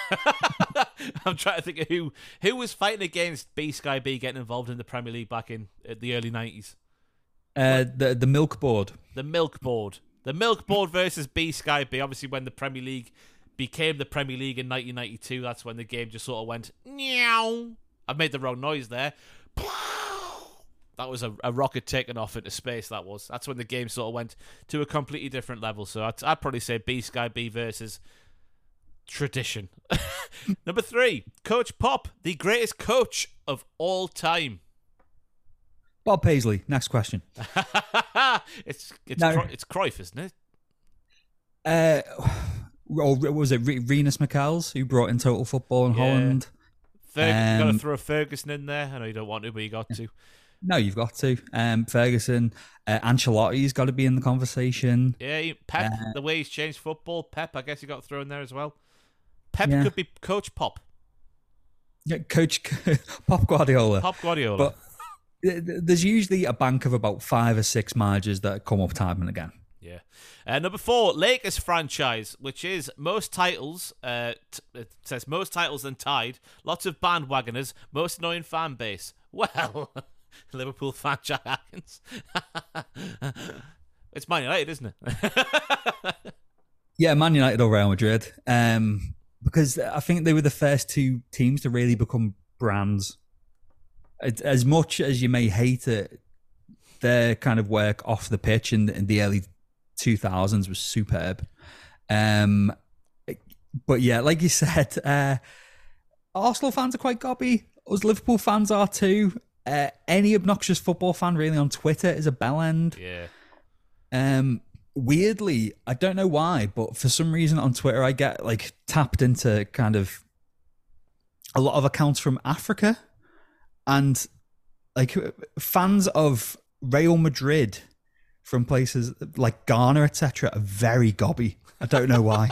Speaker 1: I'm trying to think of who who was fighting against B Sky B getting involved in the Premier League back in the early 90s.
Speaker 2: Uh, the the milk board.
Speaker 1: The Milk Board. The Milk Board versus B Sky B. Obviously, when the Premier League became the Premier League in 1992, that's when the game just sort of went meow. I made the wrong noise there. That was a, a rocket taken off into space. That was. That's when the game sort of went to a completely different level. So I'd, I'd probably say B Sky B versus tradition. Number three, Coach Pop, the greatest coach of all time.
Speaker 2: Bob Paisley. Next question.
Speaker 1: it's it's
Speaker 2: No.
Speaker 1: Cro- it's Cruyff, isn't it?
Speaker 2: Uh, or was it Re- Rinus Michels who brought in total football in
Speaker 1: Yeah.
Speaker 2: Holland?
Speaker 1: Ferg- you got to
Speaker 2: Um,
Speaker 1: throw Ferguson in there. I know you don't want to, but you got to.
Speaker 2: No, you've got to. Um, Ferguson, uh, Ancelotti's got to be in the conversation.
Speaker 1: Yeah, Pep.
Speaker 2: Uh,
Speaker 1: the way he's changed football, Pep. I guess you got thrown there as well. Pep
Speaker 2: Yeah.
Speaker 1: could be Coach Pop,
Speaker 2: Yeah, Coach Pop Guardiola.
Speaker 1: Pop Guardiola.
Speaker 2: But th- th- there's usually a bank of about five or six managers that come up time and again.
Speaker 1: Yeah. Uh, number four, Lakers franchise, which is most titles. Uh, t- it says most titles and tied. Lots of bandwagoners. Most annoying fan base. Well, Liverpool fan Jack it's Man United, isn't it?
Speaker 2: Yeah, Man United or Real Madrid. Um, because I think they were the first two teams to really become brands. As- As much as you may hate it, their kind of work off the pitch in, in the early 2000s was superb. Um, but yeah, like you said, uh, Arsenal fans are quite gobby. Us Liverpool fans are too. Uh, any obnoxious football fan really on Twitter is a bell end.
Speaker 1: yeah.
Speaker 2: Um, weirdly, I don't know why, but for some reason on Twitter, I get like tapped into kind of a lot of accounts from Africa and like fans of Real Madrid from places like Ghana, etc., are very gobby. I don't know why.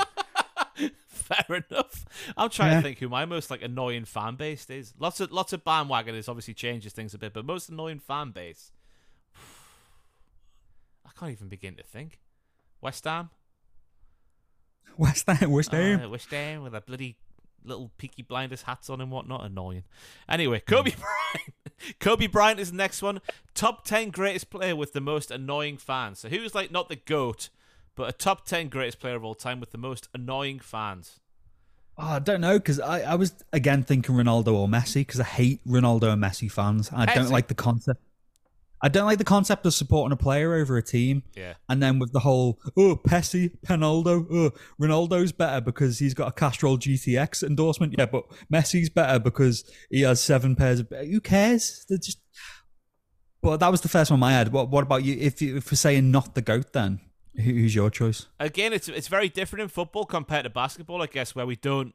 Speaker 1: Fair enough. I'm trying
Speaker 2: Yeah.
Speaker 1: to think who my most like annoying fan base is. Lots of lots of bandwagoners obviously changes things a bit, but most annoying fan base. I can't even begin to think. West Ham.
Speaker 2: West Ham, West Ham.
Speaker 1: Uh, West Ham with a bloody little Peaky Blinders hats on and whatnot. Annoying. Anyway, Kobe Bryant. Kobe Bryant is the next one. Top 10 greatest player with the most annoying fans. So who's like not the GOAT, but a top 10 greatest player of all time with the most annoying fans?
Speaker 2: Oh, I don't know because I, I was again thinking Ronaldo or Messi because I hate Ronaldo and Messi fans. I
Speaker 1: Messi?
Speaker 2: don't like the concept. I don't like the concept of supporting a player over a team.
Speaker 1: Yeah.
Speaker 2: And then with the whole, oh, Pessi, Penaldo, oh, Ronaldo's better because he's got a Castrol GTX endorsement. Yeah, but Messi's better because he has seven pairs of. Who cares? They're just. But that was the first one I had. What What about you? If you if we're saying not the goat, then who's your choice?
Speaker 1: Again, it's it's very different in football compared to basketball, I guess, where we don't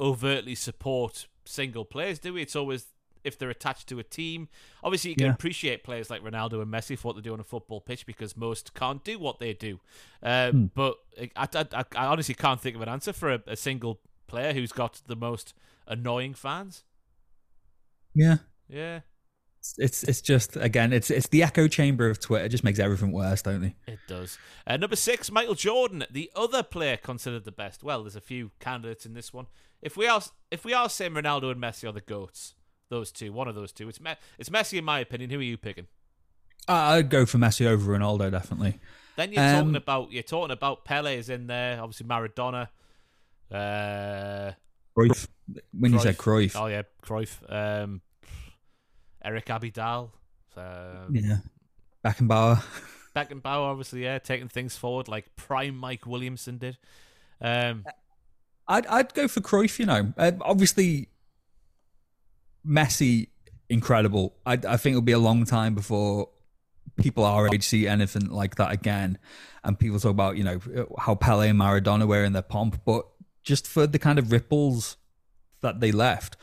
Speaker 1: overtly support single players, do we? It's always if they're attached to a team. Obviously, you can
Speaker 2: Yeah.
Speaker 1: appreciate players like Ronaldo and Messi for what they do on a football pitch because most can't do what they do. Um,
Speaker 2: Hmm.
Speaker 1: But I, I, I, I honestly can't think of an answer for a, a single player who's got the most annoying fans.
Speaker 2: Yeah.
Speaker 1: Yeah,
Speaker 2: It's it's just again it's it's the echo chamber of Twitter. It just makes everything worse, don't they?
Speaker 1: it does. Uh, number six, Michael Jordan, the other player considered the best. Well, there's a few candidates in this one. If we are if we are saying Ronaldo and Messi are the goats, those two, one of those two, it's Me- it's Messi in my opinion. Who are you picking?
Speaker 2: I- I'd go for Messi over Ronaldo definitely.
Speaker 1: Then you're
Speaker 2: Um,
Speaker 1: talking about you're talking about Pele is in there, obviously Maradona. Uh,
Speaker 2: Cruyff. When you said Cruyff,
Speaker 1: oh yeah, Cruyff. Um, Eric Abidal. Um,
Speaker 2: yeah, Beckenbauer.
Speaker 1: Beckenbauer, obviously, yeah, taking things forward like prime Mike Williamson did. Um,
Speaker 2: I'd I'd go for Cruyff. You know, uh, obviously, Messi, incredible. I I think it'll be a long time before people our age see anything like that again. And people talk about you know how Pele and Maradona were in their pomp, but just for the kind of ripples that they left.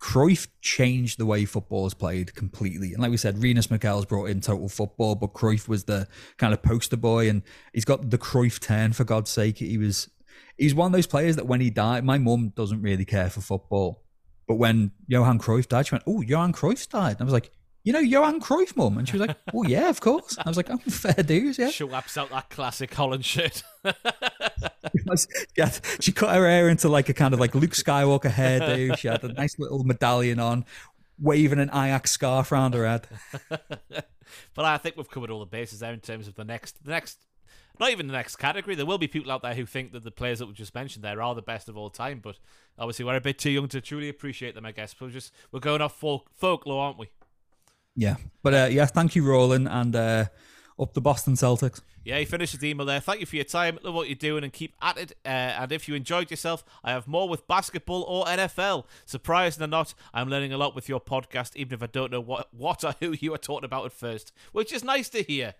Speaker 2: Cruyff changed the way football is played completely. And like we said, Rinus Michels brought in total football, but Cruyff was the kind of poster boy and he's got the Cruyff turn for God's sake. He was he's one of those players that when he died, my mum doesn't really care for football. But when Johan Cruyff died, she went, Oh, Johan Cruyff died. And I was like, You know, Johan Cruyff, mum? And she was like, Oh, yeah, of course. I was like, Oh, fair dues, yeah.
Speaker 1: She whaps out that classic Holland shirt.
Speaker 2: yeah, she cut her hair into like a kind of like Luke Skywalker hairdo. She had a nice little medallion on, waving an Ajax scarf around her head.
Speaker 1: but I think we've covered all the bases there in terms of the next, the next, not even the next category. There will be people out there who think that the players that we just mentioned there are the best of all time, but obviously we're a bit too young to truly appreciate them. I guess we're just we're going off folk, folklore, aren't we?
Speaker 2: Yeah, but uh, yeah, thank you, Roland, and uh, up the Boston Celtics.
Speaker 1: Yeah, you finished the email there. Thank you for your time. Love what you're doing and keep at it. Uh, and if you enjoyed yourself, I have more with basketball or NFL. Surprising or not, I'm learning a lot with your podcast, even if I don't know what, what or who you are talking about at first, which is nice to hear.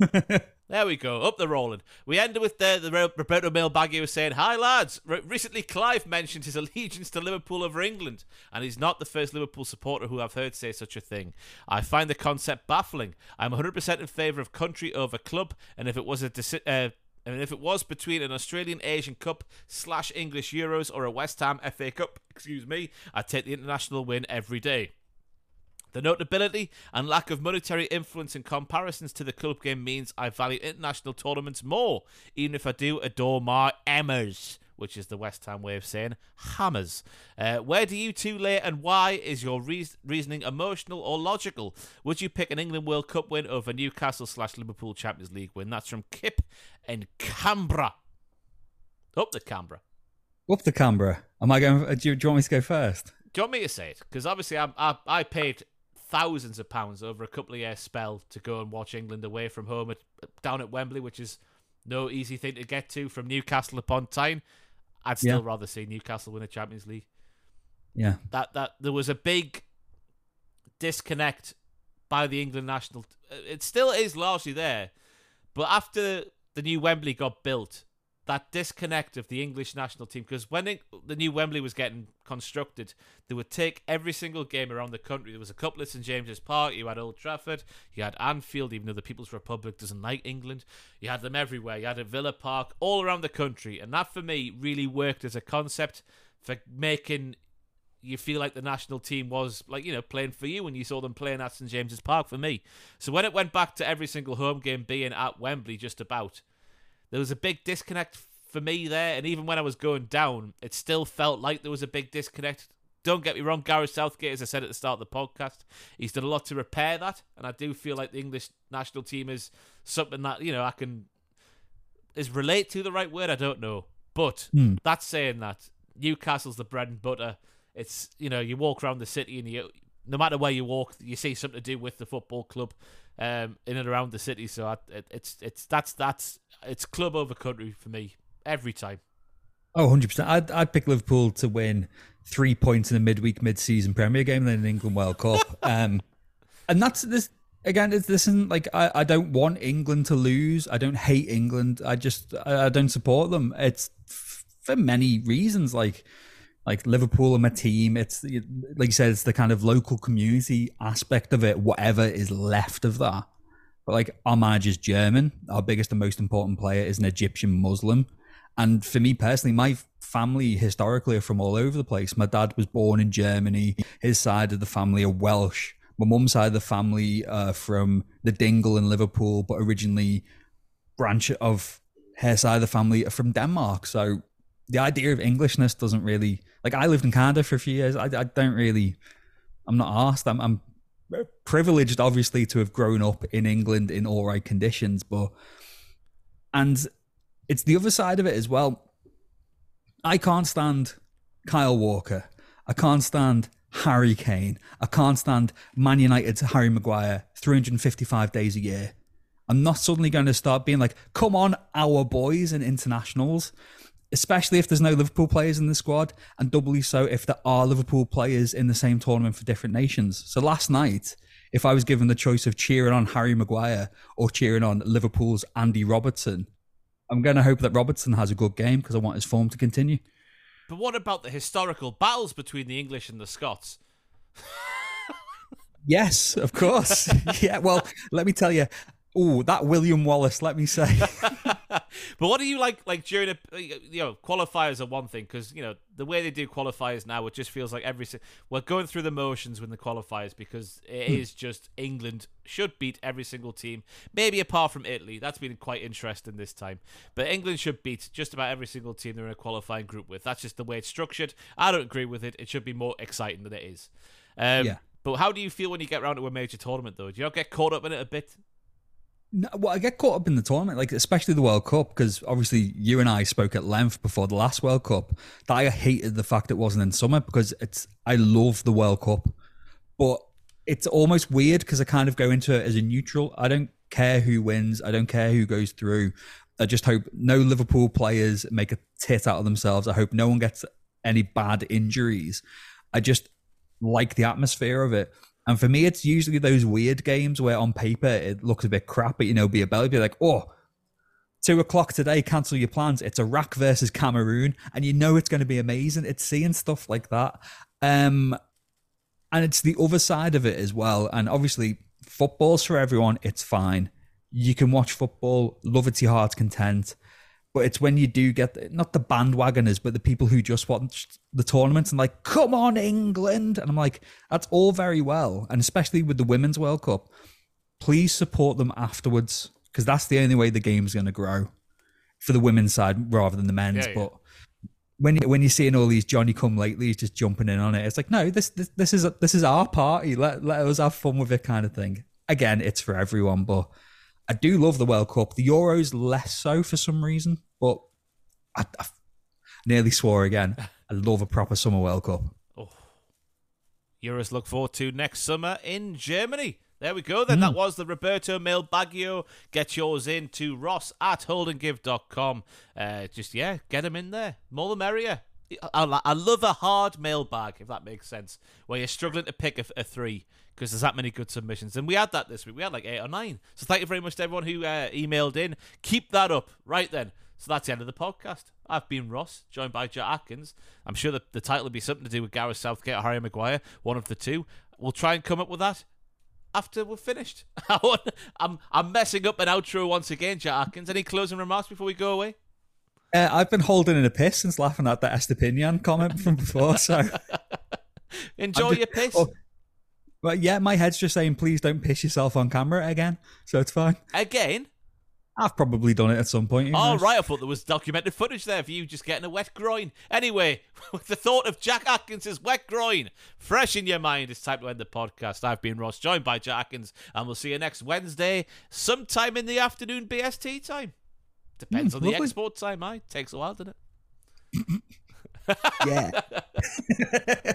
Speaker 1: There we go, up the rolling. We ended with the, the Ro- Roberto Mailbaggy was saying, Hi lads, Re- recently Clive mentioned his allegiance to Liverpool over England, and he's not the first Liverpool supporter who I've heard say such a thing. I find the concept baffling. I'm 100% in favour of country over club, and if it was a deci- uh, and if it was between an Australian Asian Cup slash English Euros or a West Ham FA Cup, excuse me, I'd take the international win every day. The notability and lack of monetary influence in comparisons to the club game means I value international tournaments more, even if I do adore my Emmas, which is the West Ham way of saying hammers. Uh, where do you two lay and why is your reas reasoning emotional or logical? Would you pick an England World Cup win over Newcastle slash Liverpool Champions League win? That's from Kip in Canberra. Up the Canberra.
Speaker 2: Up the Canberra. Am I going? Do you, do you want me to go first?
Speaker 1: Do you want me to say it? Because obviously, I, I I paid thousands of pounds over a couple of years spell to go and watch England away from home at down at Wembley, which is no easy thing to get to from Newcastle upon Tyne. I'd still
Speaker 2: Yeah.
Speaker 1: rather see Newcastle win a Champions League.
Speaker 2: Yeah,
Speaker 1: That that there was a big disconnect by the England national. Uh, it still is largely there, but after the new Wembley got built, that disconnect of the English national team because when it, the new Wembley was getting constructed, they would take every single game around the country. There was a couple at St James's Park. You had Old Trafford. You had Anfield, even though the People's Republic doesn't like England. You had them everywhere. You had at Villa Park, all around the country, and that for me really worked as a concept for making you feel like the national team was like you know playing for you when you saw them playing at St James's Park for me. So when it went back to every single home game being at Wembley, just about, there was a big disconnect for me there. And even when I was going down, it still felt like there was a big disconnect. Don't get me wrong, Gareth Southgate, as I said at the start of the podcast, he's done a lot to repair that, and I do feel like the English national team is something that you know I can is relate to the right word. I don't know, but
Speaker 2: Hmm.
Speaker 1: that's saying that Newcastle's the bread and butter. It's you know you walk around the city and you no matter where you walk, you see something to do with the football club um, in and around the city. So I, it, it's it's that's that's it's club over country for me every time.
Speaker 2: Oh, 100%. I'd, I'd pick Liverpool to win three points in a midweek, mid-season Premier game than an England World Cup. Um, and that's this again. It's, this isn't like I, I don't want England to lose. I don't hate England. I just I, I don't support them. It's f- for many reasons. Like like Liverpool are my team. It's like you said, it's the kind of local community aspect of it. Whatever is left of that. But like our manager's German. Our biggest and most important player is an Egyptian Muslim. And for me personally, my family historically are from all over the place. My dad was born in Germany. His side of the family are Welsh. My mum's side of the family are from the Dingle in Liverpool, but originally branch of her side of the family are from Denmark. So the idea of Englishness doesn't really like. I lived in Canada for a few years. I, I don't really. I'm not asked. I'm, I'm privileged, obviously, to have grown up in England in all right conditions, but and it's the other side of it as well. I can't stand Kyle Walker. I can't stand Harry Kane. I can't stand Man United's Harry Maguire 355 days a year. I'm not suddenly going to start being like, come on, our boys and internationals, especially if there's no Liverpool players in the squad, and doubly so if there are Liverpool players in the same tournament for different nations. So last night, if I was given the choice of cheering on Harry Maguire or cheering on Liverpool's Andy Robertson, I'm going to hope that Robertson has a good game because I want his form to continue.
Speaker 1: But what about the historical battles between the English and the Scots?
Speaker 2: yes, of course. yeah, well, let me tell you. Oh, that William Wallace, let me say.
Speaker 1: but what do you like? Like during a you know qualifiers are one thing because you know the way they do qualifiers now, it just feels like every we're going through the motions with the qualifiers because it hmm. is just England should beat every single team, maybe apart from Italy. That's been quite interesting this time. But England should beat just about every single team they're in a qualifying group with. That's just the way it's structured. I don't agree with it. It should be more exciting than it is. Um, yeah. But how do you feel when you get around to a major tournament, though? Do you not get caught up in it a bit?
Speaker 2: No, well, I get caught up in the tournament, like especially the World Cup, because obviously you and I spoke at length before the last World Cup that I hated the fact it wasn't in summer because it's I love the World Cup, but it's almost weird because I kind of go into it as a neutral. I don't care who wins. I don't care who goes through. I just hope no Liverpool players make a tit out of themselves. I hope no one gets any bad injuries. I just like the atmosphere of it. And for me, it's usually those weird games where on paper it looks a bit crap, but you know, be a belly, be like, oh, two o'clock today, cancel your plans. It's Iraq versus Cameroon, and you know it's going to be amazing. It's seeing stuff like that. Um, and it's the other side of it as well. And obviously, football's for everyone. It's fine. You can watch football, love it to your heart's content. But it's when you do get not the bandwagoners, but the people who just watch the tournament and like, come on, England. And I'm like, that's all very well. And especially with the Women's World Cup, please support them afterwards because that's the only way the game's going to grow for the women's side rather than the men's. Yeah, yeah. But when you, when you're seeing all these Johnny come lately just jumping in on it, it's like no, this this, this is this is our party. Let let us have fun with it, kind of thing. Again, it's for everyone, but I do love the World Cup. The Euros less so for some reason, but I, I nearly swore again. I love a proper summer World Cup. Oh.
Speaker 1: Euros look forward to next summer in Germany. There we go then. Mm. That was the Roberto Mailbagio. Get yours in to ross at holdandgive.com. Uh, just, yeah, get them in there. More the merrier. I, I love a hard mailbag, if that makes sense, where you're struggling to pick a, a three because there's that many good submissions. And we had that this week. We had like eight or nine. So thank you very much to everyone who uh, emailed in. Keep that up. Right then. So that's the end of the podcast. I've been Ross, joined by Jack Atkins. I'm sure that the title will be something to do with Gareth Southgate or Harry Maguire, one of the two. We'll try and come up with that after we're finished. I'm I'm messing up an outro once again, Jack Atkins. Any closing remarks before we go away?
Speaker 2: Uh, I've been holding in a piss since laughing at that Estupiñán comment from before. So
Speaker 1: enjoy just, your piss. Oh,
Speaker 2: well, yeah, my head's just saying, please don't piss yourself on camera again. So it's fine.
Speaker 1: Again?
Speaker 2: I've probably done it at some point.
Speaker 1: Oh, right. I thought there was documented footage there of you just getting a wet groin. Anyway, with the thought of Jack Atkins' wet groin fresh in your mind, it's time to end the podcast. I've been Ross, joined by Jack Atkins, and we'll see you next Wednesday, sometime in the afternoon BST time. Depends mm, on lovely. the export time, I takes a while, doesn't it?
Speaker 2: yeah.